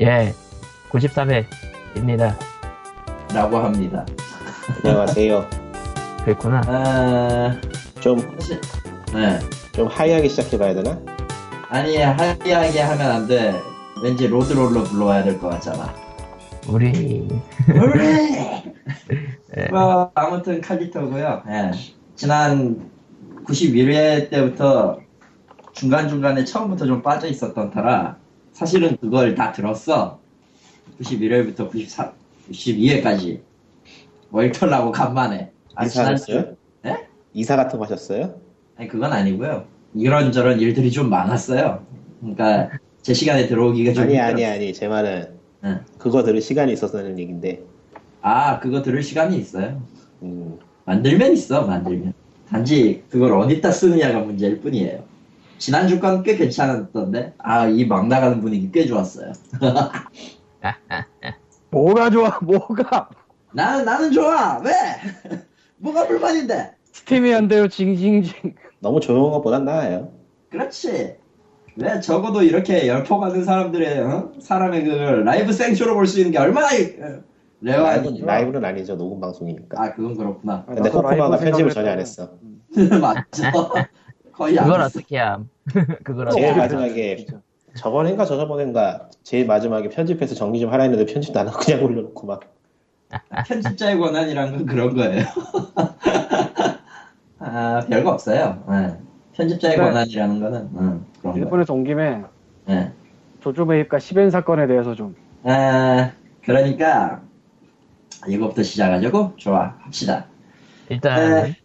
예, 93회입니다. 라고 합니다. 안녕하세요. 그랬구나. 아, 좀, 사실, 네. 좀 하이하게 시작해봐야 되나? 아니, 하이하게 하면 안 돼. 왠지 로드롤러 불러와야 될 것 같잖아. 우리, 그래! 예, 뭐, 아무튼 칼리터고요 예. 지난 91회 때부터 중간중간에 처음부터 좀 빠져 있었던 터라 사실은 그걸 다 들었어. 91회부터 94, 92회까지. 월털나고 간만에. 아, 이사하셨어요? 네? 이사 같은 거 하셨어요? 아니 그건 아니고요. 이런저런 일들이 좀 많았어요. 그러니까 제 시간에 들어오기가 좀 아니, 힘들었- 아니, 아니. 제 말은 응. 그거 들을 시간이 있었다는 얘긴데. 아 그거 들을 시간이 있어요. 음, 만들면 있어 만들면. 단지 그걸 어디다 쓰느냐가 문제일 뿐이에요. 지난주 건꽤 괜찮았던데 아 이 막 나가는 분위기 꽤 좋았어요. 뭐가 좋아, 뭐가? 나는 나는 좋아 왜? 뭐가 불만인데? 스팀이 안 돼요, 징징징. 너무 조용한 것보단 나아요. 그렇지. 왜 적어도 이렇게 열폭하는 사람들의 어? 사람의 그 라이브 생쇼로 볼 수 있는 게 얼마나 이- 어, 레어 라이브? 라이브는 아니죠. 녹음 방송이니까. 아 그건 그렇구나. 근데 코코마가 편집을 전혀 안 했어. 맞죠. 거의 안 그걸. 어떻게 함? 그걸 제일 어떻게? 마지막에, 저번인가 저저번인가, 제일 마지막에 편집해서 정리 좀 하라 했는데 편집도 안 하고 그냥 올려놓고 막. 편집자의 권한이란 건 그런 거예요. 아 별거 없어요. 예. 편집자의 네. 권한이라는 거는 음, 그런 거. 일본에서 온 김에 예. 조조 매입과 10엔 사건에 대해서 좀. 아, 그러니까 이거부터 시작하자고 좋아 합시다. 일단, 네.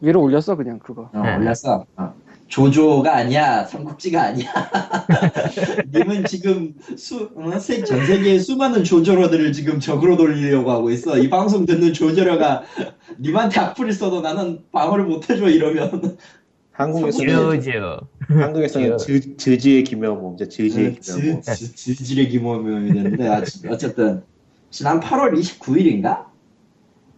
위로 올렸어, 그냥 그거. 어, 네. 올렸어. 어. 조조가 아니야, 삼국지가 아니야. 님은 지금 수, 어, 세, 전 세계의 수많은 조조러들을 지금 적으로 돌리려고 하고 있어. 이 방송 듣는 조조러가 님한테 악플을 써도 나는 방어를 못해줘 이러면. 한국에서는, 즈즈. 한국에서는 즈, 즈지의 기묘모, 이제 즈지의 지- 되는데 아, 지- 어쨌든 지난 8월 29일인가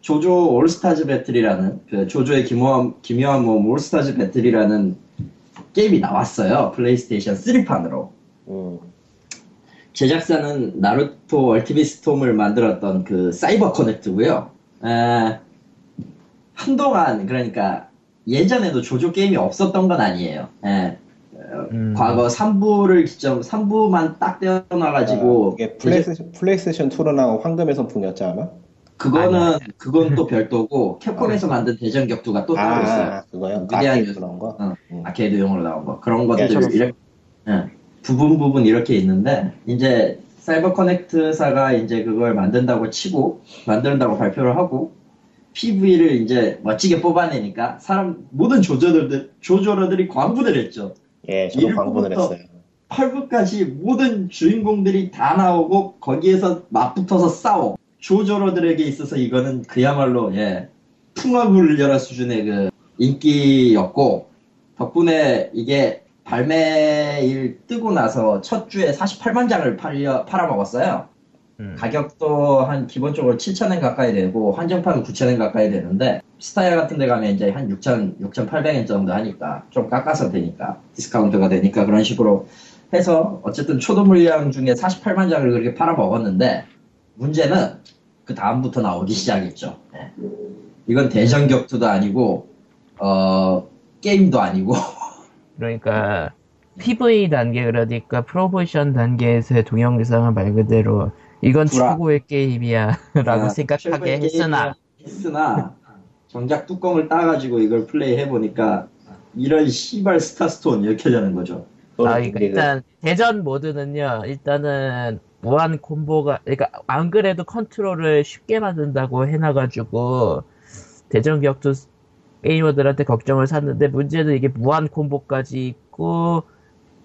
조조 올스타즈 배틀이라는 그 조조의 기묘한 기묘한 모험 올스타즈 배틀이라는 게임이 나왔어요. 플레이스테이션 3판으로. 음, 제작사는 나루토 얼티밋 스톰을 만들었던 그 사이버 커넥트고요. 에, 한동안 그러니까 예전에도 조조 게임이 없었던 건 아니에요. 에, 어, 음. 과거 3부를 기점 3부만 딱 떼어놔가지고 이게 플레이스테이션, 플레이스테이션 2로 나온 황금의 선풍이었지 아마? 그거는 그건 또 별도고 캡콤에서 만든 대전 격투가 또 따로 있어요. 아, 그거요? 위대한 아케이드 요소. 그런 거? 어, 음. 아케이드용으로 나온 거 그런 것들 저런 이렇게 예, 부분 부분 이렇게 있는데 이제 사이버 커넥트사가 이제 그걸 만든다고 치고 만든다고 발표를 하고 PV를 이제 멋지게 뽑아내니까 사람 모든 조조러들 조조러들이 광분을 했죠. 예, 저도 광분을 했어요. 8부까지 모든 주인공들이 다 나오고 거기에서 맞붙어서 싸워. 조조러들에게 있어서 이거는 그야말로 예 풍화를 울려라 수준의 그 인기였고 덕분에 이게 발매일 뜨고 나서 첫 주에 48만 장을 팔려 팔아먹었어요. 음. 가격도 한 기본적으로 7,000엔 가까이 되고 한정판은 9,000엔 가까이 되는데 스타일 같은 데 가면 이제 한 6,000, 6,800엔 정도 하니까 좀 깎아서 되니까 디스카운트가 되니까 그런 식으로 해서 어쨌든 초도 물량 중에 48만 장을 그렇게 팔아먹었는데 문제는 그 다음부터 나오기 시작했죠. 예. 이건 대전 격투도 아니고 어 게임도 아니고 그러니까, PV 단계, 그러니까 프로모션 단계에서의 동영상은 말 그대로, 이건 구라. 최고의 게임이야. 라고 아, 생각하게 했으나, 했으나 정작 뚜껑을 따가지고 이걸 플레이 해 보니까 이런 시발 스타스톤 이렇게 되는 거죠. 아, 그러니까 일단 대전 모드는요. 일단은 무한 콤보가 그러니까 안 그래도 컨트롤을 쉽게 만든다고 해놔가지고 대전 격투 게이머들한테 걱정을 샀는데 문제는 이게 무한 콤보까지 있고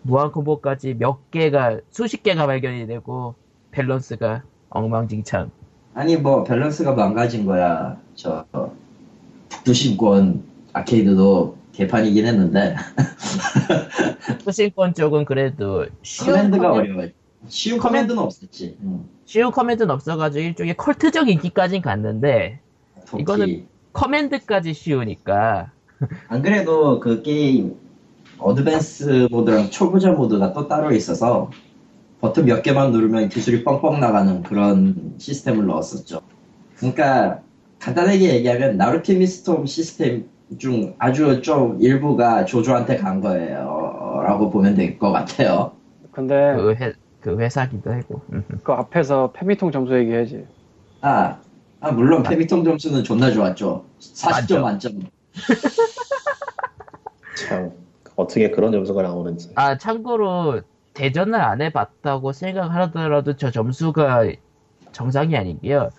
무한 콤보까지 몇 개가 수십 개가 발견이 되고 밸런스가 엉망진창. 아니 뭐 밸런스가 망가진 거야. 저 북두신권 아케이드도 개판이긴 했는데 북두신권 쪽은 그래도 커맨드가 커맨- 어려워. 쉬운 커맨드는 없었지. 응. 쉬운 커맨드는 없어가지고 일종의 컬트적 인기까진 갔는데 도끼. 이거는 커맨드까지 쉬우니까 안 그래도 그 게임 advance 모드랑 초보자 모드가 또 따로 있어서 버튼 몇 개만 누르면 기술이 뻥뻥 나가는 그런 시스템을 넣었었죠. 그러니까 간단하게 얘기하면 나루티밋 스톰 시스템 중 아주 좀 일부가 조조한테 간 거예요. 라고 보면 될 것 같아요. 근데 그, 회, 그 회사기도 하고. 음. 그 앞에서 페미통 점수 얘기해야지. 아, 아, 물론 페미통 점수는 존나 좋았죠. 40점 만점. 만점. 참 어떻게 그런 점수가 나오는지. 아, 참고로, 대전을 안 해봤다고 생각하더라도 저 점수가 정상이 아니고요.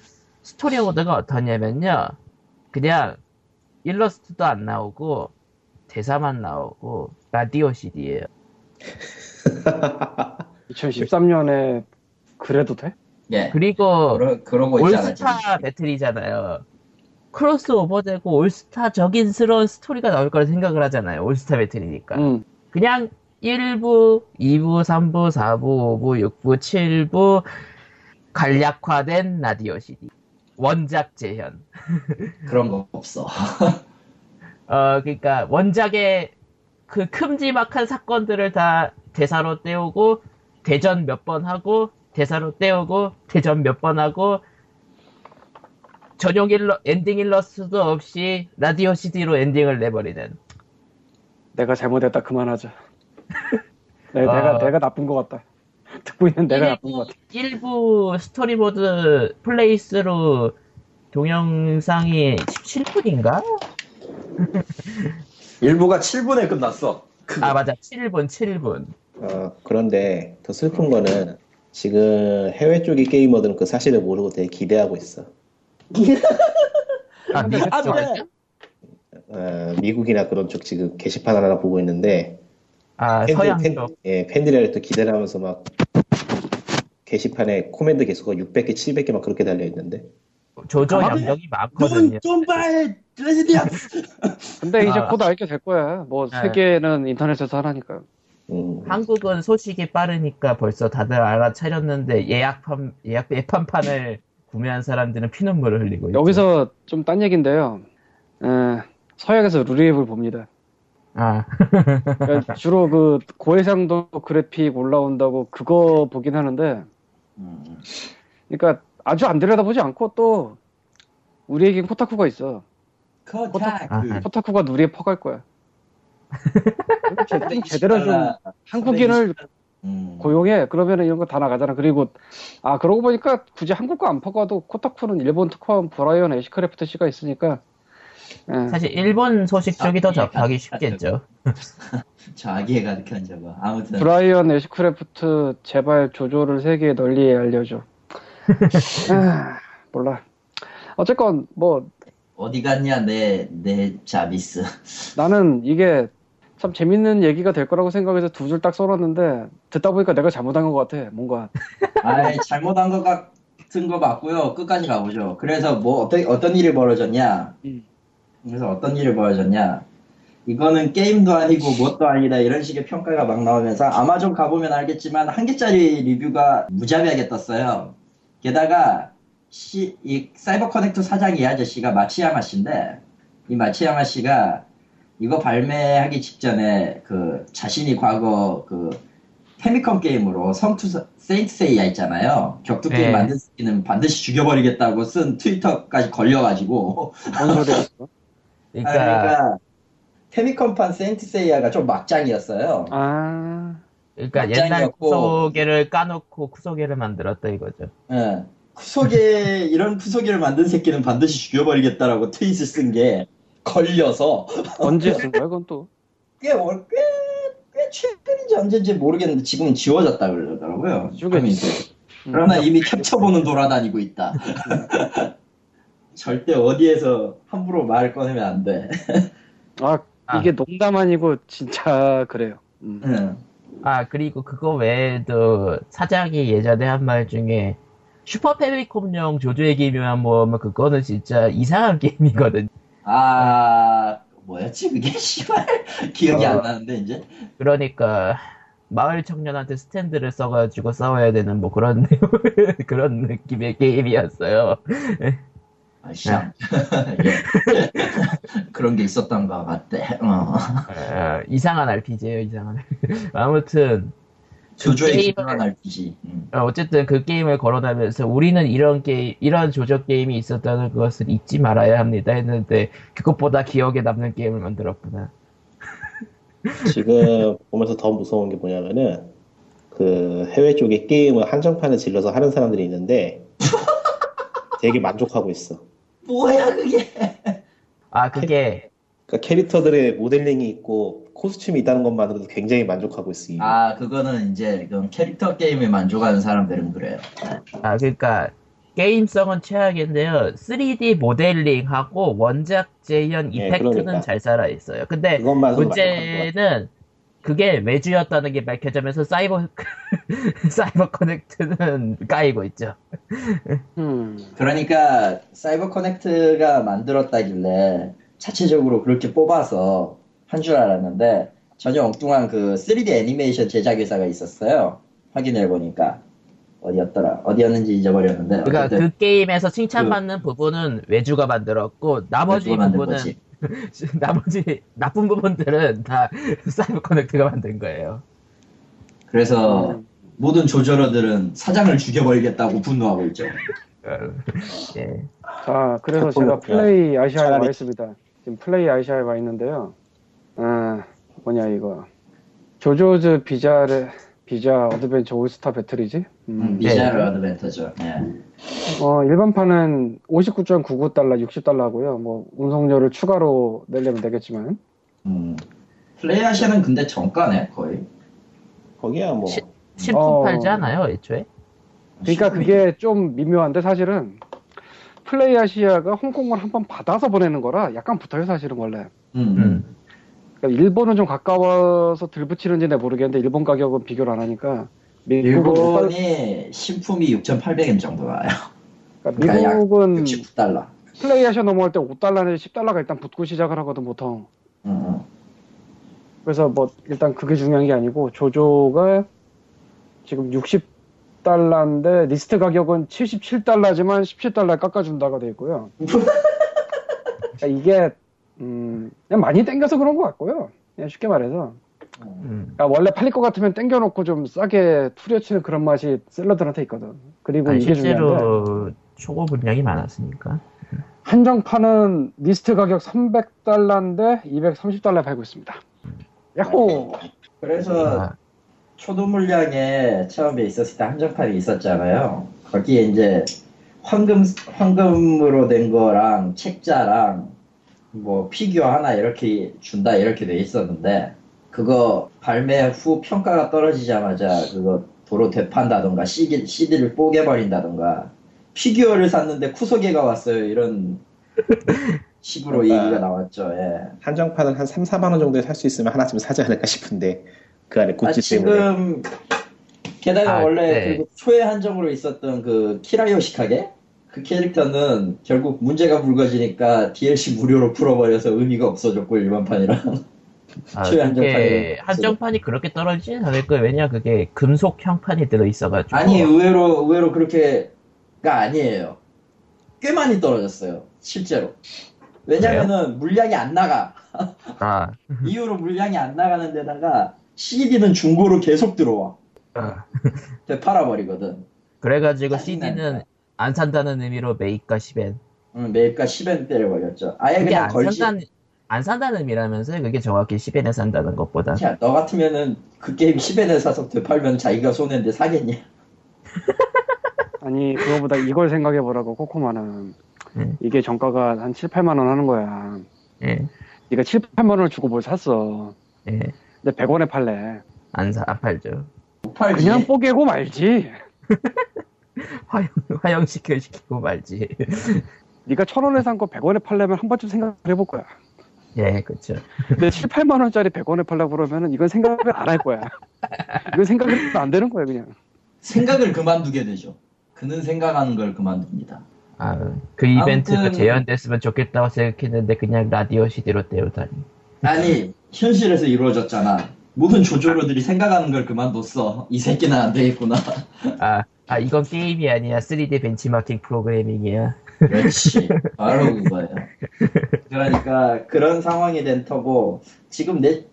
스토리 모드가 어떠냐면요. 그냥 일러스트도 안 나오고, 대사만 나오고, 라디오 CD예요 2013년에 그래도 돼? 예. 그리고, 그러, 지금. 올스타 배틀이잖아요. 크로스오버되고 올스타적인스러운 스토리가 나올 거라 생각을 하잖아요. 올스타 배틀이니까. 응. 그냥 1부, 2부, 3부, 4부, 5부, 6부, 7부 간략화된 라디오 CD. 원작 재현. 그런 거 없어. 어, 그러니까 원작의 그 큼지막한 사건들을 다 대사로 떼우고 대전 몇 번 하고 대사로 떼우고 대전 몇 번 하고 전용 일러, 엔딩 일러스트도 없이 라디오 CD로 엔딩을 내버리는 내가 잘못했다 그만하자. 내, 아. 내가 내가 나쁜 것 같다. 듣고 있는 내가 나쁜 것 같아. 일부 스토리보드 플레이스로 동영상이 17분인가? 일부가 7분에 끝났어. 아 맞아 7분 7분 어, 그런데 더 슬픈 거는 지금 해외 쪽의 게이머들은 그 사실을 모르고 되게 기대하고 있어. 아 미국 안 돼. 쪽에서? 어, 미국이나 그런 쪽 지금 게시판 하나 보고 있는데 아 팬들, 서양 팬, 쪽 예, 팬들이 또 기대를 하면서 막 게시판에 코멘트 개수가 600개, 700개 막 그렇게 달려 있는데 조조 아, 양력이 많거든요 좀 봐! 레지디언! 근데 이제 아. 곧 알게 될 거야. 뭐 네. 세계는 인터넷에서 하나니까. 음, 한국은 소식이 빠르니까 벌써 다들 알아차렸는데 예약 판 예약 예판판을 구매한 사람들은 피눈물을 흘리고 있죠. 여기서 좀 딴 얘기인데요. 에, 서양에서 루리앱을 봅니다. 아 그러니까 주로 그 고해상도 그래픽 올라온다고 그거 보긴 하는데, 음, 그러니까 아주 안 들여다보지 않고 또 우리에겐 코타쿠가 있어. 코타쿠. 코타쿠가 누리에 퍼갈 거야. 제- 좀 제대로 좀 한국인을 음. 고용해. 그러면 이런 거 다 나가잖아. 그리고 아 그러고 보니까 굳이 한국 거 안 퍼가도 코타쿠는 일본 특파원 브라이언 애시크래프트 씨가 있으니까. 예. 사실 일본 소식 쪽이 더 아, 접하기 예, 쉽겠죠. 자기에 가득한 저거. 아무튼. 브라이언 애시크래프트 제발 조조를 세계에 널리 알려줘. 아, 몰라. 어쨌건 뭐 어디 갔냐, 내, 내 자비스. 나는 이게 참 재밌는 얘기가 될 거라고 생각해서 두 줄딱 써놨는데 듣다 보니까 내가 잘못한 것 같아. 뭔가 아이, 잘못한 것 같은 거 맞고요. 끝까지 가보죠. 그래서 뭐, 어떤, 어떤 일이 벌어졌냐. 음. 그래서 어떤 일이 벌어졌냐. 이거는 게임도 아니고 뭣도 아니다 이런 식의 평가가 막 나오면서 아마존 가보면 알겠지만 한 개짜리 리뷰가 무자비하게 떴어요. 게다가 시, 이 사이버 커넥트 사장 이 아저씨가 마츠야마 씨인데 이 마츠야마 씨가 이거 발매하기 직전에 그 자신이 과거 그 패미컴 게임으로 성투 세인트 세이야 있잖아요. 격투 게임 네. 만든 새끼는 반드시 죽여버리겠다고 쓴 트위터까지 걸려가지고 뭔 소리야? 아, 그러니까 그러니까 패미컴판 세인트 세이야가 좀 막장이었어요. 아 그러니까 옛날 막장이었고. 구소개를 까놓고 구소개를 만들었다 이거죠. 예. クソゲー 이런 쿠소개를 만든 새끼는 반드시 죽여버리겠다라고 트윗을 쓴 게 걸려서 언제 쓴 거야 그건 또? 꽤, 월- 꽤, 꽤 최근인지 언제인지 모르겠는데 지금은 지워졌다 그러더라고요. 죽였지. 커뮤니티에. 음. 그러나 이미 캡처본은 돌아다니고 있다. 절대 어디에서 함부로 말 꺼내면 안 돼. 아 아. 이게 농담 아니고 진짜 그래요. 음. 응. 아 그리고 그거 외에도 사장이 예전에 한 말 중에 슈퍼 패미콤용 조조의 기묘한 모험은 그거는 진짜 이상한 게임이거든. 아, 뭐였지 그게? 씨발. 기억이 어. 안 나는데 이제. 그러니까 마을 청년한테 스탠드를 써가지고 싸워야 되는 뭐 그런 그런 느낌의 게임이었어요. 아, 참. 예. 그런 게 있었던 것 같대. 어. 어, 이상한 RPG예요, 이상한. 아무튼 조조의 게임을- 기묘한 RPG. 음. 어, 어쨌든 그 게임을 거론하면서 우리는 이런 게임, 이런 조적 게임이 있었다는 것을 잊지 말아야 합니다 했는데 그것보다 기억에 남는 게임을 만들었구나. 지금 보면서 더 무서운 게 뭐냐면은 그 해외 쪽에 게임을 한정판을 질러서 하는 사람들이 있는데 되게 만족하고 있어. 뭐야 그게? 아 그게 그러니까 캐릭터들의 모델링이 있고 코스튬이 있다는 것만으로도 굉장히 만족하고. 이미. 아 그거는 이제 그건 캐릭터 게임에 만족하는 사람들은 그래요. 아 그러니까 게임성은 최악인데요. 3D 모델링하고 원작 재현 예, 이펙트는 그러니까. 잘 살아 있어요. 근데. 문제는 그게 외주였다는 게 밝혀지면서 사이버 사이버 커넥트는 까이고 있죠. 음. 그러니까 사이버 커넥트가 만들었다길래 자체적으로 그렇게 뽑아서 한 줄 알았는데 전혀 엉뚱한 그 3D 애니메이션 제작 회사가 있었어요. 확인해 보니까 어디였더라? 어디였는지 잊어버렸는데 그러니까 그 게임에서 칭찬받는 부분은 외주가 만들었고 나머지 부분은. 나머지 나쁜 부분들은 다 사이버 커넥트가 만든 거예요. 그래서 음. 모든 죠죠러들은 사장을 죽여버리겠다고 분노하고 있죠. 어, 예. 자, 그래서 제가. 플레이 아시아에 와 있습니다. 지금 플레이 아시아에 와 있는데요. 아, 뭐냐 이거. JoJo's Bizarre, Bizarre Adventure All Star Battle이지? 음. 음, Bizarre Adventure죠. 예. 어, 일반판은 59.99달러, 60달러고요. 뭐 운송료를 추가로 내려면 되겠지만. 음. 플레이아시아는 근데 정가네 거의. 거기야 뭐 시- 신품 어. 팔지 않아요, 애초에? 그러니까 그게 좀 미묘한데 사실은 플레이 아시아가 홍콩을 한번 받아서 보내는 거라 약간 붙어요 사실은 원래. 음. 음. 그러니까 일본은 좀 가까워서 들 붙이는지 내 모르겠는데 일본 가격은 비교를 안 하니까 미국은 일본이 신품이 6,800엔 정도 나와요. 그러니까 그러니까 약 미국은 69달러. 플레이 아시아 넘어갈 때 5달러나 10달러가 일단 붙고 시작을 하거든 보통. 음, 그래서 뭐 일단 그게 중요한 게 아니고 조조가 지금 60달러인데 리스트 가격은 77달러지만 17달러에 깎아준다가 돼 있고요. 그러니까 이게 음, 그냥 많이 땡겨서 그런 것 같고요. 그냥 쉽게 말해서. 음. 그러니까 원래 팔릴 것 같으면 땡겨놓고 좀 싸게 투려치는 그런 맛이 셀러들한테 있거든. 그리고 아니, 이게 중요한데 실제로 초도 물량이 많았으니까. 한정판은 리스트 가격 300달러인데 230달러에 팔고 있습니다. 야호! 그래서 아, 초도 물량에 처음에 있었을 때 한정판이 있었잖아요. 거기에 이제 황금 황금으로 된 거랑 책자랑 뭐 피규어 하나 이렇게 준다 이렇게 돼 있었는데 그거 발매 후 평가가 떨어지자마자 그거 도로 되판다던가 CD, CD를 뽀개버린다던가 피규어를 샀는데 쿠소개가 왔어요 이런 식으로 그러니까 얘기가 나왔죠. 예. 한정판은 한 3, 4만 원 정도에 살 수 있으면 하나쯤 사지 않을까 싶은데 그 안에 아, 굿즈 때문에 지금 게다가 아, 원래 네. 그 초회 한정으로 있었던 그 키라요시카게 그 캐릭터는 결국 문제가 불거지니까 DLC 무료로 풀어버려서 의미가 없어졌고 일반판이랑 아, 한정판이 한정판이 그렇게 떨어지진 않을 거예요. 왜냐 그게 금속 형판이 들어있어가지고. 아니 의외로 의외로 그렇게가 아니에요. 꽤 많이 떨어졌어요 실제로. 왜냐면은 물량이 안 나가 아, 이후로 물량이 안 나가는 데다가 CD는 중고로 계속 들어와 아. 되팔아버리거든. 그래가지고. CD는 안 산다는 의미로 매입과 10엔. 응, 매입가 10엔 때려버렸죠. 아예 그게 그냥 안 걸지. 산다는 안 산다는 의미라면서요. 그게 정확히 10엔에 산다는 것보다. 야, 너 같으면은 그 게임 10엔에 사서 되팔면 자기가 손해인데 사겠냐? 아니, 그거보다 이걸 생각해보라고, 코코마는. 음. 이게 정가가 한 7, 8만 원 하는 거야. 예, 네가 7, 8만 원을 주고 뭘 샀어. 예. 근데 100원에 팔래. 안 사, 안 팔죠. 못 팔지. 그냥 뽀개고 말지. 화형, 화형시켜 시키고 말지. 네가 1000원에 산 거 100원에 팔려면 한 번쯤 생각을 해볼 거야. 예, 그쵸. 근데 7, 8만 원짜리 100원에 팔려고 그러면은 이건 생각을 안 할 거야. 이건 생각이 안 되는 거야, 그냥. 생각을 그만두게 되죠. 그는 생각하는 걸 그만둡니다. 아, 그 이벤트가 아무튼- 재현됐으면 좋겠다고 생각했는데 그냥 라디오 CD로 때우다니. 아니, 현실에서 이루어졌잖아. 모든 조조로들이 생각하는 걸 그만뒀어. 이 새끼는 안 되겠구나. 아, 아, 이건 게임이 아니야. 3D 벤치마킹 프로그래밍이야. 그렇지. 바로 그거예요. 그러니까 그런 상황이 된 터고 지금 내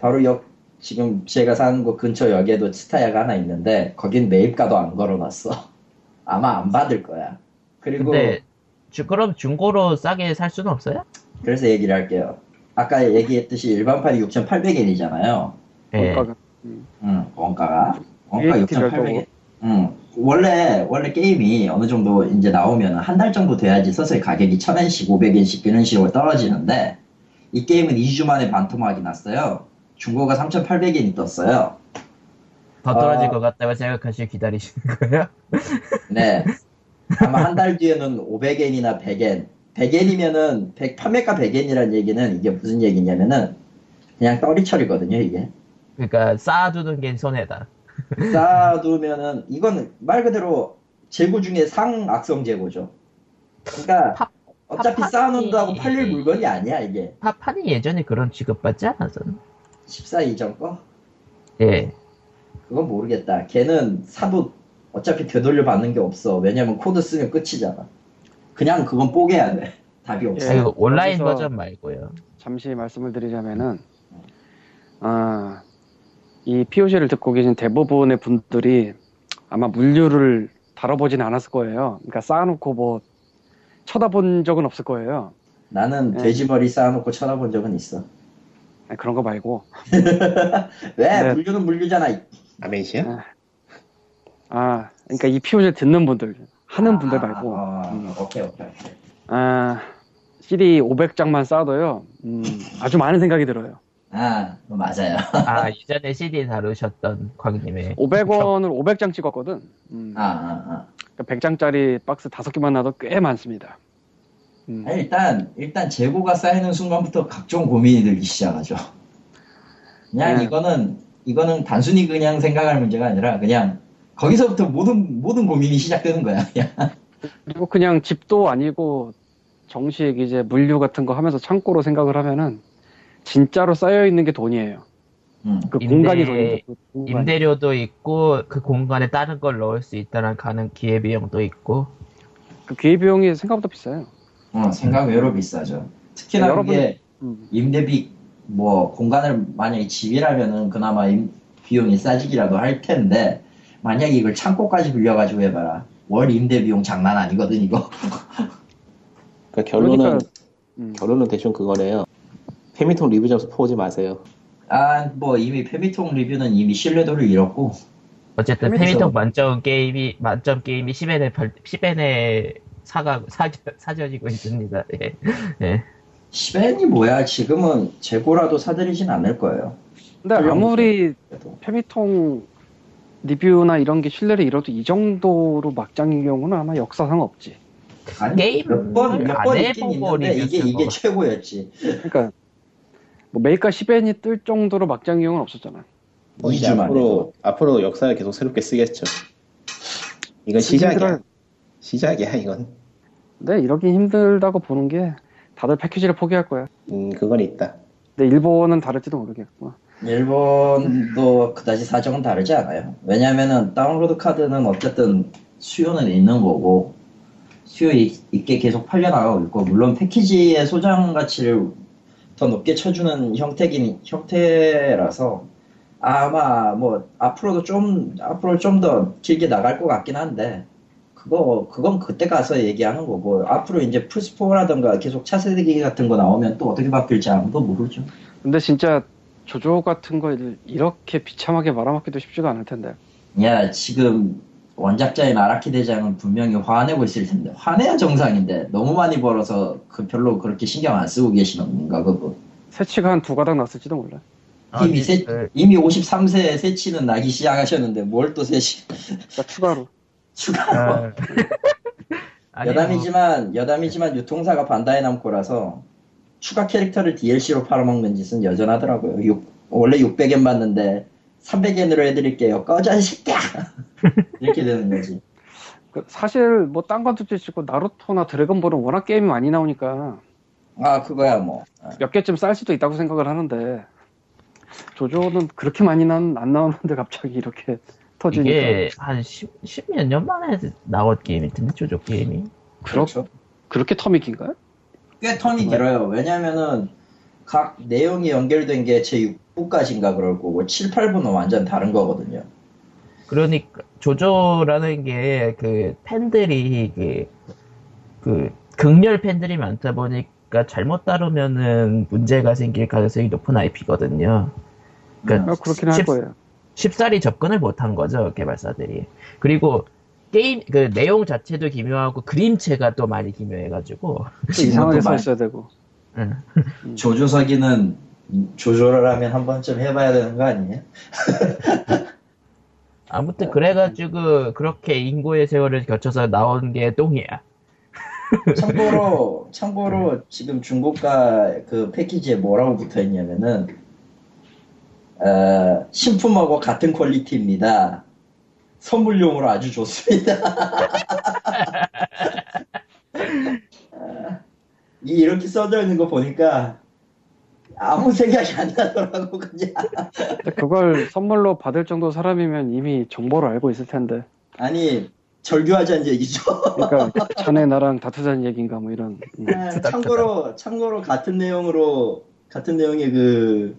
바로 옆 지금 제가 사는 곳 근처 역에도 스타야가 하나 있는데 거긴 매입가도 안 걸어놨어. 아마 안 받을 거야. 그리고 근데 주- 그럼 중고로 싸게 살 수는 없어요? 그래서 얘기를 할게요. 아까 얘기했듯이 일반판이 6,800엔이잖아요. 예. 원가가. 응, 원가가. 원가 VAT 를 6,800엔. 응. 원래, 원래 게임이 어느 정도 이제 나오면 한 달 정도 돼야지 서서히 가격이 1,000엔씩, 500엔씩 이런 식으로 떨어지는데, 이 게임은 2주 만에 반토막이 났어요. 중고가 3,800엔이 떴어요. 더 떨어질 아. 것 같다고 생각하시고 기다리시는 거예요? 네. 아마 한 달 뒤에는 500엔이나 100엔. 100엔이면은, 100, 판매가 100엔이라는 얘기는 이게 무슨 얘기냐면은, 그냥 떨이철이거든요, 이게. 그러니까 쌓아두는 게 손해다. 쌓아두면은 이건 말 그대로 재고 중에 상악성 재고죠. 그러니까 파- 어차피 파파티- 쌓아놓는다고 팔릴 물건이 아니야 이게. 파판이 예전에 그런 취급받지 않았었나? 14 이전 거? 예. 그건 모르겠다. 걔는 사도 어차피 되돌려 받는 게 없어. 왜냐면 코드 쓰면 끝이잖아. 그냥 그건 뽀개야 돼. 답이 없어. 예. 온라인 버전 말고요. 잠시 말씀을 드리자면은 아, 이 POC를 듣고 계신 대부분의 분들이 아마 물류를 다뤄보진 않았을 거예요. 그러니까 쌓아놓고 뭐 쳐다본 적은 없을 거예요. 나는 예. 돼지머리 쌓아놓고 쳐다본 적은 있어. 아니, 그런 거 말고 왜? 네. 물류는 물류잖아. 아멘시야? 아, 그러니까 이 POC를 듣는 분들 하는 분들 아, 말고 아, 음. 오케이 오케이 오케이. 아, CD 500장만 쌓아도요. 음, 아주 많은 생각이 들어요. 아 맞아요. 아, 이전에 CD 다루셨던 광님의 500원을 500장 찍었거든. 음, 아 아, 아. 100장짜리 박스 5개만 놔도 꽤 많습니다. 음, 아니, 일단 일단 재고가 쌓이는 순간부터 각종 고민이 들기 시작하죠. 그냥 네. 이거는 이거는 단순히 그냥 생각할 문제가 아니라 그냥 거기서부터 모든 모든 고민이 시작되는 거야. 그냥. 그리고 그냥 집도 아니고 정식 이제 물류 같은 거 하면서 창고로 생각을 하면은 진짜로 쌓여 있는 게 돈이에요. 음. 그 임대- 공간이 돈이죠. 그 공간이. 임대료도 있고 그 공간에 다른 걸 넣을 수 있다는 가능 기회 비용도 있고 그 기회 비용이 생각보다 비싸요. 어, 생각 외로 비싸죠. 특히나 네, 여러분- 그게 음. 임대비 뭐 공간을 만약에 집이라면은 그나마 임- 비용이 싸지기라도 할 텐데 만약에 이걸 창고까지 빌려가지고 해봐라. 월 임대 비용 장난 아니거든 이거. 그 결론은 그러니까 음. 결론은 대충 그거네요. 페미통 리뷰 점수 퍼오지 마세요. 아 뭐 이미 페미통 리뷰는 이미 신뢰도를 잃었고 어쨌든. 페미통 만점 게임이 만점 게임이 10엔에 10엔에 사가 사, 사져지고 있습니다. 예. 예. 10엔이 뭐야 지금은 재고라도 사들이진 않을 거예요. 근데. 아무리 그래도. 페미통 리뷰나 이런 게 신뢰를 잃어도 이 정도로 막장인 경우는 아마 역사상 없지. 아니, 게임을 몇번 몇번안 있긴 해보고 있는데 이게 이게 쓴 최고였지. 그러니까 뭐 메이카 10엔이 뜰 정도로 막장인 경우는 없었잖아. 뭐 이제 2주 만에. 앞으로 앞으로 역사를 계속 새롭게 쓰겠죠. 이건 시작이야. 힘들어요. 시작이야 이건. 근데 이러긴 힘들다고 보는 게 다들 패키지를 포기할 거야. 음 그건 있다. 근데 일본은 다를지도 모르겠고. 일본도 그다지 사정은 다르지 않아요. 왜냐면은 다운로드 카드는 어쨌든 수요는 있는 거고 수요 있- 있게 계속 팔려나가고 있고 물론 패키지의 소장 가치를 더 높게 쳐주는 형태긴 형태라서 아마 뭐 앞으로도 좀 앞으로 좀 더 길게 나갈 것 같긴 한데 그거 그건 그때 가서 얘기하는 거고 앞으로 이제 플스4라던가 계속 차세대기 같은 거 나오면 또 어떻게 바뀔지 아무도 모르죠. 근데 진짜 조조 같은 걸 이렇게 비참하게 말아먹기도 쉽지가 않을 텐데. 야, 지금 원작자인 아라키 대장은 분명히 화내고 있을 텐데. 화내야 정상인데. 너무 많이 벌어서 그 별로 그렇게 신경 안 쓰고 계시는 건가, 그거. 새치가 한 두 가닥 났을지도 몰라. 이미 세, 그, 이미 53세에 새치는 나기 시작하셨는데, 뭘또 새치, 그러니까 추가로. 추가로. 아, 아니, 뭐, 여담이지만, 여담이지만 유통사가 반다이 남코라서 추가 캐릭터를 DLC로 팔아먹는 짓은 여전하더라고요. 육- 원래 600엔 받는데 300엔으로 해드릴게요. 꺼져, 이 새끼야! 이렇게 되는 거지. 그 사실 뭐 딴 건 둘째 치고 나루토나 드래곤볼은 워낙 게임이 많이 나오니까 아, 그거야, 뭐. 몇 개쯤 쌀 수도 있다고 생각을 하는데 조조는 그렇게 많이 난, 안 나오는데 갑자기 이렇게 터지니까 이게 한 10, 10몇 년 만에 나온 게임일 텐데 조조 게임이 그렇, 그렇죠. 그렇게 텀이 긴가요? 꽤 텀이 길어요. 왜냐면은 각 내용이 연결된 게 제 6부까지인가 그럴 거고 7, 8부는 완전 다른 거거든요. 그러니까 조조라는 게 그 팬들이 그, 그 극렬 팬들이 많다 보니까 잘못 다루면은 문제가 생길 가능성이 높은 IP거든요. 그러니까 아, 그렇긴 할 십- 거예요. 쉽사리 접근을 못한 거죠 개발사들이. 그리고 게임 그 내용 자체도 기묘하고 그림체가 또 많이 기묘해가지고. 또 이상하게 말- 써 있어야 되고. 응. 조조석이는 조조를 하면 한 번쯤 해봐야 되는 거 아니에요? 아무튼 그래가지고 그렇게 인고의 세월을 거쳐서 나온 게 똥이야. 참고로 참고로 지금 중고가 그 패키지에 뭐라고 붙어 있냐면은 어, 신품하고 같은 퀄리티입니다. 선물용으로 아주 좋습니다. 이 이렇게 써져 있는 거 보니까 아무 생각이 안 나더라고 그냥. 근데 그걸 선물로 받을 정도 사람이면 이미 정보를 알고 있을 텐데. 아니 절규하자는 얘기죠. 그러니까 자네 나랑 다투자는 얘기인가 뭐 이런. 음. 아, 참고로 참고로 같은 내용으로 같은 내용의 그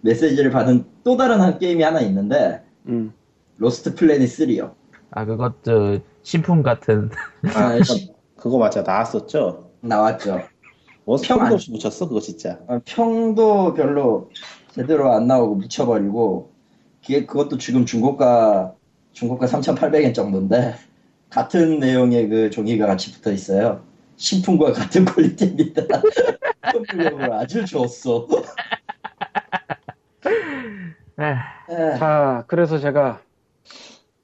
메시지를 받은 또 다른 한 게임이 하나 있는데 음. 로스트 플래닛 3요. 아 그것도 신품 같은. 아, 시- 그거 맞아 나왔었죠? 나왔죠. 뭐평 소리도 안- 없이 묻혔어 그거 진짜 아, 평도 별로 제대로 안 나오고 묻혀버리고 그게 그것도 지금 중고가 중고가 3,800엔 정도인데 같은 내용의 그 종이가 같이 붙어 있어요. 신품과 같은 퀄리티입니다. 선물용으로 아주 좋았어. 아, 에, 자, 그래서 제가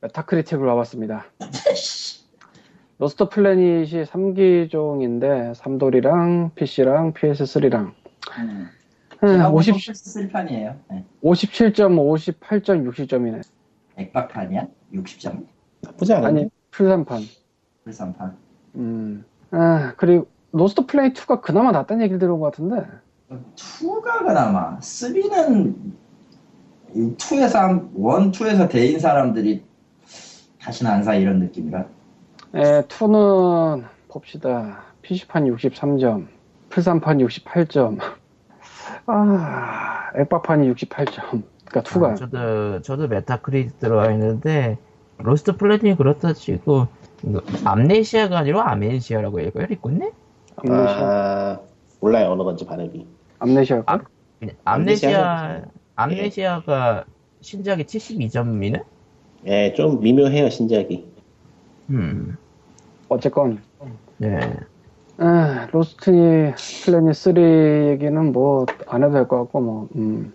메타크리틱을 와봤습니다. 로스트 플래닛이 3기종인데, 삼돌이랑 PC랑 PS3랑 음. 음, 하고 50, 플스 3판이에요. 네. 57점, 58점, 60점이네. 액박판이야? 60점? 나쁘지 않은데 아니, 플삼판. 플스3판. 음. 아, 그리고 로스트 플래닛 2가 그나마 낫다는 얘기를 들은 것 같은데, 2가 그나마 3는 2에서 1, 2에서 데인 사람들이 다시는 안 사 이런 느낌이라 에, 2는 봅시다. PC판 63점, 플삼판 68점, 아, 액박판이 68점. 그니까 2가. 아, 저도 저도 메타크리틱 들어와 있는데 로스트 플래닛이 그렇다 치고 암네시아가 아니라 아멘시아라고 읽어요, 리꾼네? 암네시아. 아 몰라요 어느 건지 발음이 암네시아. 암- 암네시아 암네시아가 신작이 72점이네? 예 좀 미묘해요 신작이 음, 어쨌건, 네. 아, 로스트 플래닛 3 얘기는 뭐, 안 해도 될 것 같고, 뭐, 음.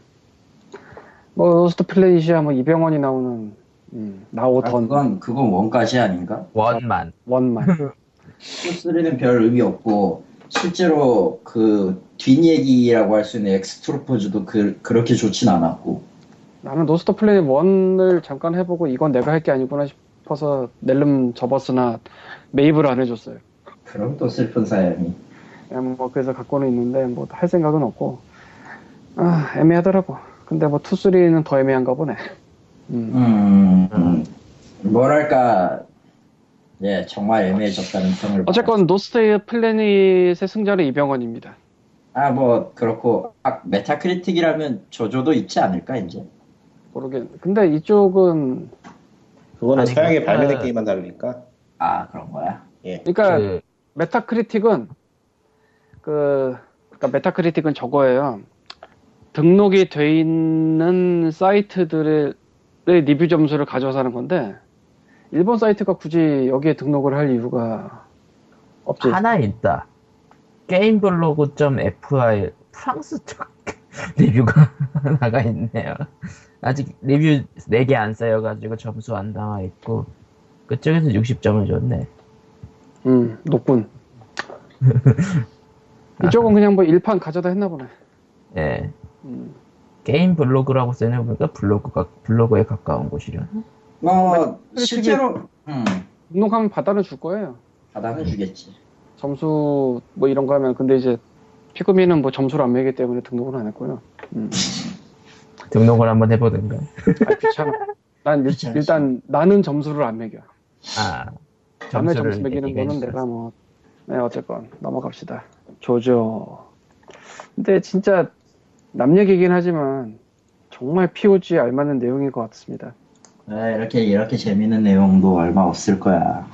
뭐, 로스트 플래닛이야, 뭐, 이병헌이 나오는, 음, 아, 나오던 그건 그건 one까지 아닌가? one만. one만. 2, 3는 별 의미 없고 실제로 그 뒷얘기라고 할 수 있는 엑스트루퍼즈도 그, 그렇게 좋진 않았고 나는 로스트 플래닛 1을 잠깐 해보고, 이건 내가 할 게 아니구나 싶 어서, 낼름 접었으나, 매입을 안 해줬어요. 그럼 또 슬픈 사연이. 그냥 뭐 그래서 갖고는 있는데 뭐 할 생각은 없고. 아 애매하더라고. 근데 뭐 two, three는 더 애매한가 보네. 음. 음, 음, 뭐랄까. 예 정말 애매해졌다는 평을 어쨌건 로스트 플래닛의 승자는 이병헌입니다. 아 뭐 그렇고. 아, 메타크리틱이라면 조조도 있지 않을까 이제? 모르겠 근데 이쪽은 그거는 서양에 그- 발매된 게임만 다르니까. 아 그런 거야? 예. 그러니까 그, 메타크리틱은 그 그러니까 메타크리틱은 저거예요. 등록이 돼 있는 사이트들의 리뷰 점수를 가져와서 하는 건데 일본 사이트가 굳이 여기에 등록을 할 이유가 없지. 하나 있다. 게임블로그.fr 프랑스 쪽 리뷰가 하나가 있네요. 아직 리뷰 4개 안 쌓여가지고 점수 안 나와 있고 그쪽에서 60점을 줬네. 음, 높군. 이쪽은 그냥 뭐 일판 가져다 했나 보네. 예. 음. 게임 블로그라고 써놓으니까 블로그가 블로그에 가까운 곳이려나? 뭐 메타크리틱이- 실제로 음, 등록하면 받아는 줄 거예요. 받아는 주겠지 점수 뭐 이런 거 하면 근데 이제 피그미는 뭐 점수를 안 매기 때문에 등록을 안 했고요. 음. 등록을 한번 해보든가. 아, 귀찮아. 난 일. 일단 나는 점수를 안 매겨. 아, 남의 점수를 점수 매기는 거는. 내가 뭐 네, 어쨌건 넘어갑시다. 조조 근데 진짜 남 얘기긴 하지만 정말 POG에 알맞는 내용일 것 같습니다. 네, 이렇게 이렇게 재밌는 내용도 얼마 없을 거야.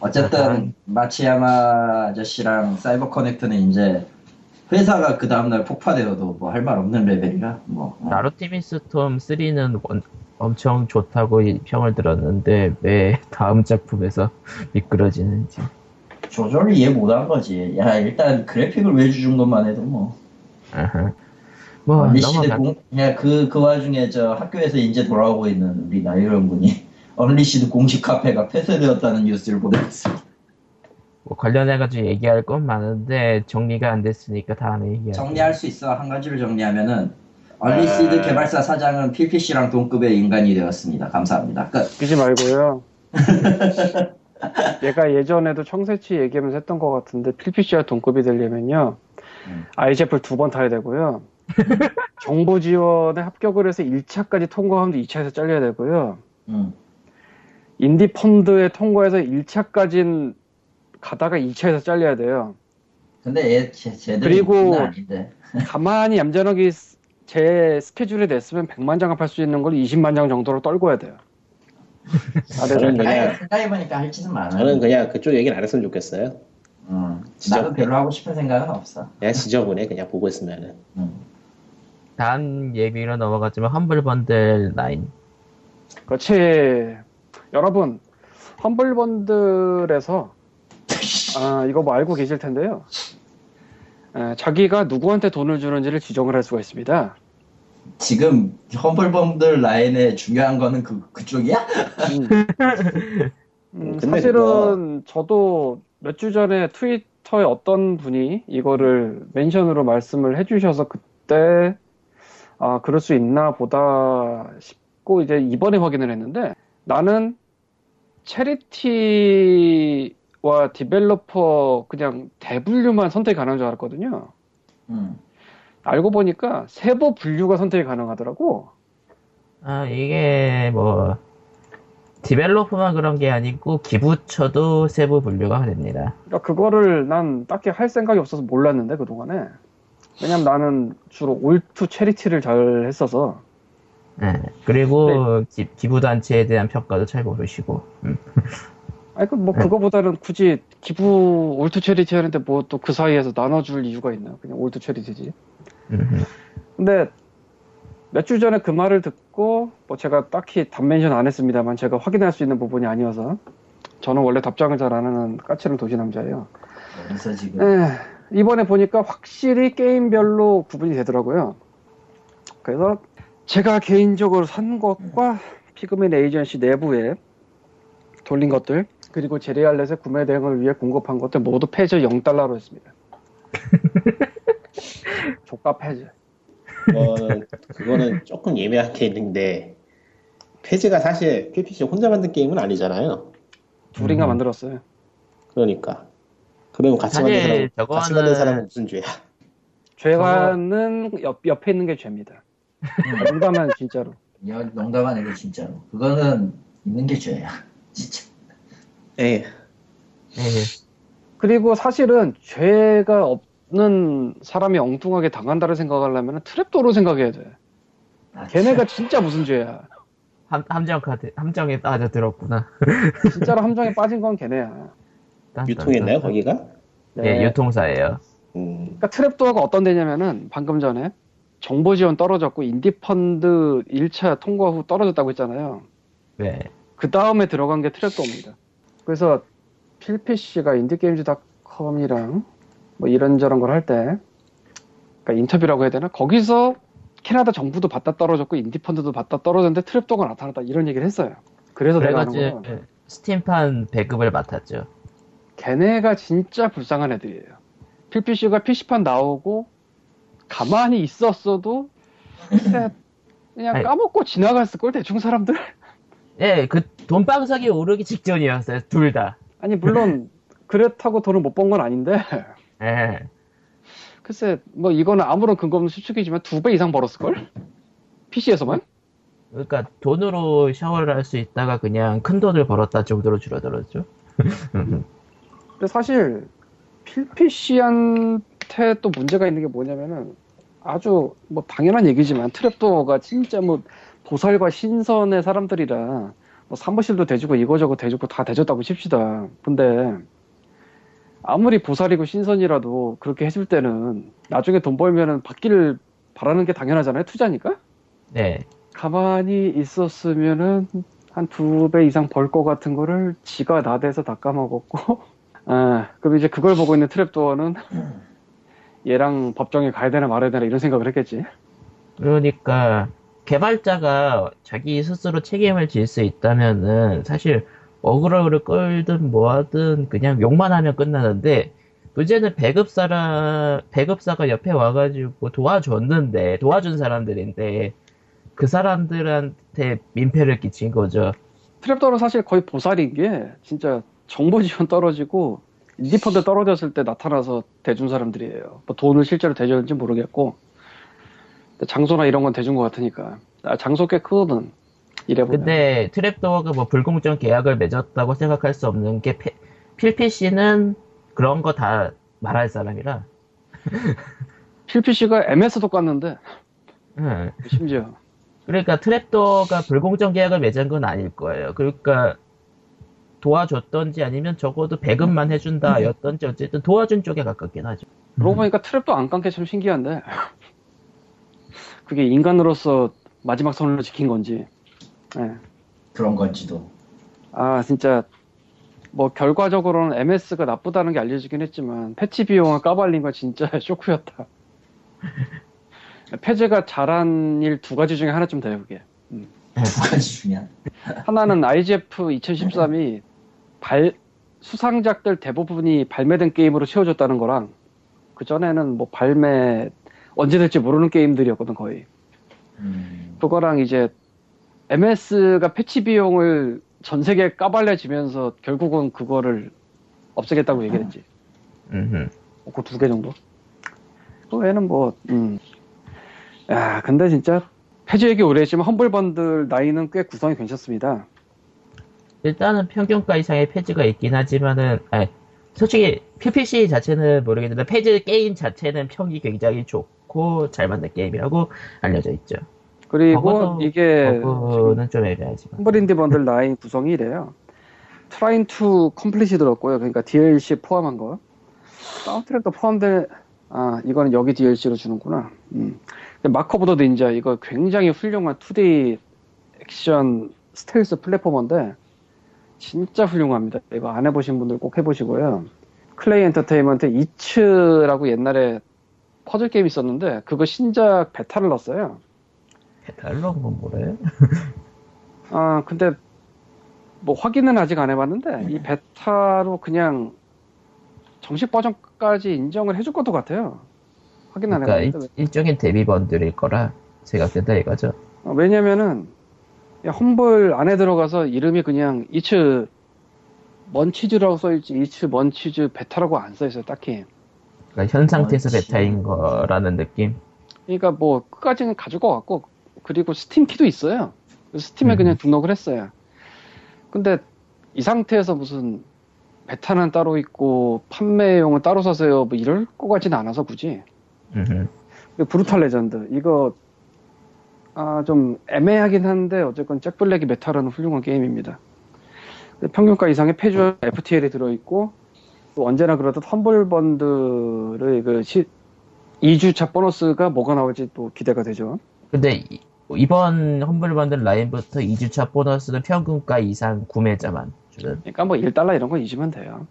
어쨌든 마치야마 아저씨랑 사이버 커넥트는 이제 회사가 그 다음날 폭파되어도 뭐 할 말 없는 레벨이라 뭐 어. 나루티미 스톰 3는 엄청 좋다고 이 평을 들었는데 왜 다음 작품에서 미끄러지는지. 조조를 이해 못한 거지. 야 일단 그래픽을 외주 준 것만 해도 뭐. 아하. 뭐 언리시드 넘어가. 공, 야 그 그 와중에 저 학교에서 이제 돌아오고 있는 우리 나유령 군이 언리시드 공식 카페가 폐쇄되었다는 뉴스를 보냈습니다. 뭐 관련해가지고 얘기할 건 많은데 정리가 안 됐으니까 다음에 얘기할게. 정리할 수 있어 한 가지를 정리하면은 언리시드 개발사 사장은 PPC랑 동급의 인간이 되었습니다. 감사합니다. 끝. 웃기지 말고요. 얘가 예전에도 청새치 얘기하면서 했던 것 같은데 필피씨와 동급이 되려면요. 음. 아이제플 두 번 타야 되고요. 정보 지원에 합격을 해서 1차까지 통과하면 2차에서 잘려야 되고요. 음. 인디 펀드에 통과해서 1차까진 가다가 2차에서 잘려야 돼요. 근데 얘 제, 그리고-. 가만히 얌전하게 스- 제 스케줄에 냈으면 100만 장을 팔 수 있는 걸 20만 장 정도로 떨궈야 돼요. 아, 네, 저는 네. 그냥- 생각해보니까 할 짓은 많아. 저는 그냥 그쪽 얘기를 안 했으면 좋겠어요. 음, 진짜. 나도 별로 하고 싶은 생각은 없어. 그냥 지저분해 그냥 보고 있으면은. 음. 다음 얘기로 넘어가지만 험블 번들 9. 그렇지. 여러분, 험블번들에서, 아, 이거 뭐 알고 계실 텐데요. 에, 자기가 누구한테 돈을 주는지를 지정을 할 수가 있습니다. 지금 Humble Bundle Nine에 중요한 거는 그 그쪽이야? 음, 음, 사실은 저도 몇 주 전에 트위터에 어떤 분이 이거를 mention으로 말씀을 해주셔서 그때, 아, 그럴 수 있나 보다 싶고, 이제 이번에 확인을 했는데, 나는 charity 와 developer 그냥 대분류만 선택이 가능한 줄 알았거든요. 음. 알고 보니까 세부 분류가 선택이 가능하더라고. 아, 이게 뭐, developer만 그런 게 아니고, 기부처도 세부 분류가 됩니다. 그러니까 그거를 난 딱히 할 생각이 없어서 몰랐는데 그 동안에. 왜냐면 나는 주로 all to charity를 잘 했어서. 예. 그리고 기, 기부단체에 대한 평가도 잘 모르시고. 음. 아니 그뭐 네. 그거보다는 굳이 기부 all to charity 하는데 뭐 또 그 사이에서 나눠줄 이유가 있나? 그냥 all to charity지. 음. 근데 몇 주 전에 그 말을 듣고 뭐 제가 딱히 답멘션 안 했습니다만 제가 확인할 수 있는 부분이 아니어서 저는 원래 답장을 잘 안 하는 까칠한 도시 남자예요. 그래서 지금 에, 이번에 보니까 확실히 게임별로 구분이 되더라고요. 그래서 제가 개인적으로 산 것과 피그민 에이전시 내부에 돌린 것들 그리고 제리 알렛의 구매 대행을 위해 공급한 것들 모두 폐지 0달러로 했습니다. 조가 폐지. 그거는, 그거는 조금 예매한 게 있는데 페이지가 사실 PPC 혼자 만든 게임은 아니잖아요. 둘인가 음. 만들었어요. 그러니까. 그러면 같이 만든 사람, 같이 저거는- 만든 사람은 무슨 죄야? 죄가는 옆, 옆에 있는 게 죄입니다. 농담은 진짜로. 여- 농담 아니고 진짜로 그거는 있는 게 죄야. 진짜. 에이, 예. 그리고 사실은 죄가 없는 사람이 엉뚱하게 당한다를 생각하려면 Trapdoor로 생각해야 돼. 아, 걔네가 진짜 무슨 죄야. 함, 함정 카드, 함정에 빠져들었구나. 진짜로 함정에 빠진 건 걔네야. 딴, 유통했나요, 딴, 딴. 거기가? 예, 유통사예요. 음, 그러니까 Trapdoor가 어떤 데냐면은 방금 전에 정부 지원 떨어졌고 Indie Fund 1차 통과 후 떨어졌다고 했잖아요. 네. 그 다음에 들어간 게 Trapdoor입니다. 그래서 Phil Fish가 IndieGames.com이랑 뭐 이런저런 걸 할 때, 그러니까 인터뷰라고 해야 되나? 거기서 캐나다 정부도 받다 떨어졌고 Indie Fund도 받다 떨어졌는데 Trapdoor가 나타났다 이런 얘기를 했어요. 그래서 내가 하는 거야. 스팀판 배급을 맡았죠. 걔네가 진짜 불쌍한 애들이에요. Phil Fish가 PC판 나오고 가만히 있었어도 그냥. 까먹고 지나갔을 걸 대충 사람들. 예, 그 돈방석이 오르기 직전이었어요. 둘 다. 아니 물론 그렇다고 돈을 못 번 건 아닌데 예. 글쎄 뭐 이거는 아무런 근거 없는 추측이지만 두 배 이상 벌었을 걸? PC에서만? 그러니까 돈으로 샤워를 할 수 있다가 그냥 큰 돈을 벌었다 정도로 줄어들었죠. 근데 사실 밑에 또 문제가 있는 게 뭐냐면은 아주 뭐 당연한 얘기지만 트랩도어가 진짜 뭐 보살과 신선의 사람들이라 뭐 사무실도 대주고 이거저거 대주고 다 대줬다고 칩시다. 근데 아무리 보살이고 신선이라도 그렇게 해줄 때는 나중에 돈 벌면은 받기를 바라는 게 당연하잖아요. 투자니까. 네. 가만히 있었으면은 한 두 배 이상 벌 것 같은 거를 지가 나대서 다 까먹었고, 아, 그럼 이제 그걸 보고 있는 트랩도어는 얘랑 법정에 가야 되나 말아야 되나 이런 생각을 했겠지. 그러니까 개발자가 자기 스스로 책임을 질 수 있다면은 사실 어그로를 끌든 뭐하든 그냥 욕만 하면 끝나는데 문제는 배급사라 배급사가 옆에 와가지고 도와줬는데 도와준 사람들인데 그 사람들한테 민폐를 끼친 거죠. Trapdoor는 사실 거의 보살인 게 진짜 정부 지원 떨어지고 Indie Fund 떨어졌을 때 나타나서 대준 사람들이에요. 뭐 돈을 실제로 대줬는지 모르겠고 장소나 이런 건 대준 것 같으니까 아, 장소 꽤 크거든. 이래보면. 근데 트랩도어가 뭐 불공정 계약을 맺었다고 생각할 수 없는 게 필피씨는 그런 거 다 말할 사람이라. 필피씨가 MS도 깠는데 응. 심지어 그러니까 트랩도어가 불공정 계약을 맺은 건 아닐 거예요. 그러니까 도와줬던지 아니면 적어도 배급만 해준다였던지 어쨌든 도와준 쪽에 가깝긴 하죠. 그러고 보니까 트랩도 안 깐 게 참 신기한데 그게 인간으로서 마지막 선을 지킨 건지 예. 그런 건지도. 아 진짜 뭐 결과적으로는 MS가 나쁘다는 게 알려지긴 했지만 패치 비용을 까발린 건 진짜 쇼크였다. 패즈가 잘한 일 두 가지 중에 하나쯤 돼요 그게. 두 가지 중요한. 하나는 IGF 2013이 발 수상작들 대부분이 발매된 게임으로 채워졌다는 거랑 그 전에는 뭐 발매 언제 될지 모르는 게임들이었거든 거의. 음, 그거랑 이제 MS가 패치 비용을 전 세계에 까발려지면서 결국은 그거를 없애겠다고 얘기했지. 음흠. 그두 개 정도. 그 외에는 뭐, 음. 야, 근데 진짜 패지 얘기 오래 했지만 험블 번들 나이는 꽤 구성이 괜찮습니다. 일단은 평균가 이상의 FEZ가 있긴 하지만은, 아니, 솔직히 PPC 자체는 모르겠는데 FEZ 게임 자체는 평이 굉장히 좋 고 잘 만든 게임이라고 알려져 있죠. 그리고 이게 버그는 좀 애매하지만. Indie Bundle Nine 구성이 이래요. Trine 2 Complete이 들었고요. 그러니까 DLC 포함한 거. 사운드트랙도 포함된, 아, 이거는 여기 DLC로 주는구나. 음. Mark of the Ninja, 이거 굉장히 훌륭한 2D 액션 스텔스 platformer인데, 진짜 훌륭합니다. 이거 안 해보신 분들 꼭 해보시고요. Klei Entertainment Eets라고 옛날에 퍼즐 게임 있었는데, 그거 신작 베타를 넣었어요. 베탈 넣은 건 뭐래? 아, 근데 뭐 확인은 아직 안 해봤는데 이 베타로 그냥 정식 버전까지 인정을 해줄 것도 같아요. 확인 안 그러니까 해봤는데 일, 일종의 데뷔 번들일 거라 생각된다 이거죠. 어, 왜냐면은 야, Humble 안에 들어가서 이름이 그냥 Eets Munchies라고 써있지 Eets Munchies 베타라고 안 써있어요 딱히. 그러니까 현 상태에서 그렇지. 베타인 거라는 느낌. 그러니까 뭐 끝까지는 가질 것 같고 그리고 스팀 키도 있어요. 스팀에 음. 그냥 등록을 했어요. 근데 이 상태에서 무슨 베타는 따로 있고 판매용은 따로 사세요 뭐 이럴 것 같지는 않아서 굳이. 그리고 Brutal Legend 이거 아 좀 애매하긴 한데 어쨌건 잭블랙이 메탈하는 훌륭한 게임입니다. 평균가 이상의 FEZ와 FTL이 들어있고 또 언제나 그렇듯 Humble Bundle의 그 시, 2주차 보너스가 뭐가 나올지 또 기대가 되죠. 근데 이- 이번 Humble Bundle Nine부터 2주차 보너스는 평균가 이상 구매자만 주는. 그러니까 뭐 1달러 이런 거 잊으면 돼요.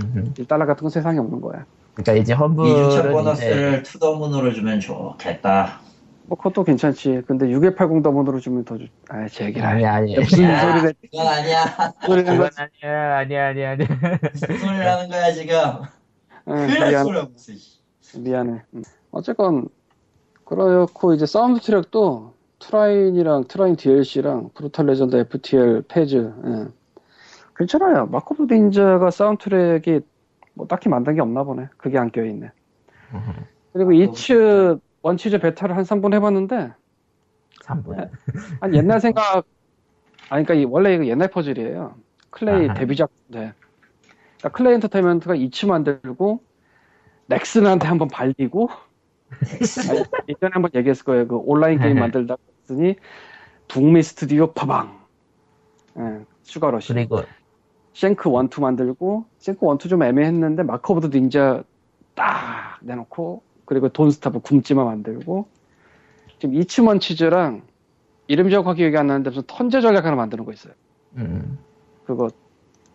음흠. 1달러 같은 건 세상에 없는 거야. 그러니까 이제 2주차 Humble은 이제 보너스를 To the Moon으로 주면 좋겠다. 뭐 그것도 괜찮지. 근데 6180 the Moon으로 주면 더 좋... 아, 제 얘기를 아니 해. 아니. 무슨 야, 소리를 그건 아니야. 소리를 한 그건 거지. 아니야 아니야 아니야 아니야. 무슨 소리를 하는 거야, 지금. 응, 미안. 미안해. 응. 어쨌건 그렇고 이제 사운드 트랙도 트라인이랑 트라인 DLC랑 브루탈 레전드 FTL 페이즈 예. 괜찮아요. Mark of Ninja가 사운드 트랙이 뭐 딱히 만든 게 없나 보네. 그게 안 껴있네. 그리고 Eets Munchies 베타를 한 3분 해봤는데 3분. 한 옛날 생각, 아니, 그러니까 이- 원래 이거 옛날 퍼즐이에요. Klei 아하. 데뷔작인데. 그러니까 Klei Entertainment가 Eets 만들고, 넥슨한테 한번 발리고 아니, 예전에 한번 얘기했을 거예요. 그 온라인 게임 만들다 넥슨이 북미 스튜디오 파방 예, 추가 러시 그리고 쉔크 1, 2 만들고 쉔크 1, 2좀 애매했는데 마크 오브 더 닌자 딱 내놓고 그리고 돈스타브 굶지마 만들고 지금 이츠먼 치즈랑 이름 정확히 기억이 안 나는데 무슨 턴제 전략 하나 만드는 거 있어요. 음, 그거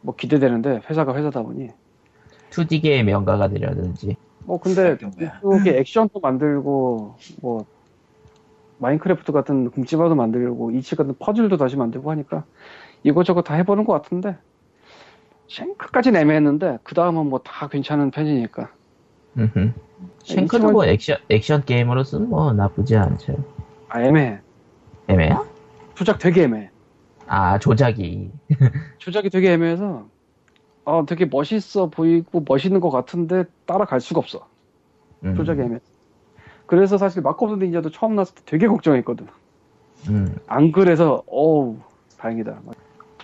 뭐 기대되는데 회사가 회사다 보니 2D계의 명가가 되려든지 뭐 근데. 이쪽에 액션도 만들고 뭐 마인크래프트 같은 굶지마도 만들고 이치 같은 퍼즐도 다시 만들고 하니까 이것저것 다 해보는 것 같은데 쉔크까지는 애매했는데 그 다음은 뭐 다 괜찮은 편이니까. 쉔크도 뭐 액션, 액션 게임으로서는 뭐 나쁘지 않죠. 아 애매해 애매야? 조작 되게 애매해 아, 조작이. 조작이 되게 애매해서 어 되게 멋있어 보이고 멋있는 것 같은데 따라갈 수가 없어 음, 조작이 애매해 그래서 사실 Mark of the Ninja도 처음 나왔을 때 되게 걱정했거든 음, 안 그래서 어우 다행이다.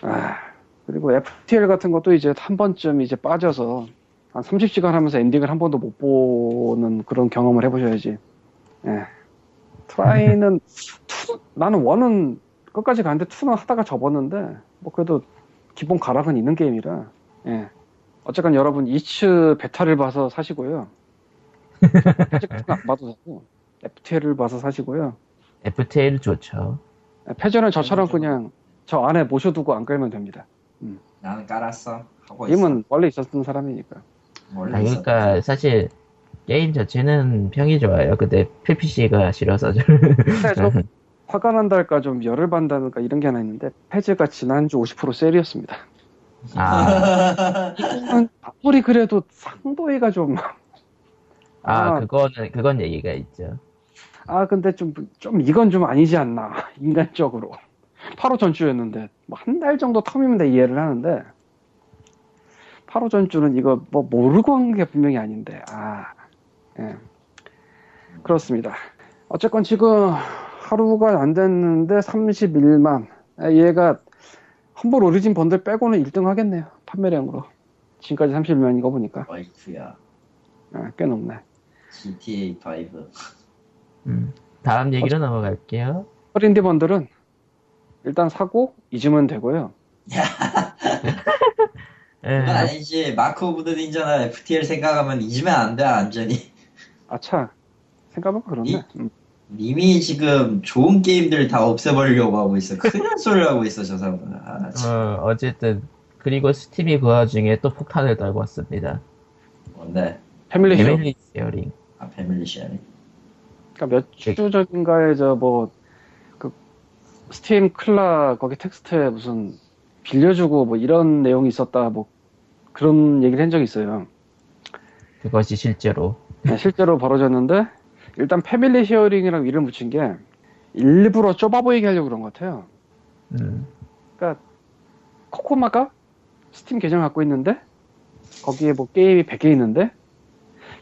아, 그리고 FTL 같은 것도 이제 한 번쯤 이제 빠져서 한 30시간 하면서 엔딩을 한 번도 못 보는 그런 경험을 해보셔야지. 예. try는 투, 나는 원은 끝까지 갔는데 투는 하다가 접었는데 뭐 그래도 기본 가락은 있는 게임이라. 예. 어쨌건 여러분 이츠 베타를 봐서 사시고요. 아직 안 봐도 되고 FTL을 봐서 사시고요. FTL 좋죠. 패전은 저처럼 그냥 저 안에 모셔두고 안 깔면 됩니다. 나는 깔았어. 하고 있어. 님은 원래 있었던 사람이니까. 아, 있었- 그러니까 사실 게임 자체는 평이 좋아요. 근데 PPC가 싫어서. 좀 화가 난달까 좀 열을 받는다니까 이런 게 하나 있는데 패즈가 지난주 50% 세일이었습니다. 아, 이거는 아무리 그래도 상도이가 좀, 아, 아. 그거는, 그건 얘기가 있죠. 아, 근데 좀, 좀 이건 좀 아니지 않나, 인간적으로. 8호 전주였는데, 뭐 한 달 정도 텀이면 내 이해를 하는데, 8호 전주는 이거 뭐 모르고 한 게 분명히 아닌데, 아, 예. 그렇습니다. 어쨌건 지금 하루가 안 됐는데 31만. 얘가 험블 오리진 번들 빼고는 1등 하겠네요. 판매량으로. 지금까지 31만인 거 보니까. 어이쿠야. 아, 꽤 높네. GTA 5. 음. 다음 얘기로 넘어갈게요. 프린디 번들은 일단 사고 잊으면 되고요. 예, 그건 아니지. Mark of the Ninja나 FTL 생각하면 잊으면 안 돼, 완전히. 아차. 생각해보면 그렇네. 이- 음. 님이 지금 좋은 게임들 다 없애버리려고 하고 있어. 큰일 소리를 하고 있어, 저 사람은. 아, 참. 어, 어쨌든, 그리고 Steam이 그 와중에 또 폭탄을 달고 왔습니다. 뭔데? Family. Family sharing. 아, family sharing. 그러니까 몇 주 전인가에 저 뭐 그 스팀 클라 거기 텍스트에 무슨 빌려주고 뭐 이런 내용이 있었다 뭐 그런 얘기를 한 적이 있어요. 그것이 실제로. 네, 실제로 벌어졌는데 일단 family sharing이라고 이름 붙인 게 일부러 좁아 보이게 하려고 그런 것 같아요. 음, 코코마가 스팀 계정 갖고 있는데 거기에 뭐 게임이 100개 있는데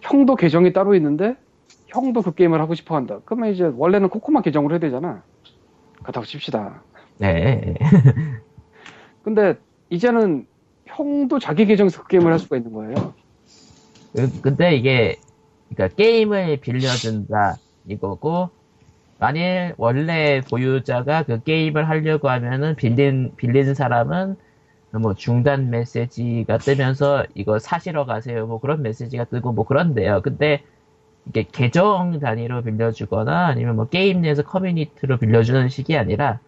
형도 계정이 따로 있는데 형도 그 게임을 하고 싶어 한다. 그러면 이제 원래는 코코마 계정으로 해야 되잖아. 그렇다고 칩시다. 네. 근데 이제는 형도 자기 계정에서 그 게임을 할 수가 있는 거예요. 그- 근데 이게, 그러니까 게임을 빌려준다 이거고, 만일 원래 보유자가 그 게임을 하려고 하면은 빌린, 빌린 사람은 뭐 중단 메시지가 뜨면서 이거 사시러 가세요. 뭐 그런 메시지가 뜨고 뭐 그런데요. 근데 이게 계정 단위로 빌려주거나 아니면 뭐 게임 내에서 커뮤니티로 빌려주는 식이 아니라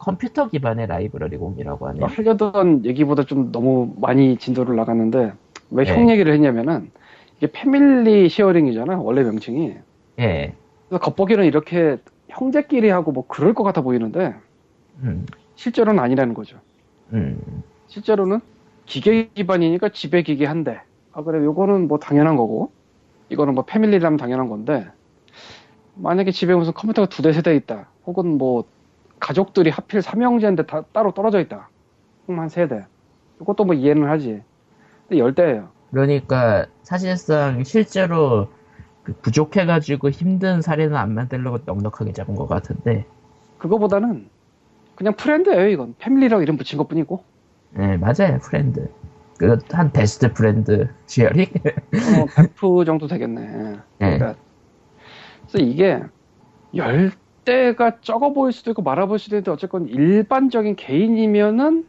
컴퓨터 기반의 라이브러리 공유라고 하네요. 하려던 얘기보다 좀 너무 많이 진도를 나갔는데 왜 형제 네. 얘기를 했냐면은 이게 family sharing이잖아 원래 명칭이. 예. 그래서 겉보기는 이렇게 형제끼리 하고 뭐 그럴 것 같아 보이는데 음, 실제로는 아니라는 거죠. 음, 실제로는 기계 기반이니까 집에 기계 한 대. 아 그래 요거는 뭐 당연한 거고 이거는 뭐 family라면 당연한 건데 만약에 집에 무슨 컴퓨터가 두 대 세 대 있다. 혹은 뭐 가족들이 하필 삼형제인데 다 따로 떨어져 있다. 한 세 대. 이것도 뭐 이해는 하지. 근데 열 대예요. 그러니까 사실상 실제로 그 부족해가지고 힘든 사례는 안 만들려고 넉넉하게 잡은 것 같은데, 그거보다는 그냥 friend예요 이건. family라고 이름 붙인 것 뿐이고. 네 맞아요 friend. 그 한 best friend sharing. 어, 100% 정도 되겠네. 예. 그러니까 그래서 이게 열 대가 적어 보일 수도 있고 많아 보일 수도 있는데 어쨌건 일반적인 개인이면은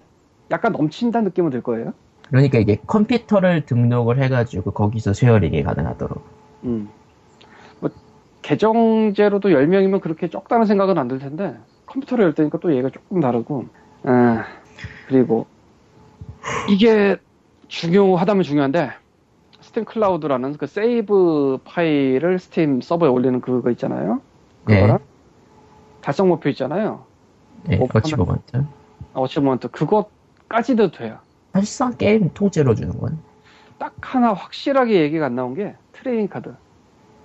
약간 넘친다는 느낌은 들 거예요. 그러니까 이게 컴퓨터를 등록을 해가지고 거기서 sharing이 가능하도록. 음. 뭐 계정제로도 10명이면 그렇게 적다는 생각은 안 들 텐데 컴퓨터로 열 대니까 또 얘가 조금 다르고 아, 그리고 이게 중요하다면 중요한데 Steam Cloud라는 그 save 파일을 스팀 서버에 올리는 그거 있잖아요. 그거랑 달성 목표 있잖아요. 예, 뭐 achievement. achievement 그것까지도 돼요. 사실상 게임 통째로 주는 건. 딱 하나 확실하게 얘기가 안 나온 게 trading card.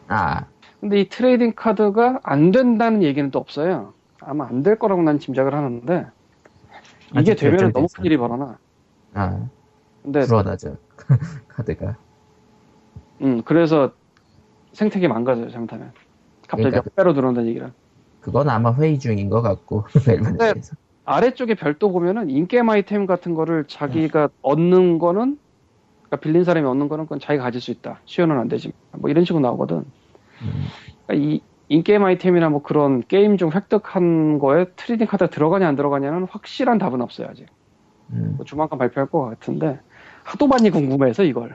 아, 근데 이 trading card가 안 된다는 얘기는 또 없어요. 아마 안 될 거라고 난 짐작을 하는데 이게 되면 너무 결정됐어. 큰일이 벌어나. 아, 근데 불어나죠. 카드가. 음 그래서 생태계 망가져요 잘못하면. 갑자기 그러니까 몇 배로 들어온다는 얘기라. 그건 아마 회의 중인 것 같고, 멜번 네. 에서 아래쪽에 별도 보면은 in-game 아이템 같은 거를 자기가 얻는 거는 그러니까 빌린 사람이 얻는 거는 그건 자기가 가질 수 있다. 공유는 안 되지. 뭐 이런 식으로 나오거든. 음. 그러니까 이 in-game 아이템이나 뭐 그런 게임 중 획득한 거에 trading card 들어가냐 안 들어가냐는 확실한 답은 없어요 아직. 음. 뭐 조만간 발표할 것 같은데 하도 많이 궁금해서 이걸.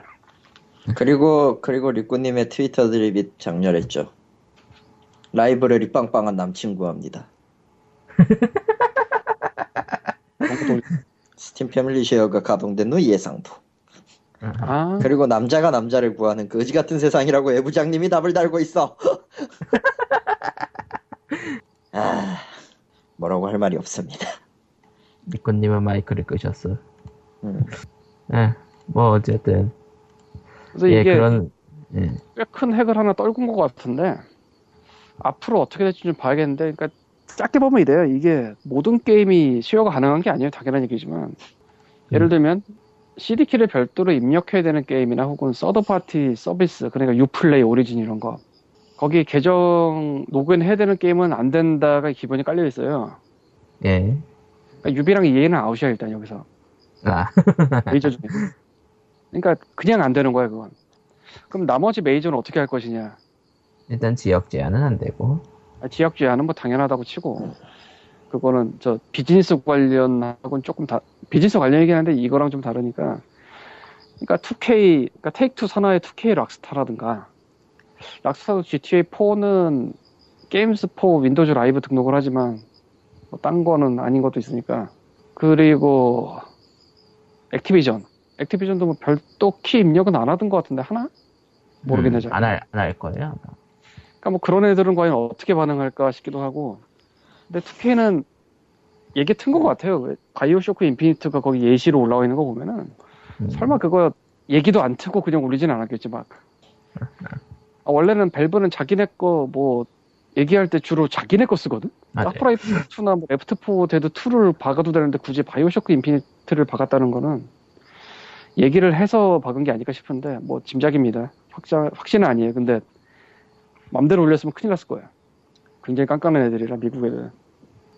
그리고 그리고 리꾸님의 트위터 드립이 장렬했죠. 라이브러리 빵빵한 남친 구합니다. Steam family share가 가동된 후 예상도. 아 그리고 남자가 남자를 구하는 거지 같은 세상이라고 외부장님이 답을 달고 있어. 아, 뭐라고 할 말이 없습니다. 니코님은 마이크를 끄셨어. 음. 예, 뭐 어쨌든 그래서 예 이게 그런 예. 꽤 큰 핵을 하나 떨군 것 같은데 앞으로 어떻게 될지 좀 봐야겠는데 그러니까 짧게 보면 이래요. 이게 모든 게임이 수요가 가능한 게 아니에요. 당연한 얘기지만. 예를 들면 CD키를 별도로 입력해야 되는 게임이나 혹은 서드파티 서비스 그러니까 유플레이 오리진 이런 거. 거기 계정 로그인 해야 되는 게임은 안 된다가 기본이 깔려 있어요. 예. 그러니까 유비랑 EA는 아웃이야 일단 여기서. 아, 메이저 중에. 그러니까 그냥 안 되는 거야 그건. 그럼 나머지 메이저는 어떻게 할 것이냐 일단 지역 제한은 안 되고. 아, 지역 제한은 뭐 당연하다고 치고 그거는 저 비즈니스 관련하고는 조금 다 비즈니스 관련이긴 한데 이거랑 좀 다르니까 그러니까 2K 그러니까 Take2 산하의 2K Rockstar라든가 Rockstar도 GTA 4는 Games for Windows Live 등록을 하지만 뭐 딴 거는 아닌 것도 있으니까 그리고 Activision Activision도 뭐 별도 키 입력은 안 하던 것 같은데 하나 모르겠네 잘. 안할 안 할 거예요. 아마. 그러니까 뭐 그런 애들은 과연 어떻게 반응할까 싶기도 하고. 근데 2K는 얘기 튼 것 같아요. 왜 BioShock Infinite가 거기 예시로 올라와 있는 거 보면은 음. 설마 그거 얘기도 안 트고 그냥 올리진 않았겠지 막. 아, 원래는 Valve는 자기네 거 뭐 얘기할 때 주로 자기네 거 쓰거든. Half-Life 2나 뭐 Left 4 Dead 2를 박아도 되는데 굳이 BioShock Infinite를 박았다는 거는 얘기를 해서 박은 게 아닐까 싶은데 뭐 짐작입니다. 확자, 확신은 아니에요. 근데 맘대로 올렸으면 큰일 났을 거예요. 굉장히 깐깐한 애들이라 미국 애들.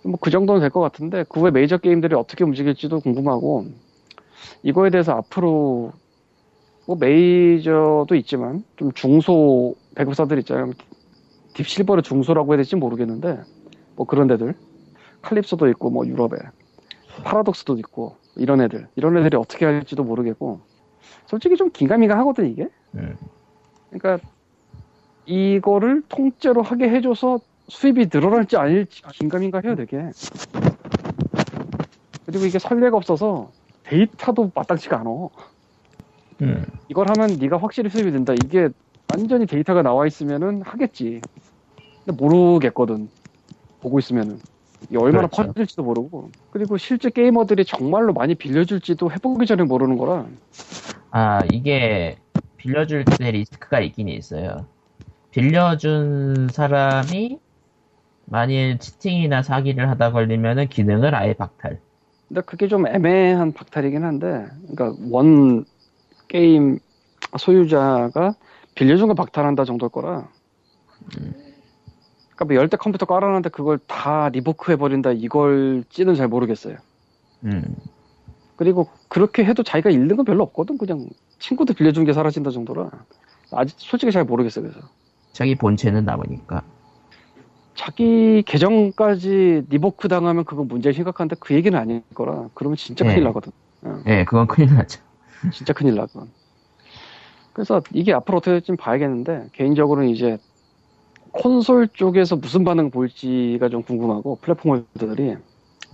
뭐 그 정도는 될 것 같은데 그 후에 메이저 게임들이 어떻게 움직일지도 궁금하고 이거에 대해서 앞으로 뭐 메이저도 있지만 좀 중소 배급사들 있잖아요. 딥실버를 중소라고 해야 될지 모르겠는데 뭐 그런 데들 칼립소도 있고 뭐 유럽에 파라독스도 있고 이런 애들 이런 애들이 어떻게 할지도 모르겠고 솔직히 좀 긴가민가 하거든 이게 음. 그러니까 이거를 통째로 하게 해줘서 수입이 늘어날지 아닐지 긴가민가 해야 되게. 그리고 이게 선례가 없어서 데이터도 마땅치가 않아. 음. 이걸 하면 네가 확실히 수입이 된다. 이게 완전히 데이터가 나와 있으면은 하겠지. 근데 모르겠거든. 보고 있으면은. 이게 얼마나 그렇죠. 퍼질지도 모르고. 그리고 실제 게이머들이 정말로 많이 빌려줄지도 해보기 전에 모르는 거라. 아 이게 빌려줄 때 리스크가 있긴 있어요. 빌려준 사람이 만일 cheating이나 사기를 하다 걸리면은 기능을 아예 박탈. 근데 그게 좀 애매한 박탈이긴 한데, 그러니까 원 게임 소유자가 빌려준 거 박탈한다 정도일 거라. 그러니까 뭐 열 대 컴퓨터 깔아놨는데 그걸 다 revoke 해 버린다 이걸지는 잘 모르겠어요. 음. 그리고 그렇게 해도 자기가 잃는 건 별로 없거든. 그냥 친구들 빌려준 게 사라진다 정도라. 아직 솔직히 잘 모르겠어 그래서. 자기 본체는 남으니까. 자기 계정까지 revoke 당하면 그건 문제 심각한데 그 얘기는 아닐 거라. 그러면 진짜 네. 큰일 나거든. 예, 그건 큰일 나죠. 진짜 큰일 나건. 그래서 이게 앞으로 어떻게 될지 봐야겠는데 개인적으로는 이제 콘솔 쪽에서 무슨 반응 보일지가 좀 궁금하고 플랫폼 holder들이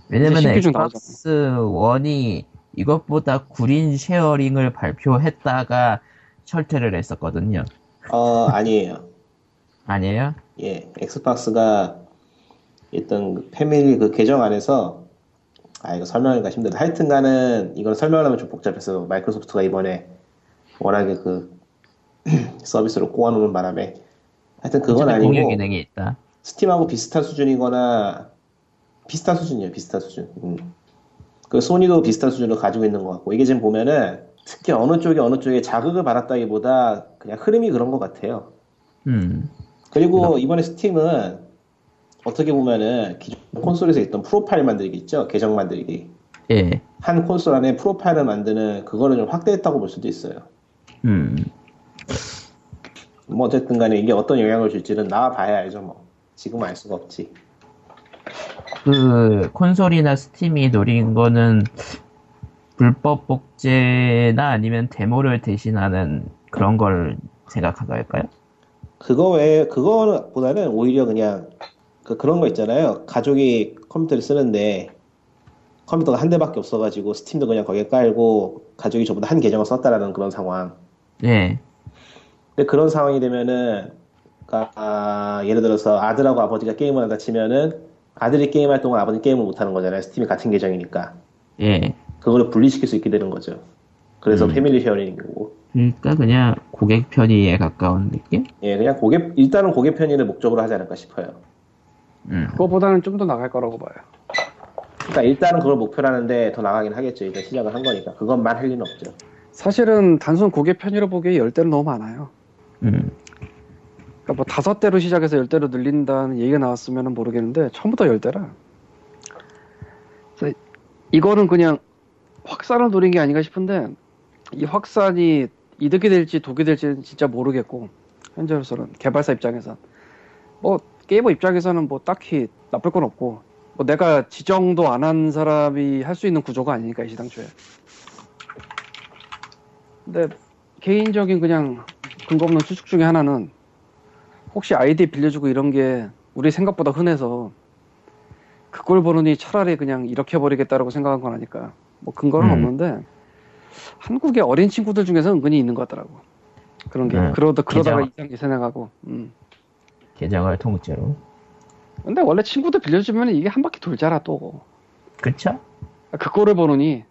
왜냐면 엑스박스 1이 이것보다 구린 sharing을 발표했다가 철회를 했었거든요. 어, 아니에요. 아니에요? 예, 엑스박스가 일단 그 패밀리 그 계정 안에서 아 이거 설명하기가 힘들다. 하여튼간은 이걸 설명하면 좀 복잡해서 마이크로소프트가 이번에 워낙에 그 서비스를 꼬아놓는 바람에 하여튼 그건 아니고 공유 기능이 있다. 스팀하고 비슷한 수준이거나 비슷한 수준이에요. 비슷한 수준. 음. 그 소니도 비슷한 수준을 가지고 있는 것 같고 이게 지금 보면은 특히 어느 쪽에 어느 쪽에 자극을 받았다기보다 그냥 흐름이 그런 것 같아요. 음, 그리고 이번에 스팀은 어떻게 보면은 기존 콘솔에서 있던 프로파일 만들기 있죠? 계정 만들기. 예, 한 콘솔 안에 프로파일을 만드는 그거를 좀 확대했다고 볼 수도 있어요. 음, 뭐 어쨌든 간에 이게 어떤 영향을 줄지는 나와봐야 알죠 뭐. 지금은 알 수가 없지. 그 콘솔이나 스팀이 노린 거는 불법 복제나 아니면 데모를 대신하는 그런 걸 생각하고 할까요? 그거 외에 그거보다는 오히려 그냥 그 그런 거 있잖아요 가족이 컴퓨터를 쓰는데 컴퓨터가 한 대밖에 없어가지고 스팀도 그냥 거기에 깔고 가족이 저보다 한 계정을 썼다라는 그런 상황 예, 근데 그런 상황이 되면은 그러니까, 아, 예를 들어서 아들하고 아버지가 게임을 한다 치면은 아들이 게임할 동안 아버지 게임을 못 하는 거잖아요. 스팀이 같은 계정이니까 예. 그거를 분리시킬 수 있게 되는 거죠. 그래서 음. 패밀리 쉐어링이고 그러니까 그냥 고객 편의에 가까운 느낌? 예 그냥 고객 일단은 고객 편의를 목적으로 하지 않을까 싶어요. 음, 그거보다는 좀 더 나갈 거라고 봐요. 그러니까 일단은 그걸 목표로 하는데 더 나가긴 하겠죠. 일단 시작을 한 거니까 그것만 할 리는 없죠. 사실은 단순 고객 편의로 보기에 열 대는 너무 많아요. 음, 그러니까 뭐 다섯 대로 시작해서 열 대로 늘린다는 얘기가 나왔으면 모르겠는데 처음부터 열 대라. 그래서 이거는 그냥 확산을 노린 게 아닌가 싶은데 이 확산이 이득이 될지 독이 될지는 진짜 모르겠고 현재로서는 개발사 입장에선 뭐 게이머 입장에서는 뭐 딱히 나쁠 건 없고 뭐 내가 지정도 안 한 사람이 할 수 있는 구조가 아니니까 이 시당초에. 근데 개인적인 그냥 근거 없는 추측 중에 하나는 혹시 아이디 빌려주고 이런 게 우리 생각보다 흔해서 그걸 보느니 차라리 그냥 이렇게 해버리겠다라고 생각한 건 아닐까. 뭐 근거는 음. 없는데 한국의 어린 친구들 중에서 은근히 있는 것 같더라고. 그런 게 음. 그러다 그러다가. 이상이 생각하고. 음. 계정을 통째로. 근데 원래 친구들 빌려주면 이게 한 바퀴 돌잖아 또. 그쵸? 그거를 보느니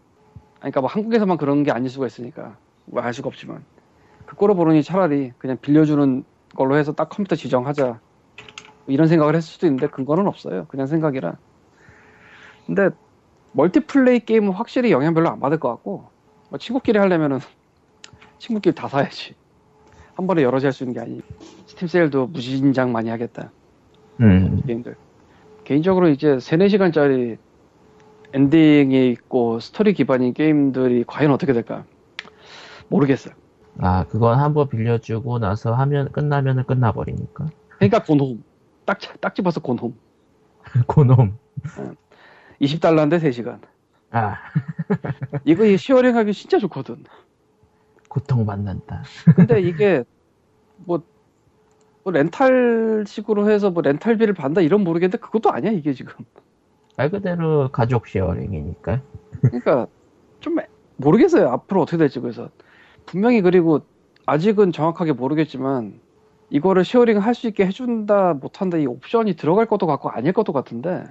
아니, 그러니까 뭐 한국에서만 그런 게 아닐 수가 있으니까 뭐 알 수가 없지만 그거를 보느니 차라리 그냥 빌려주는 걸로 해서 딱 컴퓨터 지정하자 뭐 이런 생각을 했을 수도 있는데 근거는 없어요 그냥 생각이라 근데 멀티플레이 게임은 확실히 영향 별로 안 받을 것 같고 뭐 친구끼리 하려면은 친구끼리 다 사야지 한 번에 여러 개 할 수 있는 게 아니 스팀 세일도 무진장 많이 하겠다 음, 게임들. 개인적으로 이제 3, 4시간짜리 엔딩이 있고 스토리 기반인 게임들이 과연 어떻게 될까? 모르겠어요. 아, 그건 한 번 빌려주고 나서 하면, 끝나면은 끝나버리니까. 그러니까 Gone Home. 딱, 딱 집어서 Gone Home. 고놈. 20달러인데 3시간. 아, 이거 이 sharing 하기 진짜 좋거든. 고통받는다. 근데 이게 뭐, 뭐 렌탈식으로 해서 뭐 렌탈비를 받는다 이런 모르겠는데 그것도 아니야 이게 지금. 말 그대로 가족 sharing이니까. 그러니까 좀 모르겠어요 앞으로 어떻게 될지 그래서 분명히 그리고 아직은 정확하게 모르겠지만 이거를 sharing 할 수 있게 해준다 못한다 이 옵션이 들어갈 것도 같고 아닐 것도 같은데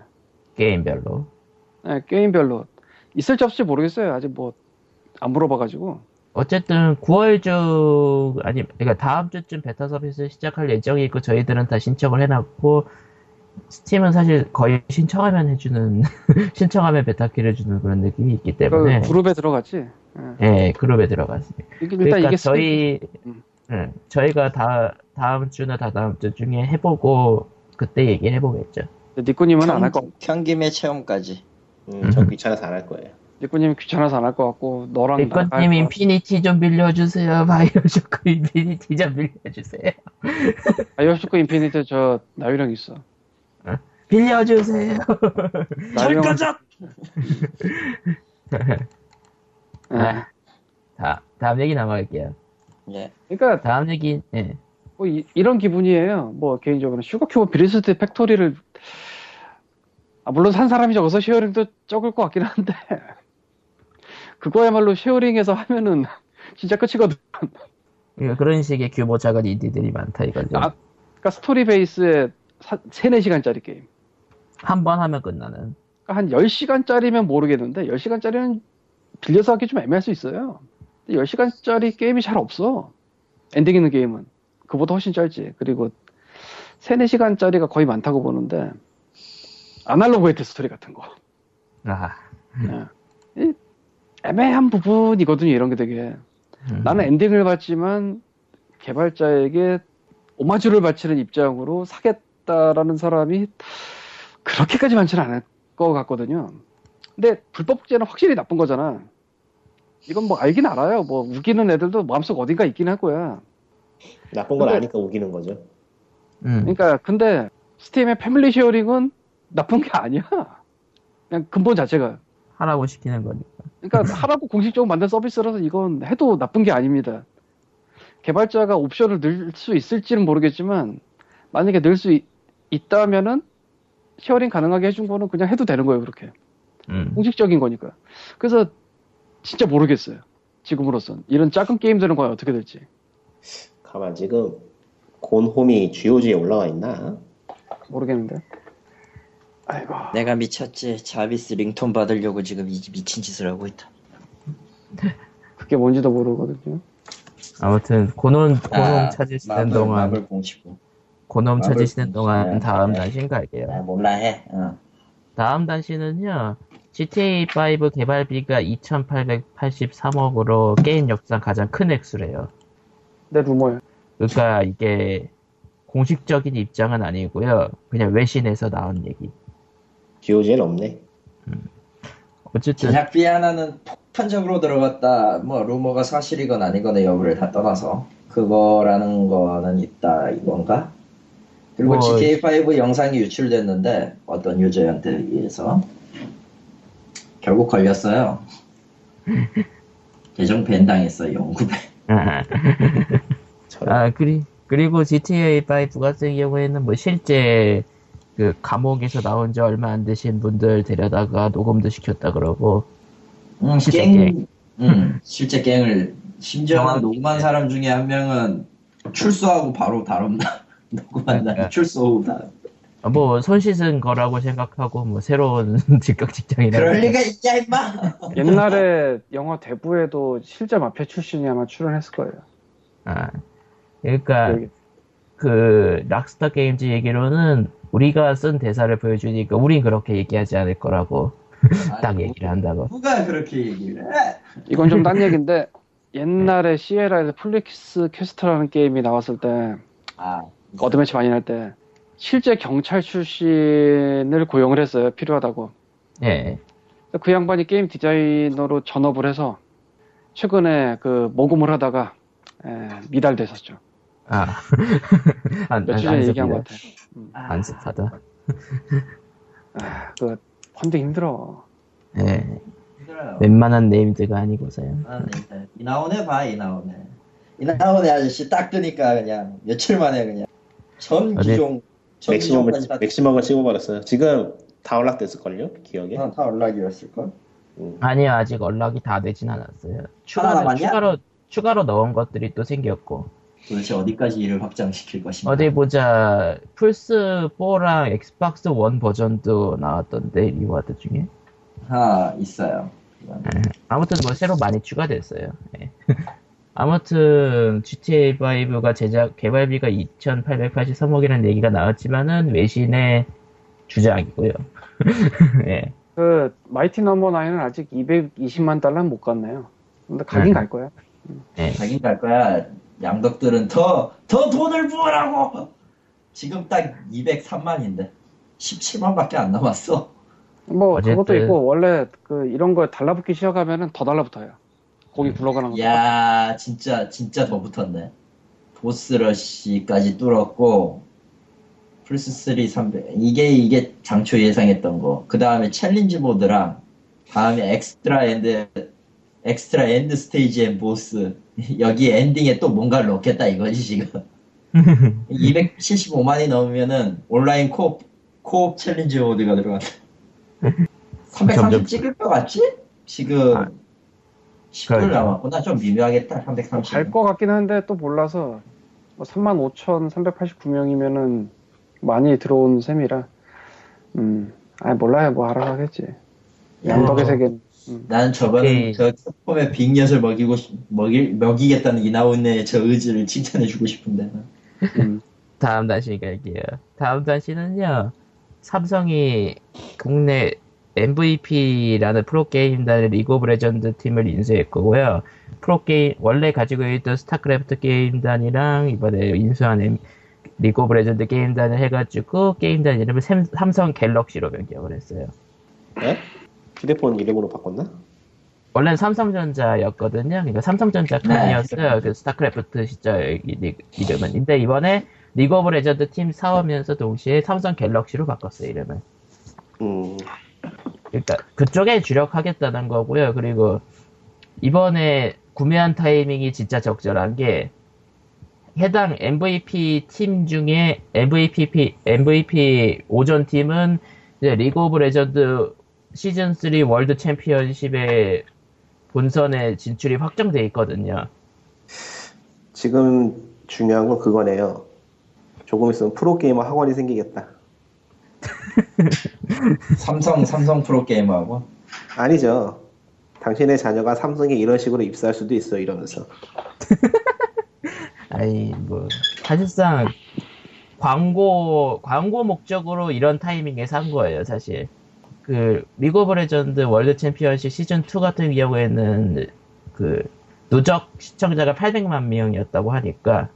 게임별로. 예, 게임별로 있을지 없을지 모르겠어요 아직 뭐 안 물어봐가지고 어쨌든 9월 중 아니 그러니까 다음 주쯤 베타 서비스 시작할 예정이 있고 저희들은 다 신청을 해놨고 스팀은 사실 거의 신청하면 해주는 신청하면 베타 키를 주는 그런 느낌이 있기 때문에 그 그룹에 들어갔지 예. 예 그룹에 일단 그러니까 이게 저희 음. 예, 저희가 다 다음 주나 다 다음 주 중에 해보고 그때 얘기해 보겠죠. 니꾸님은 안할 거. 평, 평김의 체험까지. 음, 전 귀찮아서 안 할 거예요. 리꾸님 귀찮아서 안 할 것 같고 너랑 것 인피니티 좀 빌려주세요. 바이오쇼크 인피니티 좀 빌려주세요. 같- 바이오쇼크 인피니트 저 나유령 있어. 빌려주세요. 나유령 아, 다, 다음 얘기 넘어갈게요. 예. 그러니까 다음 얘기, 예. 뭐 이, 런 기분이에요. 뭐 개인적으로 Sugar Cube Bittersweet Factory를 아, 물론 산 사람이 적어서 sharing도 적을 것 같긴 한데 그거야말로 sharing해서 하면은 진짜 끝이거든. 그러니까 그런 식의 규모 작은 인디들이 많다 이거죠. 아, 그러니까 스토리 베이스의 3, 4시간짜리 게임. 한 번 하면 끝나는. 그러니까 한 10시간짜리면 모르겠는데 10시간짜리는 빌려서 하기 좀 애매할 수 있어요. 10시간짜리 게임이 잘 없어. 엔딩 있는 게임은. 그보다 훨씬 짧지. 그리고 3, 4시간짜리가 거의 많다고 보는데 Analogue Hate Story 같은 거. 아, 예. 이 애매한 부분이거든요. 이런 게 되게. 음. 나는 엔딩을 봤지만 개발자에게 오마주를 바치는 입장으로 사겠다라는 사람이 그렇게까지 많지는 않을 것 같거든요. 근데 불법 복제는 확실히 나쁜 거잖아. 이건 뭐 알긴 알아요. 뭐 우기는 애들도 마음속 어딘가 있긴 할 거야. 나쁜 걸 근데- 아니까 우기는 거죠. 음. 그러니까 근데 스팀의 패밀리 쉐어링은 나쁜 게 아니야. 그냥 근본 자체가. 하라고 시키는 거니까. 그러니까 하라고 공식적으로 만든 서비스라서 이건 해도 나쁜 게 아닙니다. 개발자가 옵션을 넣을 수 있을지는 모르겠지만 만약에 넣을 수 있, 있다면은 sharing 가능하게 해준 거는 그냥 해도 되는 거예요 그렇게 음. 공식적인 거니까 그래서 진짜 모르겠어요 지금으로선 이런 작은 게임들은 과연 어떻게 될지 가만 지금 Gone Home이 GOG에 올라와 있나? 모르겠는데 아이고 내가 미쳤지. 자비스 ringtone 받으려고 지금 이 미친 짓을 하고 있다. 그게 뭔지도 모르거든요 아무튼 고놈 고놈 아, 찾으시는 마블, 동안 마블 공식고. 고놈 찾으시는 동안 공식. 다음 네. 단신 갈게요. 아, 몰라 해. 어. 다음 단신은요. GTA 5 개발비가 2,883억으로 게임 역사상 가장 큰 액수래요. 내 루머야 그러니까 이게 공식적인 입장은 아니고요. 그냥 외신에서 나온 얘기. GOG에는 없네. 어쨌든 제작비 하나는 폭탄적으로 들어갔다. 뭐 루머가 사실이건 아니건 여부를 다 떠나서 그거라는 거는 있다 이건가? 그리고 뭐- GTA5 영상이 유출됐는데 어떤 유저한테 의해서 결국 걸렸어요. 계정 밴 당했어요 영구배. 아 그리 그리고 GTA 5 같은 경우에는 뭐 실제 그 감옥에서 나온 지 얼마 안 되신 분들 데려다가 녹음도 시켰다 그러고 음, 실제 갱, 갱. 음, 실제 갱을 심지어 정확히, 녹음한 네. 사람 중에 한 명은 출소하고 바로 다룬다. 녹음한 날 그러니까. 출소 후 다. 뭐손 씻은 거라고 생각하고 뭐 새로운 직각 직장이라 그럴 리가 있냐 임마. 옛날에 영화 대부에도 실제 마피아 출신이 아마 출연했을 거예요 아 그러니까 여기. 그 Rockstar Games 얘기로는 우리가 쓴 대사를 보여주니까 우린 그렇게 얘기하지 않을 거라고 딱 아니, 얘기를 한다고. 누가 그렇게 얘기를 해? 이건 좀 딴 얘기인데 옛날에 시에라에서 Police Quest라는 게임이 나왔을 때 아, 어드매치 많이 날 때 실제 경찰 출신을 고용을 했어요 필요하다고. 예. 그 양반이 게임 디자이너로 전업을 해서 최근에 그 모금을 하다가 에, 미달됐었죠. 아, 안, 며칠 안, 전에 안 얘기한. 것 같아 아, 안습하다. 아, 그 펀딩 힘들어 예, 힘들어요. 웬만한 named가 아니고서요. 아, 네. 이나후네 봐, 이나후네. 이나후네 아저씨 딱 뜨니까 그냥 며칠 만에 그냥 전 기종, 전 맥시멈을, 맥시멈을 찍어버렸어요. 지금 다 unlock됐을걸요? 기억에? 어, 다 unlock이었을걸? 음. 아니요, 아직 unlock이 다 되진 않았어요. 하나 추가로? 추가로, 추가로 넣은 것들이 또 생겼고. 도대체 어디까지 이를 확장시킬 것인가? 어디 보자, 플스4랑 엑스박스 원 버전도 나왔던데, reward 중에. 아, 있어요. 이건. 아무튼 뭐 새로 많이 추가됐어요. 예. 아무튼 GTA5가 제작 개발비가 2,883억이라는 얘기가 나왔지만은 외신의 주장이고요. 예. 그 마이티 넘버 나인은 아직 220만 달러는 못 갔네요 근데 가긴 네. 갈 거야 예. 가긴 갈 거야. 양덕들은 더, 더 돈을 부으라고! 지금 딱 203만인데. 17만밖에 안 남았어. 뭐 어쨌든- 그것도 있고 원래 그 이런 거 달라붙기 시작하면은 더 달라붙어요. 고기 굴러가는 거. 야 진짜 진짜 더 붙었네. 보스러시까지 뚫었고 플스 3 300 이게 이게 당초 예상했던 거. 그 다음에 challenge mode랑 다음에 extra end extra end stage and boss 여기 엔딩에 또 뭔가를 넣겠다 이거지 지금. 275만이 넘으면은 온라인 co-op co-op challenge mode가 들어간다. 330 점점- 찍을 것 같지? 지금 아, 10분 그러니까. 남았구나. 좀 미묘하겠다. 330. 갈 것 같긴 한데 또 몰라서 뭐 35,389명이면은 많이 들어온 셈이라 음, 아 몰라요 뭐 알아서 하겠지. 양덕의 세계. 난 저거는 오케이. 저 캡콤의 빅엿을 먹이고 싶- 먹일 먹이겠다는 이나온의 저 의지를 칭찬해주고 싶은데. 음. 다음 단신 갈게요. 다음 단신은요, 삼성이 국내 MVP라는 프로게임단의 리그 오브 레전드 팀을 인수했고요. 프로게임, 원래 가지고 있던 스타크래프트 게임단이랑 이번에 인수한 M- 리그 오브 레전드 게임단을 해가지고 게임단 이름을 샘- 삼성 갤럭시로 변경을 했어요. 예? 휴대폰 이름으로 바꿨나? 원래는 삼성전자였거든요. 그러니까 삼성전자 칸이었어요. 그 스타크래프트 시절 이- 이름은. 근데 이번에 리그 오브 레전드 팀 사오면서 동시에 삼성 갤럭시로 바꿨어요, 이름을. 음, 그러니까 그쪽에 주력하겠다는 거고요. 그리고 이번에 구매한 타이밍이 진짜 적절한 게 해당 MVP 팀 중에 MVP MVP 오존 팀은 이제 리그 오브 레전드 시즌 3 월드 챔피언십의 본선에 진출이 확정돼 있거든요. 지금 중요한 건 그거네요. 조금 있으면 프로게이머 학원이 생기겠다. 삼성 삼성 프로게이머하고 아니죠. 당신의 자녀가 삼성에 이런 식으로 입사할 수도 있어 이러면서. 아니 뭐 사실상 광고 광고 목적으로 이런 타이밍에 산 거예요 사실 그 리그 오브 레전드 월드 챔피언십 시즌 2 같은 경우에는 그 누적 시청자가 800만 명이었다고 하니까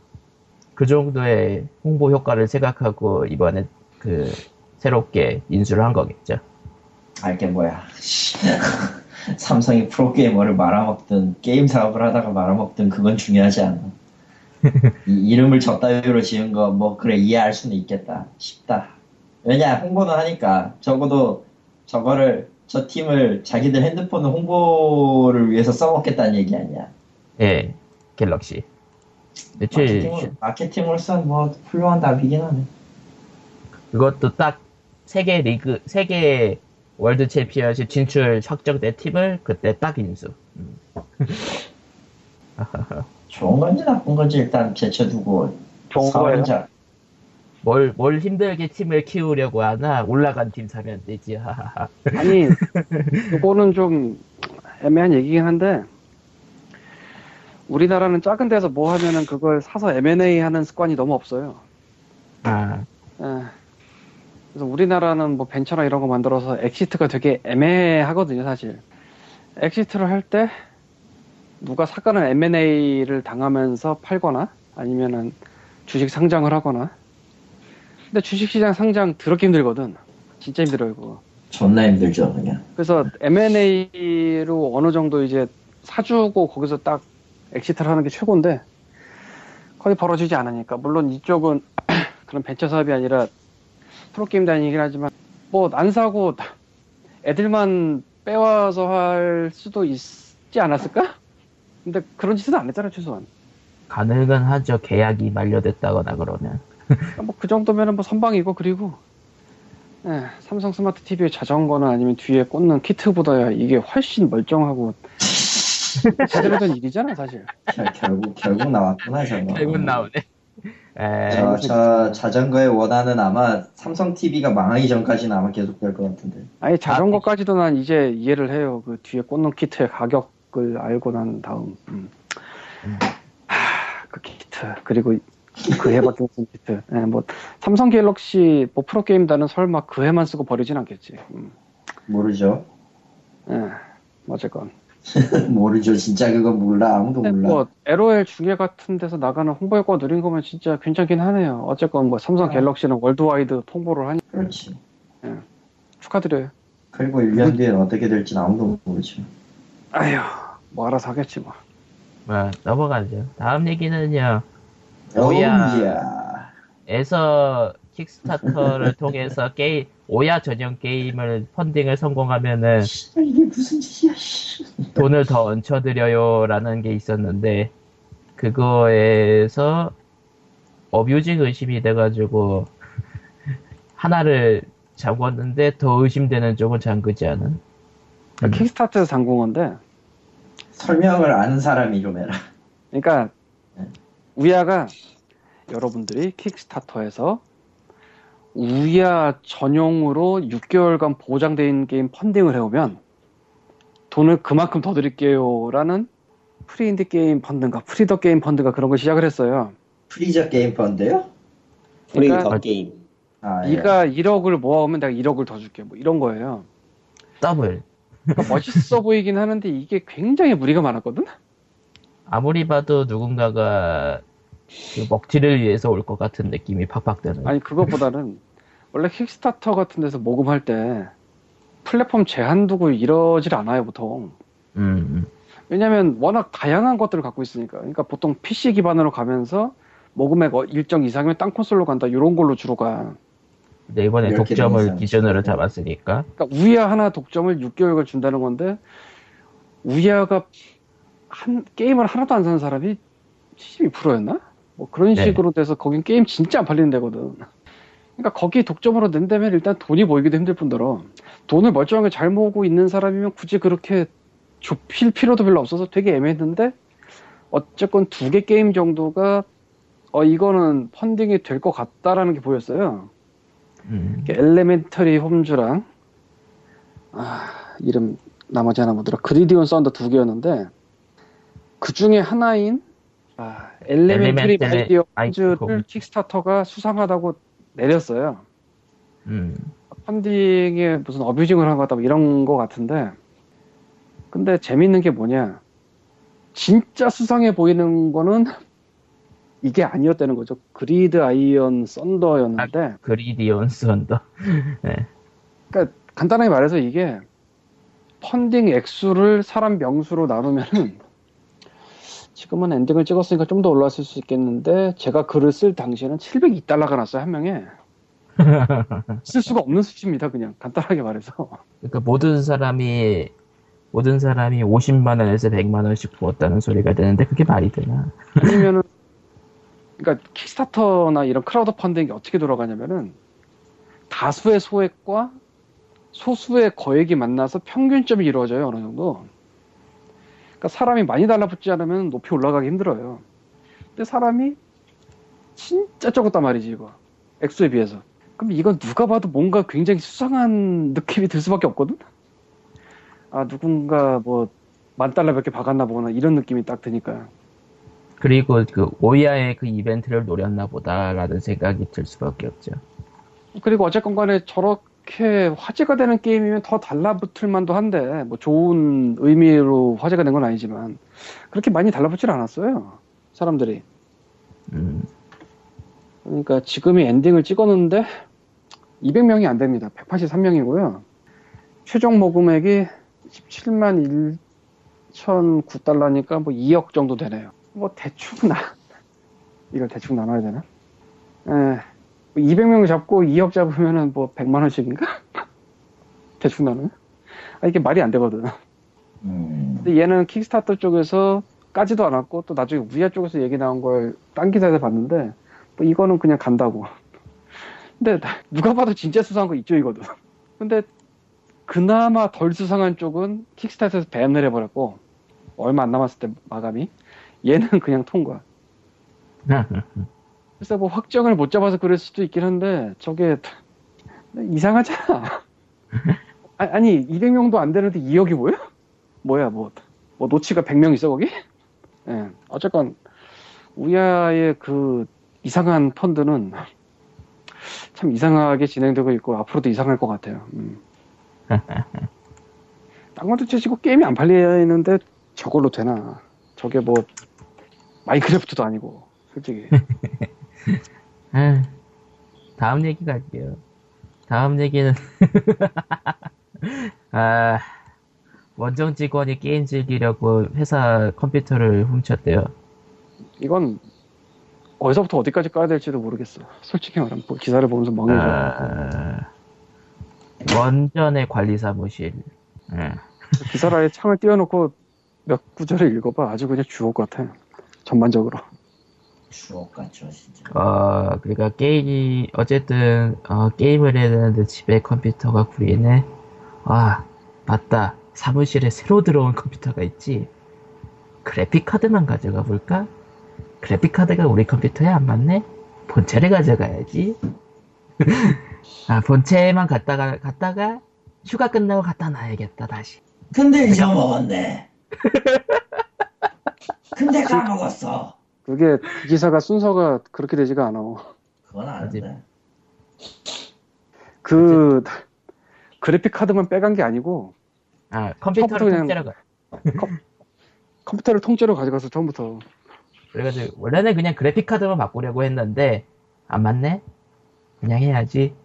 그 정도의 홍보 효과를 생각하고 이번에 그 새롭게 인수를 한 거겠죠. 알게 뭐야. 삼성이 프로게이머를 말아먹든 게임 사업을 하다가 말아먹든 그건 중요하지 않아. 이 이름을 저 따위로 지은 거 뭐 그래 이해할 수는 있겠다 싶다. 왜냐 홍보는 하니까 적어도 저거를 저 팀을 자기들 핸드폰 홍보를 위해서 써먹겠다는 얘기 아니야. 예, 갤럭시. 애초에 마케팅으로, 마케팅으로서는 뭐 훌륭한 답이긴 하네. 그것도 딱 세계 리그, 세계 월드 챔피언십 진출 확정된 팀을 그때 딱 인수. 음. 좋은 건지 나쁜 건지 일단 제쳐두고 좋은 거예요. 잘- 뭘, 뭘 힘들게 팀을 키우려고 하나 올라간 팀 사면 되지. 하하하. 아니, 이거는 좀 애매한 얘기긴 한데, 우리나라는 작은 데서 뭐 하면은 그걸 사서 M&A 하는 습관이 너무 없어요. 아, 예. 그래서 우리나라는 뭐 벤처나 이런 거 만들어서 엑시트가 되게 애매하거든요, 사실. exit을 할 때 누가 사건을 M&A를 당하면서 팔거나 아니면은 주식 상장을 하거나. 근데 주식시장 상장 더럽게 힘들거든. 진짜 힘들어요, 그거. 존나 힘들죠 그냥. 그래서 M&A로 어느 정도 이제 사주고 거기서 딱 exit을 하는 게 최고인데 거의 벌어지지 않으니까 물론 이쪽은 그런 벤처 사업이 아니라 프로게임단이긴 하지만 뭐 안 사고 애들만 빼와서 할 수도 있지 않았을까? 근데 그런 짓은 안 했잖아 최소한 가능은 하죠. 계약이 만료됐다거나 그러면. 뭐 그 정도면은 뭐 선방이고 그리고 예, 삼성 스마트 TV의 자전거나 아니면 뒤에 꽂는 키트보다야 이게 훨씬 멀쩡하고 제대로 된 일이잖아 사실. 결, 결국 결국 나왔구나 저거. 결국 나오네. 에, 저, 저 자전거의 원한은 아마 삼성 TV가 망하기 전까지는 아마 계속 될 것 같은데. 아니 자전거까지도 난 이제 이해를 해요. 그 뒤에 꽂는 키트의 가격을 알고 난 다음. 음. 하, 그 키트 그리고 그 해밖에 없는 키트. 예, 뭐 삼성 갤럭시 뭐 프로 게임단은 설마 그 해만 쓰고 버리진 않겠지. 음. 모르죠. 예, 어쨌건. 모르죠. 진짜 그건 몰라. 아무도 몰라. 뭐 LOL 중계 같은 데서 나가는 홍보 효과 누린 거면 진짜 괜찮긴 하네요. 어쨌건 뭐 삼성 아. 갤럭시는 월드와이드 통보를 하니 그렇지. 축하드려요. 그리고 1년 뒤엔 어떻게 될지 아무도 모르지. 아휴, 뭐 알아서 하겠지 뭐. 뭐, 넘어가죠. 다음 얘기는요. 오야. 오야. 에서 킥스타터를 통해서 게임, 오야 전용 게임을 펀딩을 성공하면은 이게 무슨 짓이야, 씨. 돈을 더 얹혀드려요라는 게 있었는데, 그거에서 어뷰징 의심이 돼가지고, 하나를 잠궜는데 더 의심되는 쪽은 잠그지 않은. 그러니까 킥스타트에서 잠근 건데, 설명을 아는 사람이 좀 해라. 그러니까 네. OUYA가 여러분들이 킥스타터에서 OUYA 전용으로 6개월간 보장된 게임 펀딩을 해오면 돈을 그만큼 더 드릴게요라는 프리인디 게임 펀드인가 프리더 게임 펀드가 그런 걸 시작을 했어요. Free the Game Fund요? 그러니까 the game. 아, 예. 네가 1억을 모아오면 내가 1억을 더 줄게 뭐 이런 거예요. 더블. 그러니까 멋있어 보이긴 하는데 이게 굉장히 무리가 많았거든. 아무리 봐도 누군가가 그 먹튀를 위해서 올 것 같은 느낌이 팍팍 드는. 아니 그것보다는 원래 Kickstarter 같은 데서 모금할 때 플랫폼 제한 두고 이러질 않아요 보통 음, 왜냐면 워낙 다양한 것들을 갖고 있으니까 그러니까 보통 PC 기반으로 가면서 모금액 어- 일정 이상이면 딴 콘솔로 간다 이런 걸로 주로 가 근데 이번에 독점을 기준으로. 잡았으니까. 그러니까 우야 하나 독점을 6개월간 준다는 건데 우야가 한 게임을 하나도 안 사는 사람이 72%였나? 뭐 그런 네. 식으로 돼서 거긴 게임 진짜 안 팔리는 데거든. 그러니까 거기 독점으로 낸다면 일단 돈이 모이기도 힘들 뿐더러 돈을 멀쩡하게 잘 모으고 있는 사람이면 굳이 그렇게 좁힐 필요도 별로 없어서 되게 애매했는데 어쨌건 두 개 게임 정도가 어 이거는 펀딩이 될 것 같다라는 게 보였어요. 음, Elementary Holmes랑 아 이름 나머지 하나 뭐더라 Gridiron Thunder 두 개였는데 그 중에 하나인 아, Elementary- My Dear 그거. 킥스타터가 수상하다고 내렸어요. 음. 펀딩에 무슨 abusing을 한 것 같다 뭐 이런 거 같은데 근데 재밌는 게 뭐냐 진짜 수상해 보이는 거는 이게 아니었다는 거죠. Gridiron Thunder였는데 Gridiron Thunder. 네. 그러니까 간단하게 말해서 이게 펀딩 액수를 사람 명수로 나누면은 지금은 엔딩을 찍었으니까 좀 더 올랐을 수 있겠는데 제가 글을 쓸 당시에는 702달러가 났어요 한 명에 쓸 수가 없는 수치입니다 그냥 간단하게 말해서 그러니까 모든 사람이 모든 사람이 50만 원에서 100만 원씩 부었다는 소리가 되는데 그게 말이 되나? 아니면은 그러니까 킥스타터나 이런 크라우드 펀딩이 어떻게 돌아가냐면은 다수의 소액과 소수의 거액이 만나서 평균점이 이루어져요 어느 정도. 그러니까 사람이 많이 달라붙지 않으면 높이 올라가기 힘들어요. 근데 사람이 진짜 적었단 말이지 이거 액수에 비해서. 그럼 이건 누가 봐도 뭔가 굉장히 수상한 느낌이 들 수밖에 없거든. 아 누군가 뭐 만 달러 몇개 박았나 보거나 이런 느낌이 딱 드니까. 그리고 그 오야의 그 이벤트를 노렸나 보다라는 생각이 들 수밖에 없죠. 그리고 어쨌건 간에 저렇게 화제가 되는 게임이면 더 달라붙을 만도 한데, 뭐 좋은 의미로 화제가 된 건 아니지만, 그렇게 많이 달라붙질 않았어요. 사람들이. 음, 그러니까 지금이 엔딩을 찍었는데, 200명이 안 됩니다. 183명이고요. 최종 모금액이 17만 1,009달러니까 뭐 2억 정도 되네요. 뭐 대충 나, 이걸 대충 나눠야 되나? 에, 200명 잡고 2억 잡으면은 뭐 100만 원씩인가? 대충 나누면? 아, 이게 말이 안 되거든. 음, 근데 얘는 킥스타터 쪽에서 까지도 않았고 또 나중에 우야 쪽에서 얘기 나온 걸 딴 기사에서 봤는데 뭐 이거는 그냥 간다고. 근데 누가 봐도 진짜 수상한 거 이쪽이거든. 근데 그나마 덜 수상한 쪽은 킥스타터에서 밴을 해버렸고 얼마 안 남았을 때 마감이 얘는 그냥 통과. 그래서 뭐 확정을 못 잡아서 그럴 수도 있긴 한데 저게 이상하잖아. 아, 아니 200명도 안 되는데 2억이 뭐야? 뭐야 뭐, 뭐 노치가 100명 있어 거기? 예. 어쨌건 우야의 그 이상한 펀드는 참 이상하게 진행되고 있고 앞으로도 이상할 것 같아요. 음. 딴 것도 치시고 게임이 안 팔리는데 저걸로 되나? 저게 뭐 마인크래프트도 아니고 솔직히. 아, 다음 얘기 갈게요. 다음 얘기는 아, 원정 직원이 게임 즐기려고 회사 컴퓨터를 훔쳤대요. 이건 어디서부터 어디까지 까야 될지도 모르겠어. 솔직히 말하면 뭐 기사를 보면서 멍해져. 아, 원전의 관리 사무실. 예. 기사를 아예 창을 띄워놓고 몇 구절을 읽어봐. 아주 그냥 주옥 같아. 전반적으로. 추억 같죠 진짜. 어, 그러니까 게임이, 어쨌든, 어, 게임을 해야 되는데 집에 컴퓨터가 구리네. 아, 맞다. 사무실에 새로 들어온 컴퓨터가 있지. 그래픽카드만 가져가 볼까? 그래픽카드가 우리 컴퓨터에 안 맞네? 본체를 가져가야지. 아, 본체만 갖다가, 갖다가, 휴가 끝나고 갖다 놔야겠다, 다시. 근데 잊어먹었네. 근데 까먹었어. 그게 그 기사가 순서가 그렇게 되지가 않아. 그건 아는데. 그 그래픽 카드만 빼간 게 아니고 아, 컴퓨터를 통째로 가. 컴퓨터를 통째로 가져가서 처음부터 그래가지고, 원래는 그냥 그래픽 카드만 바꾸려고 했는데, 안 맞네? 그냥 해야지.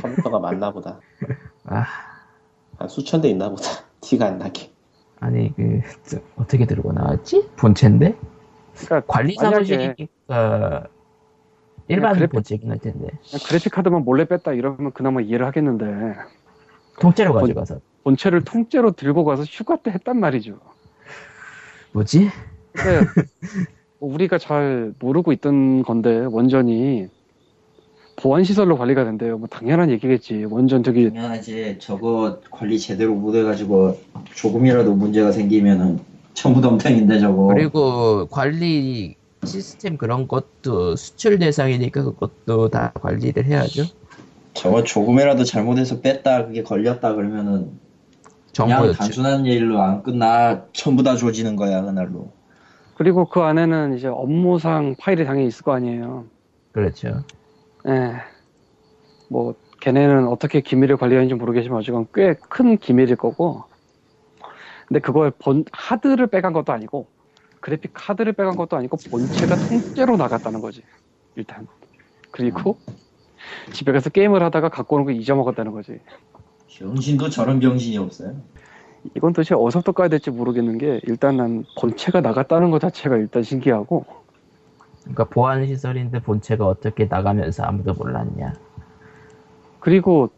컴퓨터가 맞나 보다. 아, 한 수천 대 있나 보다. 티가 안 나게. 아니, 그, 저, 어떻게 들고 나왔지? 본체인데? 그러니까 관리 사무실이니까, 일반 그래픽- 본체긴 할 텐데. 그래픽 카드만 몰래 뺐다 이러면 그나마 이해를 하겠는데 통째로 본- 가져가서. 본체를 통째로 들고 가서 휴가 때 했단 말이죠. 뭐지? 근데 뭐 우리가 잘 모르고 있던 건데 원전이 보안 시설로 관리가 된대요. 뭐 당연한 얘기겠지. 원전 저기 당연하지. 저거 관리 제대로 못해가지고 조금이라도 문제가 생기면은 전부 덤탱인데 저거. 그리고 관리 시스템 그런 것도 수출 대상이니까 그것도 다 관리를 해야죠. 저거 조금이라도 잘못해서 뺐다 그게 걸렸다 그러면은 정보였죠. 단순한 일로 안 끝나 전부 다 조지는 거야 그날로. 그리고 그 안에는 이제 업무상 파일이 당연히 있을 거 아니에요. 그렇죠. 예. 뭐 걔네는 어떻게 기밀을 관리하는지 모르겠지만 어쨌건 꽤 큰 기밀일 거고. 근데 그걸 본 하드를 빼간 것도 아니고 그래픽 카드를 빼간 것도 아니고 본체가 통째로 나갔다는 거지. 일단. 그리고 집에 가서 게임을 하다가 갖고 오는 거 잊어먹었다는 거지. 병신도 저런 병신이 없어요. 이건 도대체 어디서부터 까야 될지 모르겠는 게 일단 난 본체가 나갔다는 것 자체가 일단 신기하고 그러니까 보안 시설인데 본체가 어떻게 나가면서 아무도 몰랐냐. 그리고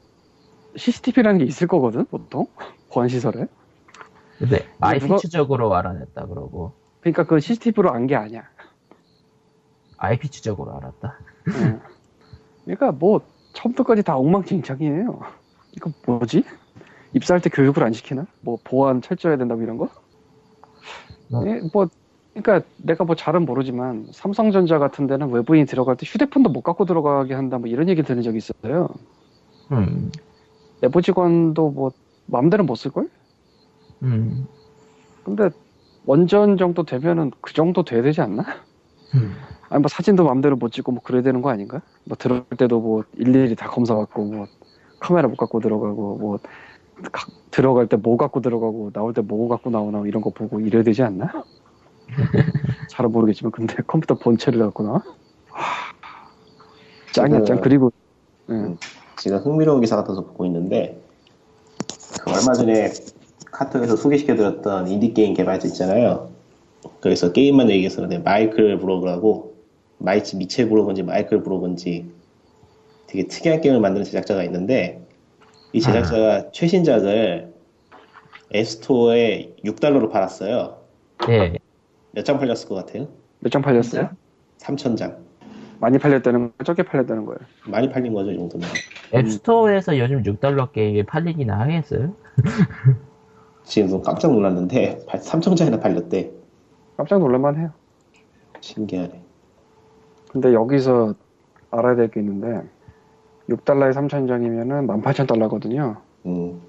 CCTV라는 게 있을 거거든 보통 보안 시설에 근데 IP 누가- 추적으로 알아냈다 그러고 그러니까 그 CCTV로 안 게 아니야 IP 추적으로 알았다. 예. 그러니까 뭐 처음부터까지 다 엉망진창이에요 이거 뭐지? 입사할 때 교육을 안 시키나? 뭐 보안 철저해야 된다고 이런 거? 뭐. 예, 뭐 그러니까 내가 뭐 잘은 모르지만 삼성전자 같은 데는 외부인이 들어갈 때 휴대폰도 못 갖고 들어가게 한다 뭐 이런 얘기 들은 적이 있어요 음, 내부 직원도 뭐 마음대로 못 쓸걸? 음, 근데 원전 정도 되면은 그 정도 돼야 되지 않나? 음. 아니 뭐 사진도 마음대로 못 찍고 뭐 그래야 되는 거 아닌가? 뭐 들어올 때도 뭐 일일이 다 검사 받고 뭐 카메라 못 갖고 들어가고 뭐 가- 들어갈 때 뭐 갖고 들어가고 나올 때 뭐 갖고 나오나 이런 거 보고 이래야 되지 않나? 잘은 모르겠지만 근데 컴퓨터 본체를? 하, 짱이야 짱 그리고 예. 지금 흥미로운 기사 같아서 보고 있는데 그 얼마 전에 카톡에서 소개시켜드렸던 인디게임 개발자 있잖아요. 그래서 게임만 얘기해서는 마이클 브로그라고 마이치 미첼 브로그인지 마이클 브로그인지 되게 특이한 게임을 만드는 제작자가 있는데 이 제작자가 최신작을 앱스토어에 6달러로 팔았어요. 예, 몇 장 팔렸을 것 같아요? 몇 장 팔렸어요? 3,000장. 많이 팔렸다는 거 적게 팔렸다는 거예요 많이 팔린 거죠, 이 정도면. 앱스토어에서 요즘 6달러 게임이 팔리기나 하겠어요? 지금 좀 깜짝 놀랐는데 3,000장이나 팔렸대. 깜짝 놀랄만 해요 신기하네. 근데 여기서 알아야 될 게 있는데 6달러에 3,000장이면은 18,000달러거든요. 음,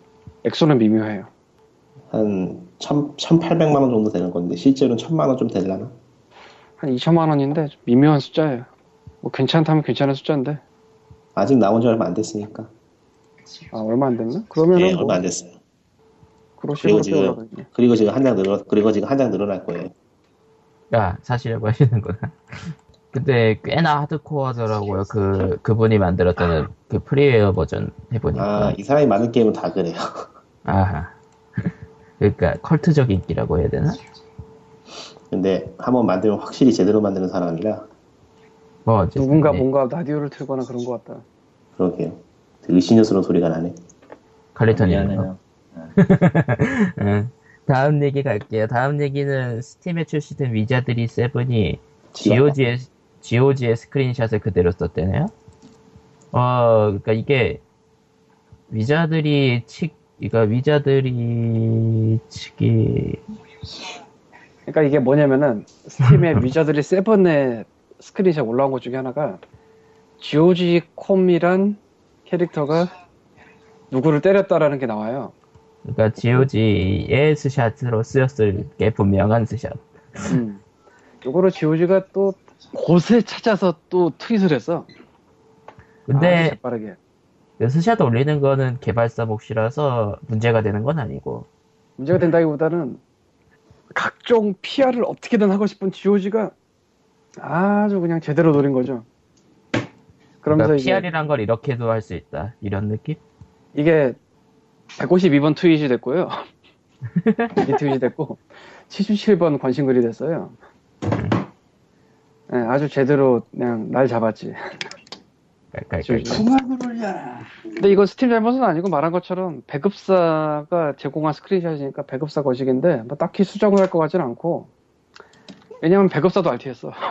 액수는 미묘해요. 한 1 1,800만 원 정도 되는 건데 실제로는 1,000만 원 좀 되려나? 한 2천만 원인데 좀 미묘한 숫자예요. 뭐 괜찮다면 괜찮은 숫자인데 아직 나온 지 얼마 안 됐으니까. 아 얼마 안 됐나? 그러면은 예, 뭐 얼마 안 됐어요. 그리고 지금-. 그리고 지금 한 장 늘어 그리고 지금 한 장 늘어날 거예요. 야, 사시려고 하시는구나. 근데 꽤나 하드코어더라고요. 그 그분이 만들었던 그 프리웨어 버전 해보니까. 아, 이 사람이 만든 게임은 다 그래요. 아하. 그러니까 컬트적 인기라고 해야 되나? 근데 한번 만들면 확실히 제대로 만드는 사람이라 뭐 어쨌든, 누군가 네. 뭔가 라디오를 틀거나 그런 것 같다. 그러게요. 되게 신녀스러운 소리가 나네. 칼리턴이요. 미안해요. 응. 다음 얘기 갈게요. 다음 얘기는 Steam에 출시된 Wizardry seven이 GOG의, GOG의 스크린샷을 그대로 썼대네요. 어, 그니까 이게, Wizardry 측, 그니까 Wizardry 측이, 그러니까 이게 뭐냐면은 Steam에 Wizardry seven의 스크린샷 올라온 것 중에 하나가 GOG.com이란 캐릭터가 누구를 때렸다라는 게 나와요. 그니까 GOG의 스샷으로 쓰였을 게 분명한 스샷. 음. 요거를 GOG가 또 곳을 찾아서 또 트윗을 했어. 근데 재빠르게. 그 스샷 올리는 거는 개발사 몫이라서 문제가 되는 건 아니고. 문제가 된다기보다는 각종 PR을 어떻게든 하고 싶은 GOG가 아주 그냥 제대로 노린 거죠. 그러면서 그러니까 PR이란 걸 이렇게도 할 수 있다. 이런 느낌? 이게 152번 트윗이 됐고요. 리트윗이 됐고 77번 관심글이 됐어요. 네, 아주 제대로 그냥 날 잡았지. 깔깔깔. 풍악 을 울려라. 근데 이거 스팀 잘못은 아니고 말한 것처럼 배급사가 제공한 스크린샷이니까 배급사 거식인데 뭐 딱히 수정을 할 것 같지는 않고 왜냐면 배급사도 RT했어.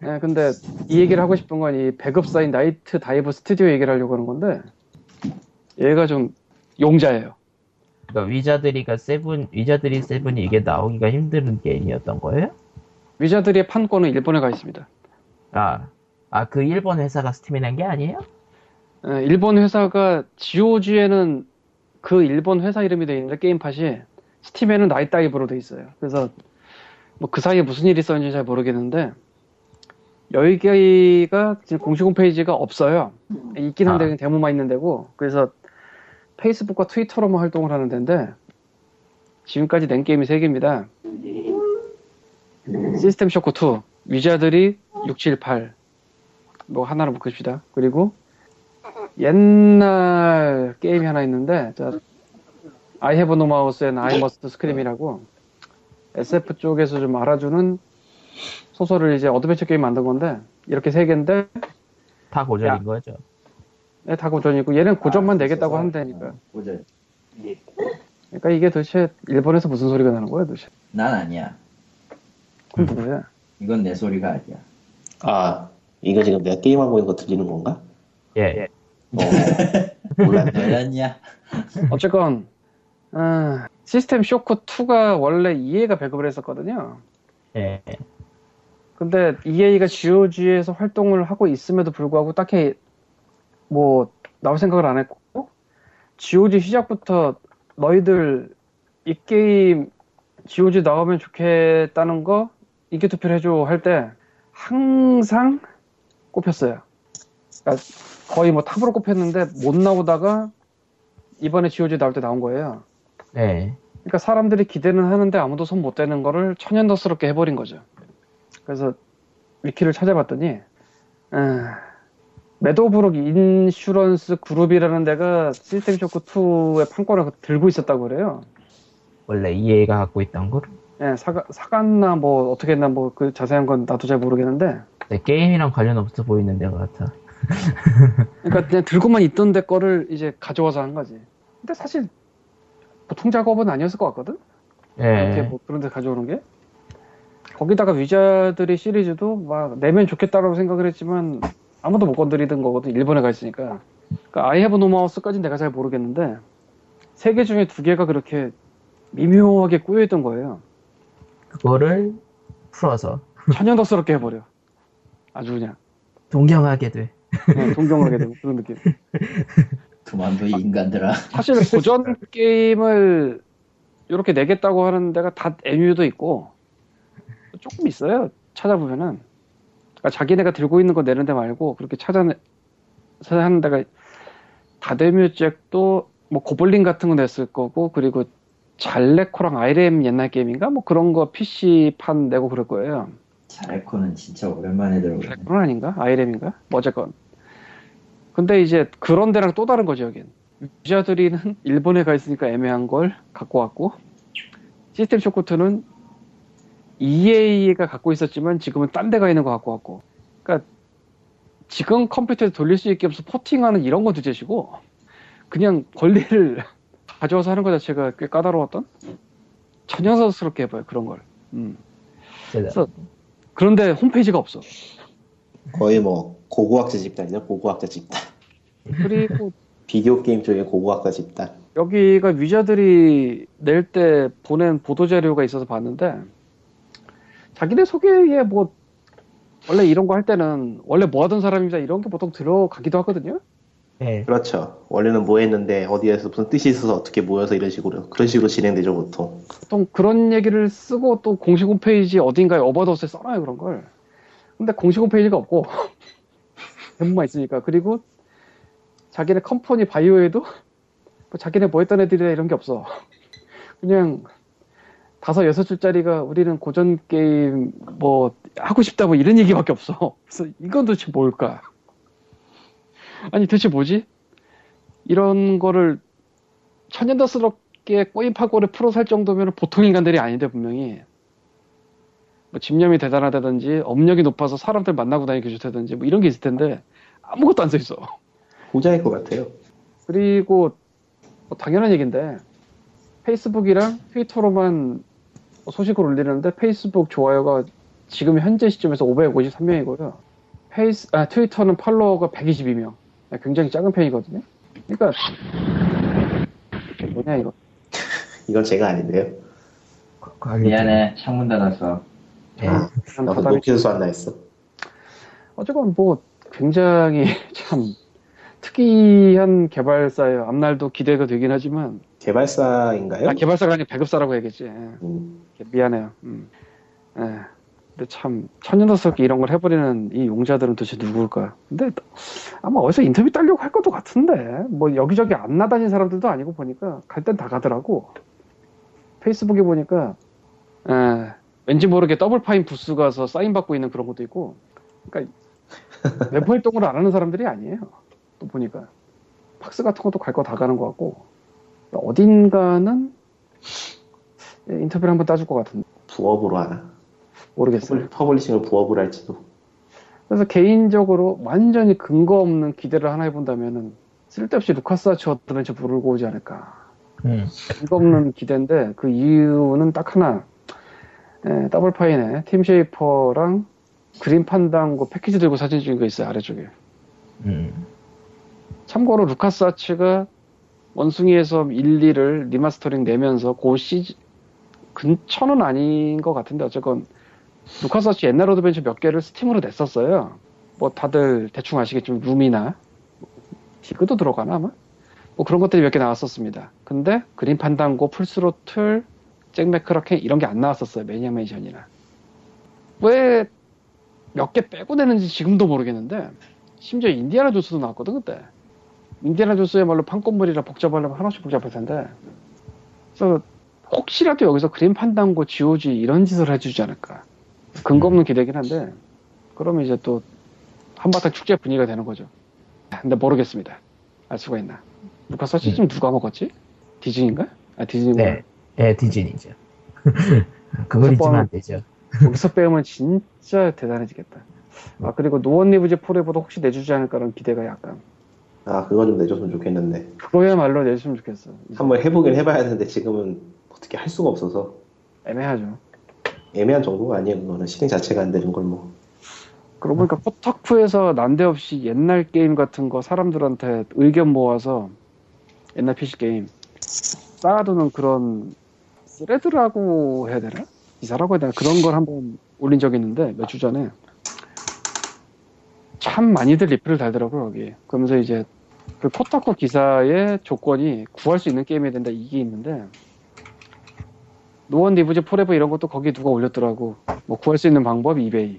네, 근데 이 얘기를 하고 싶은 건 이 배급사인 Night Dive Studio 얘기를 하려고 하는 건데 얘가 좀 용자예요. 그러니까 Wizardry가 seven, Wizardry seven이 이게 나오기가 힘든 게임이었던 거예요? Wizardry 판권은 일본에 가 있습니다. 아, 아, 그 일본 회사가 Steam에 낸게 아니에요? 예, 일본 회사가 GOG에는 그 일본 회사 이름이 돼 있는데 게임팟이 스팀에는 나이다이브로 돼 있어요. 그래서 뭐 그 사이에 무슨 일이 있었는지 잘 모르겠는데 여기가 지금 공식 홈페이지가 없어요. 있긴 한데 아. 그냥 데모만 있는 데고 그래서 페이스북과 트위터로만 활동을 하는 데인데 지금까지 낸 게임이 3개입니다. 시스템 쇼크 2, 위자들이 678, 뭐 하나로 묶읍시다. 그리고 옛날 게임이 하나 있는데, 자, I have no mouth and I must scream이라고 SF 쪽에서 좀 알아주는 소설을 이제 어드벤처 게임 만든 건데, 이렇게 세 개인데, 다 고전인 야. 거죠. 네, 다 고전이고, 얘는 고전만 아, 내겠다고 소설? 한다니까. 어, 고전. 그러니까 이게 도대체 일본에서 무슨 소리가 나는 거야, 도대체. 난 아니야. 그럼 누구야? 이건 내 소리가 아니야. 아, 이거 지금 내가 게임 하고 있는 거 들리는 건가? 예. 어, 몰랐네. 너였냐? 어쨌건, 아, 시스템 쇼크 2가 원래 EA가 배급을 했었거든요. 예. 근데 EA가 GOG에서 활동을 하고 있음에도 불구하고 딱히 뭐 나올 생각을 안 했고 GOG 시작부터 너희들 이 게임 GOG 나오면 좋겠다는 거 인기 투표를 해줘 할 때 항상 꼽혔어요. 그러니까 거의 뭐 탑으로 꼽혔는데 못 나오다가 이번에 GOG 나올 때 나온 거예요. 예. 그러니까 사람들이 기대는 하는데 아무도 손 못 대는 거를 천연덕스럽게 해버린 거죠. 그래서 위키를 찾아봤더니 아, 매도브룩 인슈런스 그룹이라는 데가 시스템 쇼크 2의 판권을 들고 있었다고 그래요. 원래 EA가 갖고 있던 걸. 예, 사가, 사갔나 뭐 어떻게 했나 뭐 그 자세한 건 나도 잘 모르겠는데 네, 게임이랑 관련 없어 보이는 데 같아. 그러니까 그냥 들고만 있던 데 거를 이제 가져와서 한 거지. 근데 사실 보통 작업은 아니었을 것 같거든? 이렇게 예. 뭐 그런 데 가져오는 게. 거기다가 위자들이 시리즈도 막 내면 좋겠다라고 생각을 했지만 아무도 못 건드리던 거거든. 일본에 가 있으니까. 그러니까 have no mouse까지는 내가 잘 모르겠는데 세 개 중에 두 개가 그렇게 미묘하게 꾸며있던 거예요. 그거를 풀어서 천연덕스럽게 해버려. 아주 그냥 동경하게 돼. 네, 동경하게 되고 그런 느낌. 그만둬 이 인간들아. 사실 고전 게임을 이렇게 내겠다고 하는 데가 다 MU도 있고 조금 있어요. 찾아보면은 그러니까 자기네가 들고 있는 거 내는 데 말고 그렇게 찾아내 하는 데가 다데뮤 잭도 뭐 고블린 같은 거 냈을 거고 그리고 잘레코랑 아이렘 옛날 게임인가 뭐 그런 거 PC판 내고 그럴 거예요. 자레코는 진짜 오랜만에 들어보네. 잘레코는 아닌가? 아이렘인가? 뭐 어쨌건. 근데 이제 그런 데랑 또 다른 거죠 여긴. 유저들이는 일본에 가 있으니까 애매한 걸 갖고 왔고 시스템 쇼코트는 EA가 갖고 있었지만 지금은 딴 데 가 있는 거 갖고 왔고. 그러니까 지금 컴퓨터에 돌릴 수 있게 없어 포팅하는 이런 건 두제시고 그냥 권리를 가져와서 하는 것 자체가 꽤 까다로웠던 천연사스럽게 해봐요 그런 걸. 음. 그래서 그런데 홈페이지가 없어. 거의 뭐 고고학자 집단이죠. 고고학자 집단. 그리고 비디오 게임 쪽에 고고학자 집단. 여기가 위자들이 낼 때 보낸 보도 자료가 있어서 봤는데 자기네 소개에 뭐 원래 이런 거 할 때는 원래 뭐 하던 사람입니다 이런 게 보통 들어가기도 하거든요. 네. 그렇죠. 원래는 뭐 했는데 어디에서 무슨 뜻이 있어서 어떻게 모여서 이런 식으로 그런 식으로 진행되죠 보통. 보통 그런 얘기를 쓰고 또 공식 홈페이지 어딘가에 어바웃에 써놔요 그런 걸. 근데 공식 홈페이지가 없고 대부분만 있으니까 그리고 자기네 컴퍼니 바이오에도 뭐 자기네 뭐 했던 애들이라 이런 게 없어. 그냥 다섯 여섯 줄짜리가 우리는 고전 게임 뭐 하고 싶다 뭐 이런 얘기밖에 없어. 그래서 이건 도대체 뭘까? 아니 도대체 뭐지? 이런 거를 천연더스럽게 꼬입하고를 풀어 살 정도면 보통 인간들이 아닌데 분명히 뭐 집념이 대단하다든지 업력이 높아서 사람들 만나고 다니기 좋다든지 뭐 이런 게 있을 텐데 아무것도 안 써 있어. 후자일 것 같아요. 그리고 뭐 당연한 얘기인데 페이스북이랑 트위터로만 소식을 올리는데 페이스북 좋아요가 지금 현재 시점에서 553명이고요. 페이스 아 트위터는 팔로워가 122명. 굉장히 작은 편이거든요. 그러니까 뭐냐 이거. 이건 제가 아닌데요. 미안해, 창문 닫았어. 네. 그냥 나도 노이즈 안 나있어. 어쨌건 뭐 굉장히 참 특이한 개발사예요. 앞날도 기대가 되긴 하지만 개발사인가요? 아 개발사가 아니라 배급사라고 해야겠지. 예. 음, 미안해요. 음. 예. 근데 참 천연덕스럽게 이런 걸 해버리는 이 용자들은 도대체 누구일까? 근데 아마 어디서 인터뷰 따려고 할 것도 같은데 뭐 여기저기 안 나다닌 사람들도 아니고 보니까 갈 땐 다 가더라고. 페이스북에 보니까 예, 왠지 모르게 Double Fine 부스 가서 사인 받고 있는 그런 것도 있고. 그러니까 웹 활동을 안 하는 사람들이 아니에요. 또 보니까 PAX 같은 것도 갈 거 다 가는 것 같고 어딘가는 예, 인터뷰를 한번 따줄 것 같은데 부업으로 하나. 모르겠어요. pub- publishing을 부업으로 할지도. 그래서 개인적으로 완전히 근거 없는 기대를 하나 해본다면은 쓸데없이 LucasArts 어드벤처 부르고 오지 않을까. 음. 근거 없는 기대인데 그 이유는 딱 하나. 예, Double Fine에 팀 쉐이퍼랑 Grim Fandango 패키지 들고 사진 찍은 거 있어요 아래쪽에. 음. 참고로 LucasArts가 원숭이섬 1, 2를 리마스터링 내면서 그 시즌 근처는 아닌 것 같은데 어쨌건 아츠 옛날 어드벤처 몇 개를 Steam으로 냈었어요. 뭐 다들 대충 아시겠지만 Loom이나 디그도 들어가나 아마? 뭐 그런 것들이 몇 개 나왔었습니다. 근데 그린 판단고, 풀스로틀, 잭 맥크라켄 이런 게 안 나왔었어요. 매니아메이션이나. 왜 몇 개 빼고 내는지 지금도 모르겠는데 심지어 인디아나 조스도 나왔거든 그때. 인디아나 조스야말로 판권물이라 복잡하려면 하나씩 복잡할 텐데. 그래서 혹시라도 여기서 그린 판단고, GOG 이런 짓을 해주지 않을까. 근거 없는 기대긴 한데 그러면 이제 또 한바탕 축제 분위기가 되는 거죠. 근데 모르겠습니다. 알 수가 있나. LucasArts 지금 누가 먹었지? 디즈니인가? 아 디즈니구나. 네. 네, 디즈니죠. 그걸 잊으면 안 되죠. 여기서 빼면 진짜 대단해지겠다. 아 그리고 No One Lives Forever도 혹시 내주지 않을까라는 기대가 약간. 아, 그거 좀 내줬으면 좋겠는데. 그거야말로 내줬으면 좋겠어. 이제 한번 해보긴 해봐야 되는데 지금은 어떻게 할 수가 없어서 애매하죠. 애매한 정도가 아니에요. 그거는 실행 자체가 안 되는 걸 뭐. 그러고 보니까 코타쿠에서 난데없이 옛날 게임 같은 거 사람들한테 의견 모아서 옛날 PC 게임 쌓아두는 그런 thread라고 해야 되나? 기사라고 해야 되나? 그런 걸 한번 올린 적이 있는데 몇 주 전에 참 많이들 리플을 달더라고요 여기 그러면서 이제 그 코타쿠 기사의 조건이 구할 수 있는 게임이 된다 이게 있는데 No One Lives Forever 이런 것도 거기 누가 올렸더라고 뭐 구할 수 있는 방법 이베이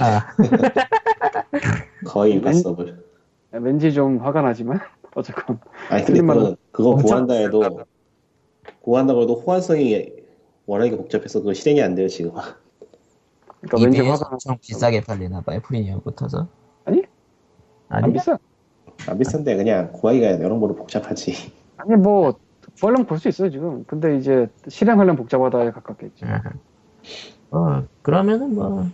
아, 거의 음. impossible. 왠지 좀 화가 나지만 어쨌건 아니 근데 말로 그거, 구한다 해도 그거 한다고 해도 호환성이 워낙에 복잡해서 그거 실행이 안 돼요 지금. 그러니까 왠지 화가 엄청 비싸게 팔리나 봐요 프리미엄 붙어서 아니? 안 아니 비싸. 안 비싼데 그냥 구하기가 여러모로 복잡하지. 아니 뭐 구하려면 구할 수 있어요 지금. 근데 이제 실행하려면 복잡하다에 가깝겠지. 어 그러면은 뭐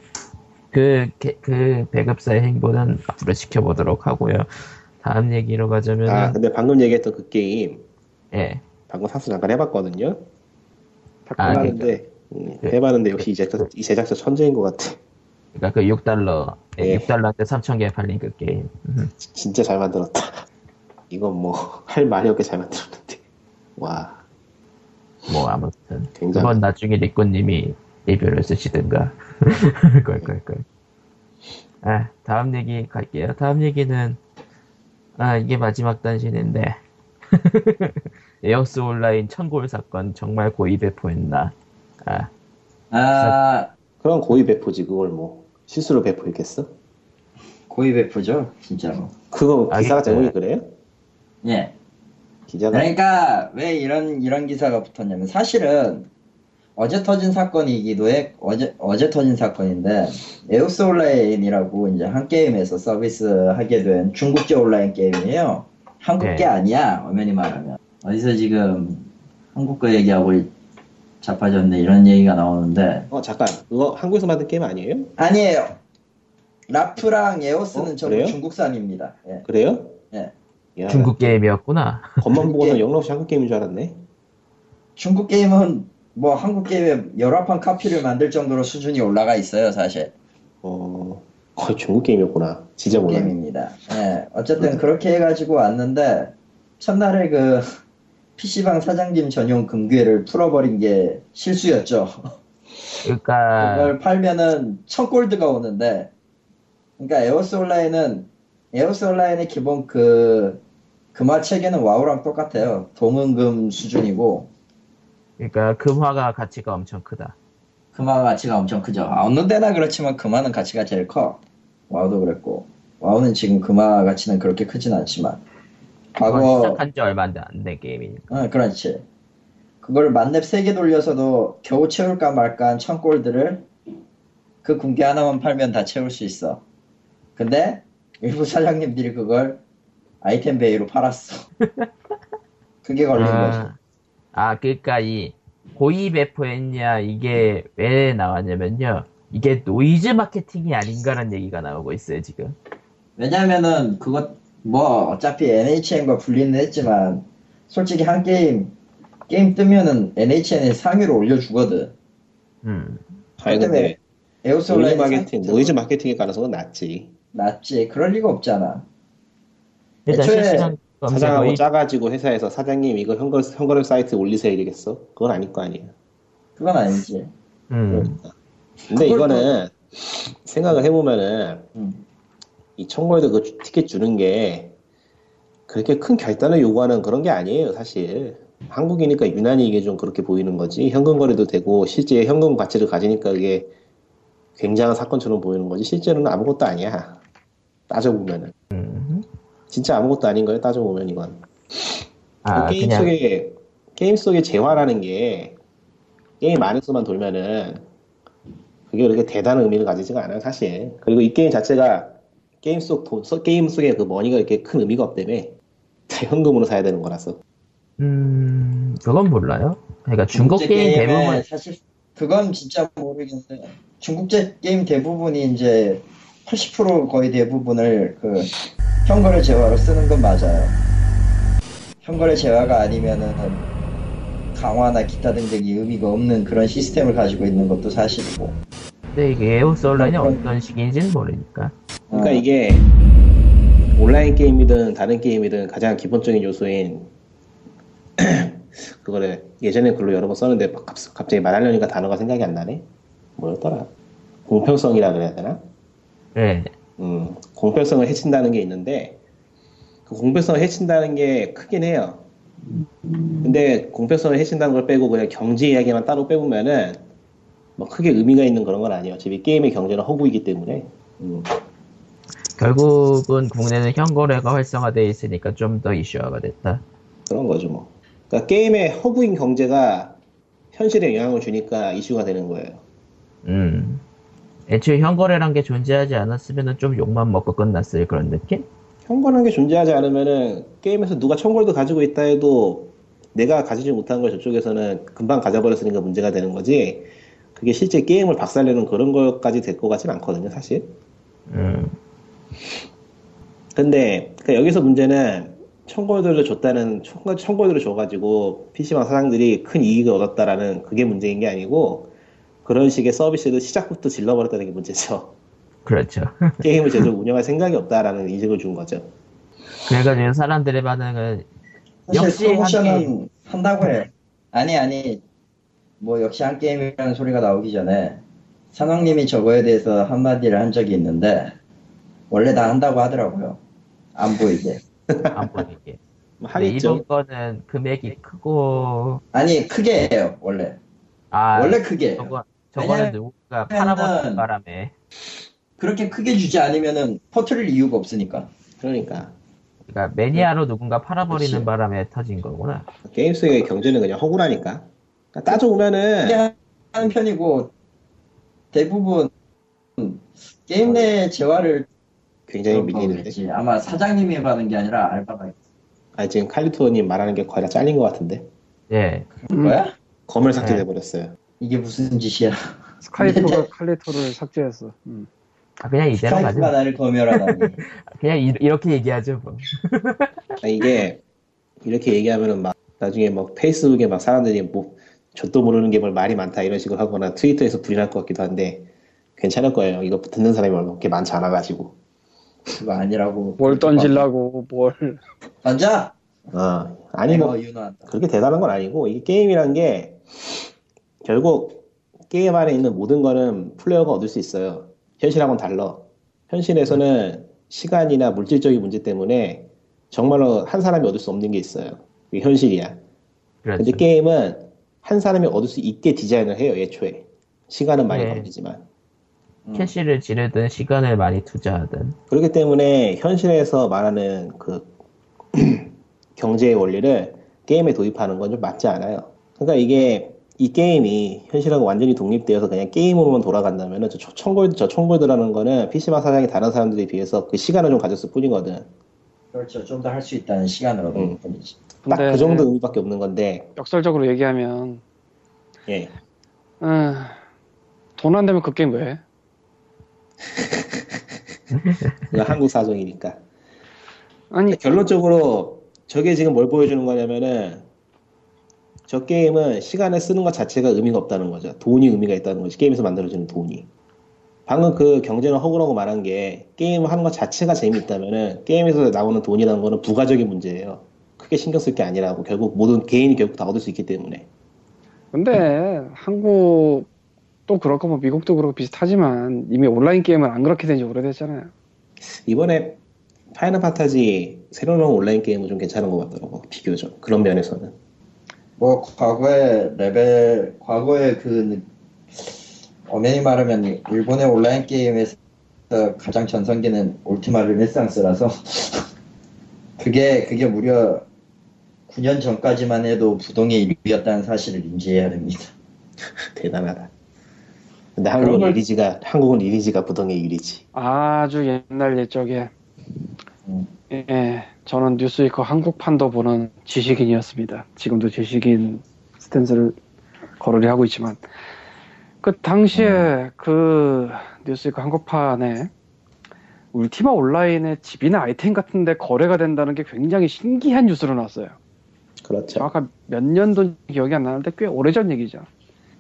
그 그 배급사의 행보는 앞으로 지켜보도록 하고요 다음 얘기로 가자면은 아 근데 방금 얘기했던 그 게임 예 방금 사수 잠깐 해봤거든요. 아, 해봤는데 음, 그- 해봤는데 역시 이 제작자, 이 제작자 천재인 것 같아. 그러니까 그 6달러 예. 6달러한테 3,000개 팔린 그 게임 음. 진짜 잘 만들었다. 이건 뭐 할 말이 없게 잘 만들었는데. 와 뭐 아무튼 굉장히 그건 나중에 리코님이 리뷰를 쓰시든가 꿀꿀꿀 아 다음 얘기 갈게요 다음 얘기는 아 이게 마지막 단신인데 에어스 온라인 천골 사건 정말 고의 배포했나 아 아, 그런 고의 배포지 그걸 뭐 실수로 배포했겠어? 고의 배포죠, 진짜로. 그거 아, 기사가 예. 제목이 그래요? 예. 기자가 그러니까 왜 이런 이런 기사가 붙었냐면 사실은 어제 터진 사건이기도 해 어제 어제 터진 사건인데 에오스 온라인이라고 이제 한 게임에서 서비스하게 된 중국제 온라인 게임이에요. 한국 게 네. 아니야 엄연히 말하면 어디서 지금 한국 거 얘기하고 자빠졌네 이런 얘기가 나오는데 어 잠깐 그거 한국에서 만든 게임 아니에요? 아니에요. 라프랑 에오스는 어, 전부 그래요? 중국산입니다. 예. 그래요? 예. 야, 중국 게임이었구나 겉만 보고는. 영락없이 한국 게임인 줄 알았네. 중국 게임은 뭐 한국 게임의 열합한 카피를 만들 정도로 수준이 올라가 있어요, 사실. 어 거의 중국 게임이었구나. 진짜 중국 몰랐네. 게임입니다. 예, 어쨌든 그렇게 해가지고 왔는데 첫날에 그 PC방 사장님 전용 금괴를 풀어버린 게 실수였죠. 그러니까 그걸 팔면은 천 골드가 오는데, 그러니까 에오스 온라인은 에오스 온라인의 기본 그 금화 체계는 와우랑 똑같아요. 동은금 수준이고 그러니까 금화가 가치가 엄청 크다 금화 가치가 엄청 크죠. 아, 어느 데나 그렇지만 금화는 가치가 제일 커. 와우도 그랬고. 와우는 지금 금화 가치는 그렇게 크진 않지만. 과거, 시작한 지 얼마 안 된 게임이니까 어, 그렇지. 그걸 만렙 3개 돌려서도 겨우 채울까 말까 한 천골드를 그 금괴 하나만 팔면 다 채울 수 있어. 근데 일부 사장님들이 그걸 아이템 베이로 팔았어. 그게 걸린 거지. 아, 아, 그러니까 이 고의 배포했냐 이게 왜 나왔냐면요. 이게 노이즈 마케팅이 아닌가라는 얘기가 나오고 있어요 지금. 왜냐면은 그것 뭐 어차피 NHN과 분리는 했지만 솔직히 한게임 게임 뜨면은 NHN에 상위로 올려주거든. 음. 아니 근데 에오스 노이즈 마케팅, 노이즈 마케팅의 가능성은 낮지. 낮지. 그럴 리가 없잖아. 일단 애초에 실시간 사장하고 검색어의 짜가지고 회사에서 사장님 이거 현금 현금 사이트 올리세요 이러겠어? 그건 아닐 거 아니에요. 그건 아니지. 음. 근데 그걸 이거는 생각을 해보면은 음. 이 청구에도 그 주- 티켓 주는 게 그렇게 큰 결단을 요구하는 그런 게 아니에요, 사실. 한국이니까 유난히 이게 좀 그렇게 보이는 거지. 현금 거래도 되고 실제 현금 가치를 가지니까 이게 굉장한 사건처럼 보이는 거지. 실제로는 아무것도 아니야. 따져보면은. 음. 진짜 아무것도 아닌 거예요, 따져 보면 이건. 아그 게임 그냥 속에 게임 속의 재화라는 게 게임 안에서만 돌면은 그게 그렇게 대단한 의미를 가지지가 않아요 사실 그리고 이 게임 자체가 게임 속 돈, 서- 게임 속에 그 머니가 이렇게 큰 의미가 없다며 다 현금으로 사야 되는 거라서 음 그건 몰라요. 그러니까 중국 게임 대부분 사실 그건 진짜 모르겠는데 중국제 게임 대부분이 이제 80% 거의 대부분을 그 현거래 재화로 쓰는 건 맞아요. 현거래 재화가 아니면은 강화나 기타 등등이 의미가 없는 그런 시스템을 가지고 있는 것도 사실이고. 근데 이게 에오스 온라인이 그런- 어떤 식인지는 모르니까. 그러니까 어, 이게 온라인 게임이든 다른 게임이든 가장 기본적인 요소인 그거를 예전에 글로 여러 번 썼는데 갑- 갑자기 말하려니까 단어가 생각이 안 나네 뭐였더라 공평성이라 그래야 되나? 예. 음, 공평성을 해친다는 게 있는데 그 공평성을 해친다는 게 크긴 해요. 근데 공평성을 해친다는 걸 빼고 그냥 경제 이야기만 따로 빼보면은 뭐 크게 의미가 있는 그런 건 아니에요. 어차피 게임의 경제는 허구이기 때문에. 음, 결국은 국내는 현거래가 활성화되어 있으니까 좀 더 이슈화가 됐다. 그런 거죠 뭐. 그러니까 게임의 허구인 경제가 현실에 영향을 주니까 이슈가 되는 거예요. 음. 애초에 현거래란 게 존재하지 않았으면 좀 욕만 먹고 끝났을 그런 느낌? 현관한 게 존재하지 않으면은 게임에서 누가 청골도 가지고 있다 해도 내가 가지지 못한 걸 저쪽에서는 금방 가져버렸으니까 문제가 되는 거지. 그게 실제 게임을 박살내는 그런 것까지 될 것 같진 않거든요, 사실. 음. 근데 그러니까 여기서 문제는 청골들을 줬다는 청골, 청골들을 줘가지고 PC방 사장들이 큰 이익을 얻었다라는 그게 문제인 게 아니고 그런 식의 서비스를 시작부터 질러버렸다는 게 문제죠. 그렇죠. 게임을 제대로 운영할 생각이 없다라는 인식을 준 거죠. 그래가지고 사람들의 반응은 사실 역시 프로모션은 게임. 한다고 해. 아니 아니 뭐 역시 한 게임이라는 소리가 나오기 전에 산왕님이 저거에 대해서 한마디를 한 적이 있는데 원래 다 한다고 하더라고요. 안 보이게. 안 보이게. 하겠죠. 이번 거는 금액이 크고 아니 크게 해요 원래. 아 원래 크게 해요. 저거 저거는 누군가 팔아버린 바람에 그렇게 크게 주지 않으면은 퍼트릴 이유가 없으니까. 그러니까 그러니까 매니아로 누군가 팔아버리는 그치. 바람에 터진 거구나. 게임 속의 경제는 그냥 허구라니까. 그러니까 따져보면은 하는 편이고 대부분 게임 내 재화를 굉장히 밀리는데. 거겠지. 아마 사장님이 받은 게 아니라 알바가 아 지금 칼리토님 말하는 게 거의 다 잘린 것 같은데. 예. 그런 거야? 검을 삭제돼 네. 버렸어요. 이게 무슨 짓이야? 스카이토가 칼리토를 삭제했어. 음. 아, 그냥 이대로 가죠. 스카이프가 나를 검열하다니. 그냥 이, 이렇게 얘기하죠 뭐. 아, 이게 이렇게 얘기하면은 막 나중에 막 페이스북에 막 사람들이 뭐 저도 모르는 게 뭘 말이 많다 이런 식으로 하거나 트위터에서 불이 날 것 같기도 한데 괜찮을 거예요. 이거 듣는 사람이 얼마 그렇게 많지 않아 가지고. 그거 아니라고. 뭘 던질라고 뭘 던져. 어, 아니 뭐 어. 그렇게 대단한 건 아니고 이게 게임이란 게 결국 게임 안에 있는 모든 거는 플레이어가 얻을 수 있어요. 현실하고는 달라. 현실에서는 시간이나 물질적인 문제 때문에 정말로 한 사람이 얻을 수 없는 게 있어요. 그게 현실이야. 그렇죠. 근데 게임은 한 사람이 얻을 수 있게 디자인을 해요, 애초에. 시간은 많이 네. 걸리지만. 음. 캐시를 지르든 시간을 많이 투자하든. 그렇기 때문에 현실에서 말하는 그 경제의 원리를 게임에 도입하는 건 좀 맞지 않아요. 그러니까 이게 이 게임이 현실하고 완전히 독립되어서 그냥 게임으로만 돌아간다면은 저 청골 저 청골드라는 거는 PC방 사장이 다른 사람들에 비해서 그 시간을 좀 가졌을 뿐이거든. 그렇죠. 좀 더 할 수 있다는 시간을 얻은 음. 뿐이지. 딱 근데 그 정도 의미밖에 없는 건데, 역설적으로 얘기하면 예. 돈안 되면 그 게임 왜 해? 한국 사정이니까. 아니 결론적으로 저게 지금 뭘 보여주는 거냐면은 저 게임은 시간을 쓰는 것 자체가 의미가 없다는 거죠. 돈이 의미가 있다는 거지. 게임에서 만들어지는 돈이. 방금 그 경제는 허구라고 말한 게 게임을 하는 것 자체가 재미있다면은 게임에서 나오는 돈이라는 거는 부가적인 문제예요. 크게 신경 쓸 게 아니라고 결국 모든 개인이 결국 다 얻을 수 있기 때문에. 근데 한국도 그렇고 뭐 미국도 그렇고 비슷하지만 이미 온라인 게임은 안 그렇게 된 지 오래됐잖아요. 이번에 파이널 판타지 새로 나온 온라인 게임은 좀 괜찮은 것 같더라고 비교적 그런 면에서는. 뭐 과거에 레벨 과거에 그 엄연히 말하면 일본의 온라인 게임에서 가장 전성기는 울티마 르네상스라서 그게 그게 무려 9년 전까지만 해도 부동의 1위였다는 사실을 인지해야 됩니다. 대단하다. 근데 한국은 걸- 리니지가 한국은 리니지가 부동의 일위지. 아주 옛날 옛적에 음. 예, 저는 뉴스위크 한국판도 보는 지식인이었습니다. 지금도 지식인 스탠스를 거론이 하고 있지만 그 당시에 그 뉴스위크 한국판에 울티마 온라인의 집이나 아이템 같은데 거래가 된다는 게 굉장히 신기한 뉴스로 나왔어요. 그렇죠. 정확한 몇 년도 기억이 안 나는데 꽤 오래전 얘기죠.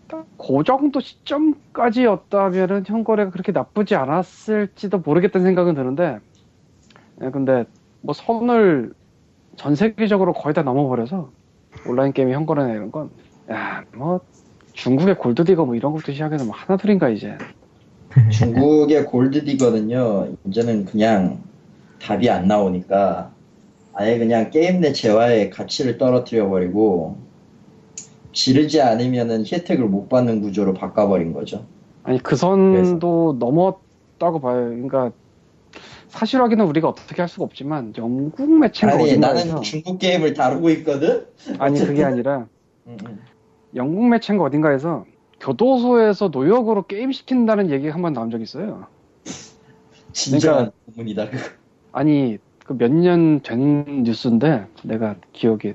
딱그 정도 시점까지였다면은 현거래가 그렇게 나쁘지 않았을지도 모르겠다는 생각은 드는데, 예, 근데 뭐 선을 전 세계적으로 거의 다 넘어버려서 온라인 게임 현거래나 이런 건, 야, 뭐 중국의 골드디거 뭐 이런 것도 시작해서 뭐 하나둘인가 이제. 중국의 골드디거는요 이제는 그냥 답이 안 나오니까 아예 그냥 게임 내 재화의 가치를 떨어뜨려 버리고 지르지 않으면은 혜택을 못 받는 구조로 바꿔버린 거죠. 아니 그 선도 넘었다고 봐요. 그러니까 사실 확인은 우리가 어떻게 할 수가 없지만 영국 매체인가 아니 어딘가에서 나는 중국 게임을 다루고 있거든. 아니 그게 어쨌든. 아니라 음, 음. 영국 매체인가 어딘가에서 교도소에서 노역으로 게임 시킨다는 얘기가 한 번 나온 적이 있어요. 진정한 부문이다. 그거. 아니 그 몇 년 된 뉴스인데 내가 기억이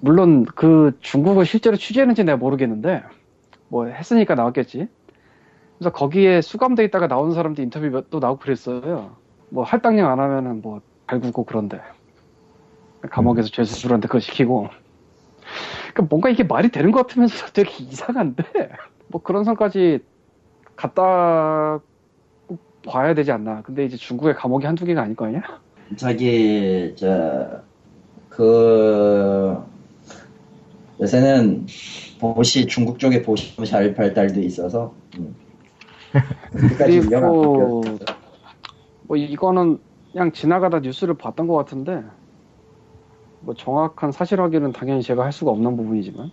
물론 그 중국을 실제로 취재했는지 내가 모르겠는데 뭐 했으니까 나왔겠지. 그래서 거기에 수감돼 있다가 나온 사람들 인터뷰 몇또 나오고 그랬어요. 뭐 할당량 안 하면은 뭐 갈구고 그런데 감옥에서 죄수들한테 그거 시키고. 그러니까 뭔가 이게 말이 되는 것 같으면서 되게 이상한데 뭐 그런 선까지 갖다 봐야 되지 않나. 근데 이제 중국의 감옥이 한두 개가 아닐 거 아니야? 저기 저그 요새는 보시 중국 쪽에 보시 잘 발달돼 있어서 음. 그리고. 뭐 이거는 그냥 지나가다 뉴스를 봤던 것 같은데 뭐 정확한 사실 확인은 당연히 제가 할 수가 없는 부분이지만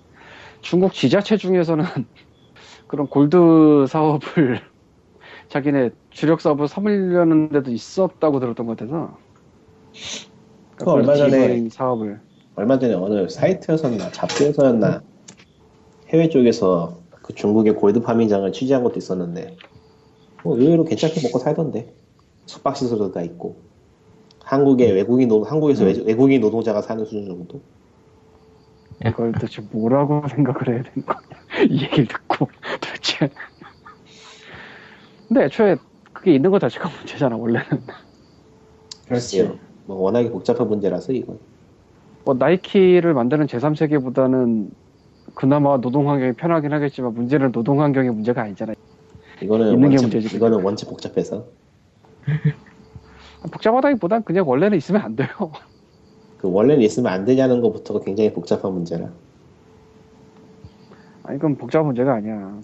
중국 지자체 중에서는 그런 골드 사업을 자기네 주력 사업을 삼으려는 데도 있었다고 들었던 것 같아서 그 얼마 전에- 사업을. 얼마 전에 어느 사이트에서나 잡지에서였나 해외 쪽에서 그 중국의 골드 farming장을 취재한 것도 있었는데 뭐 의외로 괜찮게 먹고 살던데 숙박시설도 다 있고 한국의 외국인 노 한국에서 외- 외국인 노동자가 사는 수준 정도? 이걸 도대체 뭐라고 생각을 해야 되는 거냐? 이 얘기를 듣고 도대체. 근데 애초에 그게 있는 것 자체가 문제잖아 원래는. 그렇지. 뭐 워낙에 복잡한 문제라서 이건 뭐 나이키를 만드는 제3세계보다는 그나마 노동 환경이 편하긴 하겠지만 문제는 노동 환경의 문제가 아니잖아요. 이거는 있는 게 원체, 문제지, 이거는 원체 복잡해서 복잡하다기보단 그냥 원래는 있으면 안 돼요. 그 원래는 있으면 안 되냐는 것부터가 굉장히 복잡한 문제라 아니 그건 복잡한 문제가 아니야.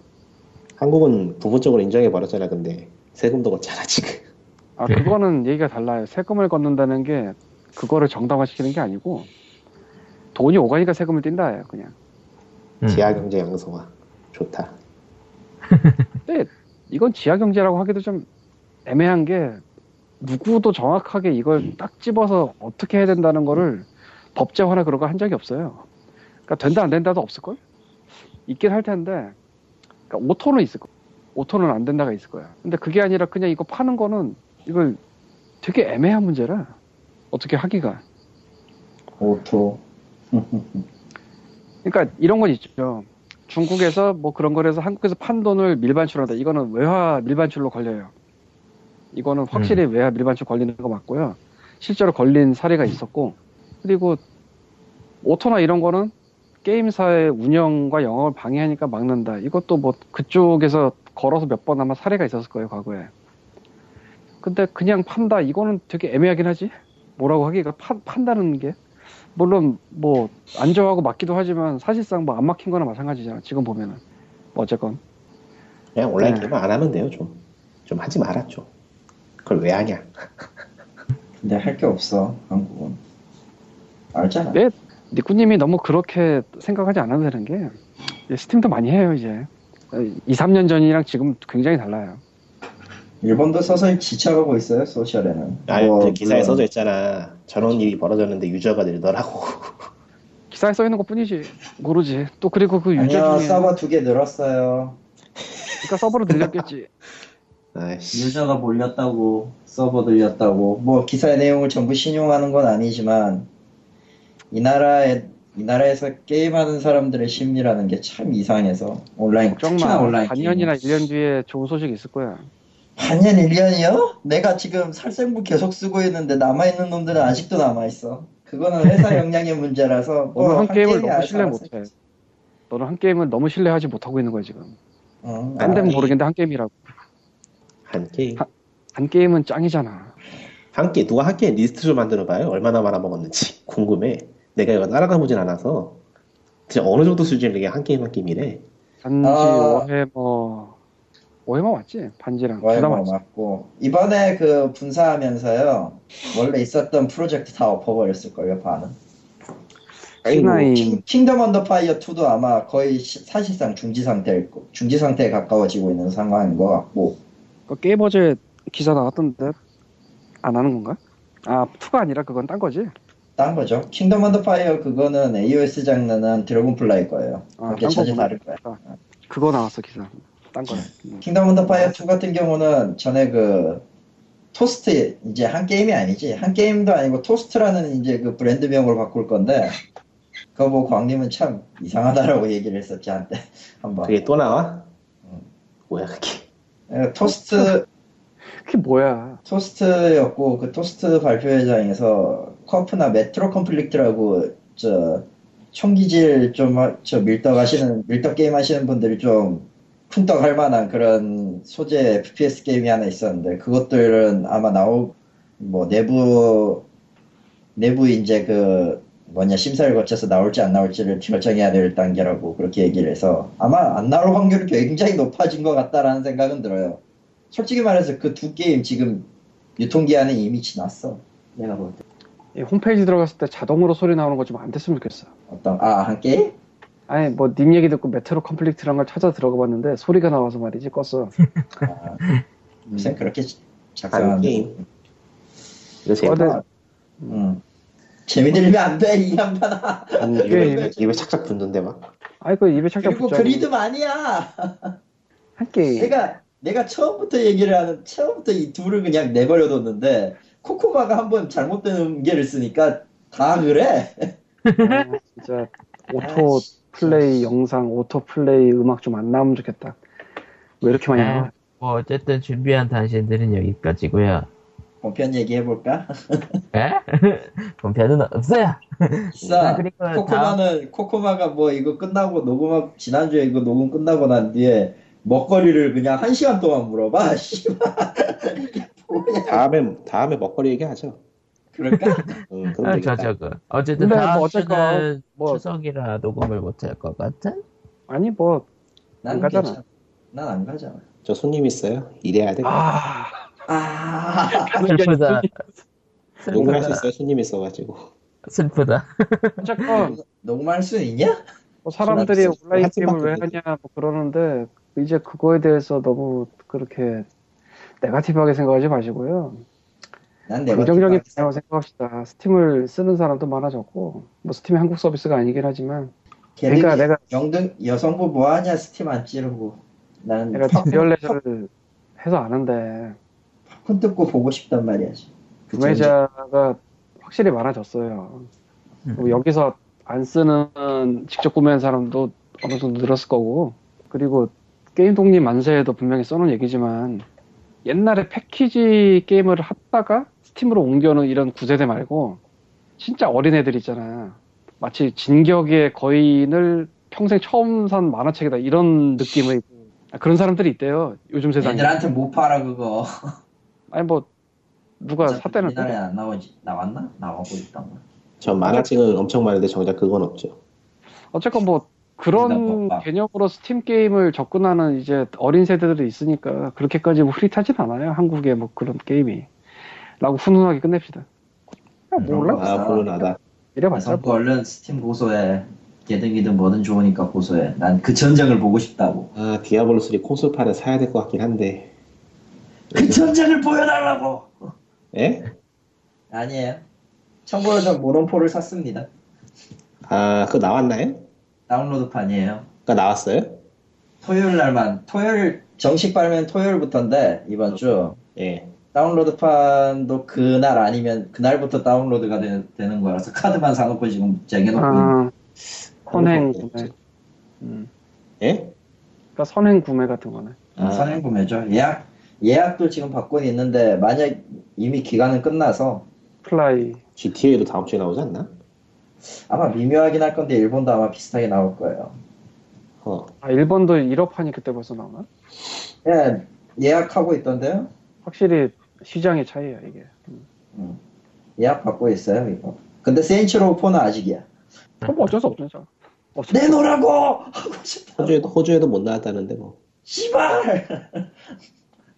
한국은 부분적으로 인정해 버렸잖아 근데 세금도 걷잖아 지금 아 그거는 얘기가 달라요. 세금을 걷는다는 게 그거를 정당화시키는 게 아니고 돈이 오가니까 세금을 띈다예요. 그냥. 음. 지하 경제 양성화 좋다 근데 이건 지하 경제라고 하기도 좀 애매한 게 누구도 정확하게 이걸 딱 집어서 어떻게 해야 된다는 거를 법제화나 그런 거 한 적이 없어요. 그러니까 된다 안 된다도 없을 걸? 있긴 할 텐데 그러니까 오토는 있을 거. 오토는 안 된다가 있을 거야. 근데 그게 아니라 그냥 이거 파는 거는 이걸 되게 애매한 문제라 어떻게 하기가. 오토. 그러니까 이런 건 있죠. 중국에서 뭐 그런 거래서 한국에서 판 돈을 밀반출한다. 이거는 외화 밀반출로 걸려요. 이거는 확실히 외화 밀반출 걸리는 거 맞고요. 실제로 걸린 사례가 있었고 그리고 오토나 이런 거는 게임사의 운영과 영업을 방해하니까 막는다. 이것도 뭐 그쪽에서 걸어서 몇 번 아마 사례가 있었을 거예요, 과거에. 근데 그냥 판다. 이거는 되게 애매하긴 하지. 뭐라고 하기가 파- 판다는 게 물론 뭐안 좋아하고 맞기도 하지만 사실상 뭐 안 막힌 거나 마찬가지잖아. 지금 보면은. 뭐 어쨌건. 그냥 온라인 네. 게임을 안 하면 돼요 좀 좀 하지 말았죠 그걸 왜 하냐 근데 할 게 없어 한국은. 알잖아. 네. 니꾸님이 너무 그렇게 생각하지 않아도 되는 게 스팀도 많이 해요 이제 2, 3년 전이랑 지금 굉장히 달라요 일본도 서서히 지쳐가고 있어요 소셜에는. 아, 뭐, 그 기사에 써져 있잖아. 저런 일이 벌어졌는데 유저가 늘더라고. 기사에 써 있는 것 뿐이지 모르지 또 그리고 그 유저 아니요 중에 서버 두 개 늘었어요. 그러니까 서버로 늘렸겠지 아이씨. 유저가 몰렸다고 서버 늘렸다고 뭐 기사의 내용을 전부 신용하는 건 아니지만 이 나라에 이 나라에서 게임하는 사람들의 심리라는 게 참 이상해서 온라인 특히나 마 온라인 반년이나 게임. 1년 뒤에 좋은 소식이 있을 거야 반년 1년이요? 내가 지금 살생부 계속 쓰고 있는데 남아있는 놈들은 아직도 남아있어 그거는 회사 역량의 문제라서 뭐 너는 한 게임을 게임이 너무 신뢰 못해. 너는 한 게임을 너무 신뢰하지 못하고 있는 거야 지금 어, 딴 데는 아, 모르겠는데 한 게임이라고 한 게임. 하- 한 게임은 짱이잖아 한 게, 누가 한 게임 리스트 좀 만들어 봐요. 얼마나 말아먹었는지. 궁금해. 내가 이거 따라가 보진 않아서. 진짜 어느 정도 수준의 게한 게임 한 게임이래. 반지 아. 오해머 오해머 맞지? 반지랑 뭐 맞지? 맞고 이번에 그 분사하면서요 원래 있었던 프로젝트 다 엎어버렸을 걸요 반은 K9 킹, Kingdom Under Fire 2도 아마 거의 시- 사실상 중지 상태일 거 중지 상태에 가까워지고 있는 상황인 것 같고 그 게임 어제 기사 나왔던데 안 하는 건가? 아 2가 아니라 그건 딴 거지? 딴 거죠. Kingdom Under Fire 그거는 AOS 장르는 Dragonfly 거예요. 아, 그게 거구나. 다를 거야. 그거 나왔어 기사. 딴. 음. Kingdom Under Fire 2 같은 경우는 전에 그 토스트 이제 한게임이 아니지 한게임도 아니고 토스트라는 이제 그 브랜드명으로 바꿀 건데 그거 보고 광님은 참 이상하다라고 얘기를 했었지 한때 한번 그게 또 나와? 음. 뭐야 그게? 에, 토스트 그게 뭐야? 토스트였고 그 토스트 발표회장에서 커프나 Metro Conflict라고 저 총기질 좀 저 밀덕 하시는 밀덕 게임 하시는 분들이 좀 푼떡 할 만한 그런 소재 FPS 게임이 하나 있었는데 그것들은 아마 나오 뭐 내부 내부 이제 그 뭐냐 심사를 거쳐서 나올지 안 나올지를 결정해야 될 단계라고 그렇게 얘기를 해서 아마 안 나올 확률이 굉장히 높아진 것 같다라는 생각은 들어요. 솔직히 말해서 그 두 게임 지금 유통기한은 이미 지났어. 내가 볼 때. 이 홈페이지 들어갔을 때 자동으로 소리 나오는 거 좀 안 됐으면 좋겠어. 어떤, 아, 한게임? 아니 뭐 님 얘기 듣고 Metro Conflict란 걸 찾아 들어가 봤는데 소리가 나와서 말이지 껐어. 아, 무슨 그렇게 한 작성하는 게임. 요새 어, 네. 음. 재미들면 안 돼, 이 양반아. 한 게임. 입에, 입에 착착 붙는데 막. 아이 그 입에 착착 그리고 붙자. 그리듬 아니야. 한 게임. 내가, 내가 처음부터 얘기를 하는, 처음부터 이 둘을 그냥 내버려뒀는데, 코코마가 한번 잘못된 음계를 쓰니까 다 그래. 아, 진짜 오토 플레이 영상, 오토 플레이 음악 좀 안 나오면 좋겠다. 왜 이렇게 많이 나와? 아, 뭐 어쨌든 준비한 당신들은 여기까지고요. 본편 얘기해볼까? 에? 본편은 없어요. 있어. 아, 그리고 다음- 코코마는 코코마가 뭐 이거 끝나고 녹음 지난주에 이거 녹음 끝나고 난 뒤에 먹거리를 그냥 한 시간 동안 물어봐. 다음에 다음에 먹거리 얘기하죠. 그럴까? 응, 그럼 아. 저 저거. 어쨌든 근데 다음 뭐 주는 뭐- 추석이라 녹음을 못 할 것 같은? 아니 뭐 난 가잖아. 난 안 가잖아. 저 손님 있어요. 일해야 돼. 아, 아, 슬프다. 녹음할 수 슬프다. 있어요. 손님 있어가지고. 슬프다. 어쨌건 녹음할 수 있냐? 뭐 사람들이 온라인 한 게임을 왜 하냐 뭐 그러는데 이제 그거에 대해서 너무 그렇게 negative하게 생각하지 마시고요. 난 긍정적인 생각- 방향으로 생각합시다. 스팀을 쓰는 사람도 많아졌고 뭐 스팀이 한국 서비스가 아니긴 하지만 그러니까 내가 영등 여성부 뭐하냐 스팀 안 찌르고 난 내가 팝콘, 디얼레저를 해서 아는데 팝콘 뜯고 보고 싶단 말이야. 그 구매자가 확실히 많아졌어요. 음. 뭐 여기서 안 쓰는 직접 구매한 사람도 어느 정도 늘었을 거고 그리고 게임 독립 만세에도 분명히 써놓은 얘기지만 옛날에 패키지 게임을 하다가 스팀으로 옮겨는 이런 구세대 말고 진짜 어린애들 있잖아 마치 진격의 거인을 평생 처음 산 만화책이다 이런 느낌의 그런 사람들이 있대요 요즘 세상에 애들한테 못 팔아 그거. 아니 뭐 누가 샀다는 우리나라에 안 나오지 나왔나? 나오고 있던 거. 전 만화책은 엄청 많은데 정작 그건 없죠. 어쨌건 뭐 그런 먹방. 개념으로 스팀 게임을 접근하는 이제 어린 세대들이 있으니까 그렇게까지 뭐 흐릿하진 않아요 한국의 뭐 그런 게임이 라고 훈훈하게 끝냅시다 야, 몰라? 아, 불운하다. 이래봤자 성부 뭐. 얼른 스팀 고소해. 게등위든 뭐든 좋으니까 고소해. 난 그 전쟁을 보고 싶다고. 아, Diablo 3 콘솔판을 사야 될 것 같긴 한데. 그 전쟁을 보여달라고. 예? 아니에요. 참고로 전 모론포를 샀습니다. 아, 그거 나왔나요? 다운로드판이에요. 그거 나왔어요? 토요일 날만 토요일 정식 발매는 토요일부터인데 이번 주 예. 다운로드판도 그날 아니면 그날부터 다운로드가 되, 는 거라서 카드만 사놓고 지금 쟁여놓고 아, 선행 구매. 음. 예? 그러니까 선행 구매 같은 거네 아. 선행 구매죠. 예약 예약도 지금 받고 있는데 만약 이미 기간은 끝나서 플라이 GTA도 다음 주에 나오지 않나? 아마 미묘하긴 할 건데 일본도 아마 비슷하게 나올 거예요. 어. 아 일본도 일어판이 그때 벌써 나오나? 예 예약하고 있던데요. 확실히 시장의 차이야 이게 음. 예약 받고 있어요 이거. 근데 Saints Row 4는 아직이야. 그럼 뭐 어쩔 수 없죠 저. 어쩔 수 내놓으라고 하고 싶다. 호주에도, 호주에도 못 나왔다는데 뭐. 씨발.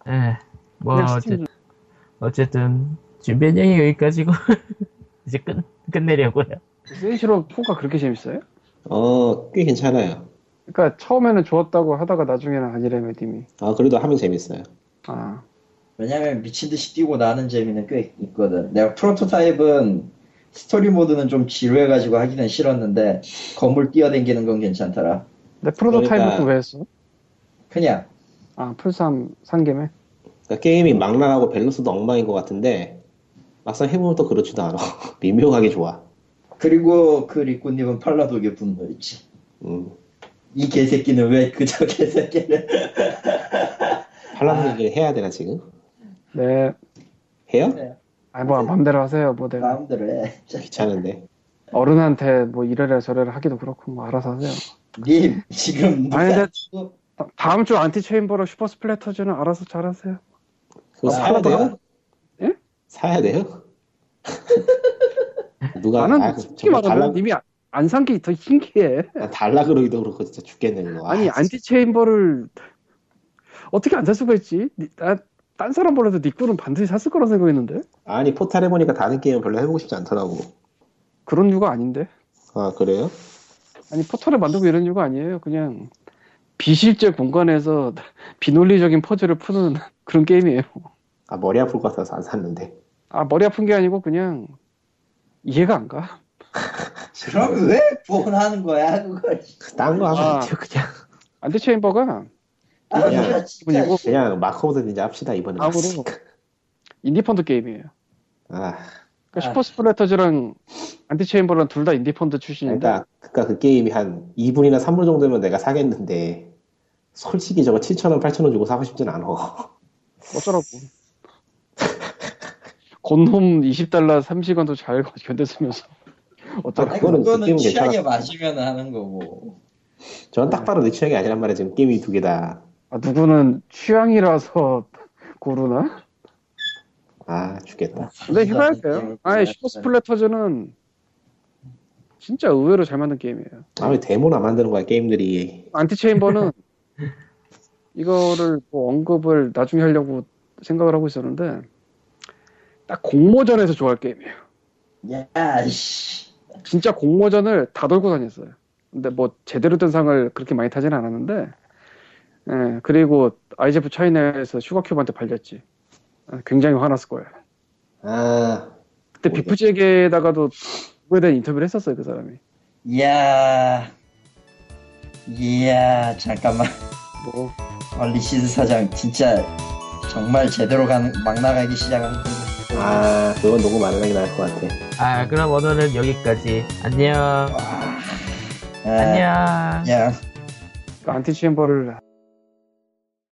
에, 뭐 어쨌든, 어쨌든 준비한 얘기 여기까지고 이제 끝 끝내려고요. 세이시로 4가 그렇게 재밌어요? 어, 꽤 괜찮아요. 그러니까 처음에는 좋았다고 하다가 나중에는 아니래며 님이 아, 그래도 하면 재밌어요. 아 왜냐면 미친 듯이 뛰고 나는 재미는 꽤 있거든. 내가 프로토타입은 스토리 모드는 좀 지루해가지고 하기는 싫었는데 건물 뛰어댕기는 건 괜찮더라. 내 Prototype은 그러니까- 왜 했어? 그냥 아 플삼 산 김에 그러니까 게임이 망랑하고 밸런스도 엉망인 것 같은데 막상 해보면 또 그렇지도 않아. 미묘하게 좋아. 그리고 그 리꾸님은 팔라독에 분노했지. 음. 이 개새끼는 왜 그저 개새끼를 팔라스 얘기를 해야 되나 지금? 네. 해요? 네. 아뭐 맘대로 하세요. 뭐 내가 마음대로 해. 귀찮은데. 어른한테 뭐 이래라 저래라 하기도 그렇고 뭐 알아서 하세요. 님 지금 아니, 근데- 다- 다음 주 Antichamber로 Super Splatters는 알아서 잘하세요. 그거 아, 사야 팔라도 돼요? 예? 사야 돼요? 누가 나는 아, 솔직히 말하면 달라 님이 안산 게 더 신기해. 아, 달라 그러기도 그렇고 진짜 죽겠네 그거. 아니 아, Antichamber를 어떻게 안 살 수가 있지? 니- 나, 딴 사람 몰라도 리꾸는 반드시 샀을 거라 생각했는데 아니 포탈 해보니까 다른 게임 별로 해보고 싶지 않더라고. 그런 이유가 아닌데. 아 그래요? 아니 Portal을 만들고 이런 이유가 아니에요. 그냥 비실제 공간에서 비논리적인 퍼즐을 푸는 그런 게임이에요. 아 머리 아플 것 같아서 안 샀는데. 아 머리 아픈 게 아니고 그냥 이해가 안 가. 그럼 왜 권하는 거야 그걸? 딴거 하면 아. 돼요 그냥. Antichamber가 아, 그냥 그냥 Mark of Ninja 합시다 이번에. 왔으니까. Indie Fund 게임이에요. 아 그러니까 아. Super Splatters랑 Antichamber랑 둘 다 Indie Fund 출신인데 그러니까 그러니까 그 게임이 한 2불이나 3불 정도면 내가 사겠는데 솔직히 저거 7,000원, 8,000원 주고 사고 싶진 않아. 어쩌라고. Gone Home 20달러 3시간도 잘 견뎠으면서 어쩌라고. 아니, 그거는 그거는 취향에. 맞으면 하는 거고. 저는 딱 봐도 내 취향이 아니란 말이야 지금 게임이 두 개다. 아, 누구는 취향이라서 고르나? 아 죽겠다. 근데 해봐야 돼요. 아니 Super Splatters는 진짜 의외로 잘 만든 게임이에요. 아왜 데모나 만드는 거야 게임들이. Antichamber는 이거를 뭐 언급을 나중에 하려고 생각을 하고 있었는데 딱 공모전에서 좋아할 게임이에요. 야, 씨. 진짜 공모전을 다 돌고 다녔어요. 근데 뭐 제대로 된 상을 그렇게 많이 타지는 않았는데, 예, 그리고 아이제프 차이나에서 슈가큐브한테 팔렸지. 아, 굉장히 화났을 거예요. 아 그때 뭐지? 비프지에게다가도 그거에 대한 인터뷰를 했었어요, 그 사람이. 이야. 이야, 잠깐만. 뭐, 얼리시드 사장, 진짜 정말 제대로 가는, 막 나가기 시작한 거. 아, 그건 하는 게 나을 것 같아. 아 그럼 오늘은 여기까지 안녕 아, 안녕 야. 그 안티 체인버를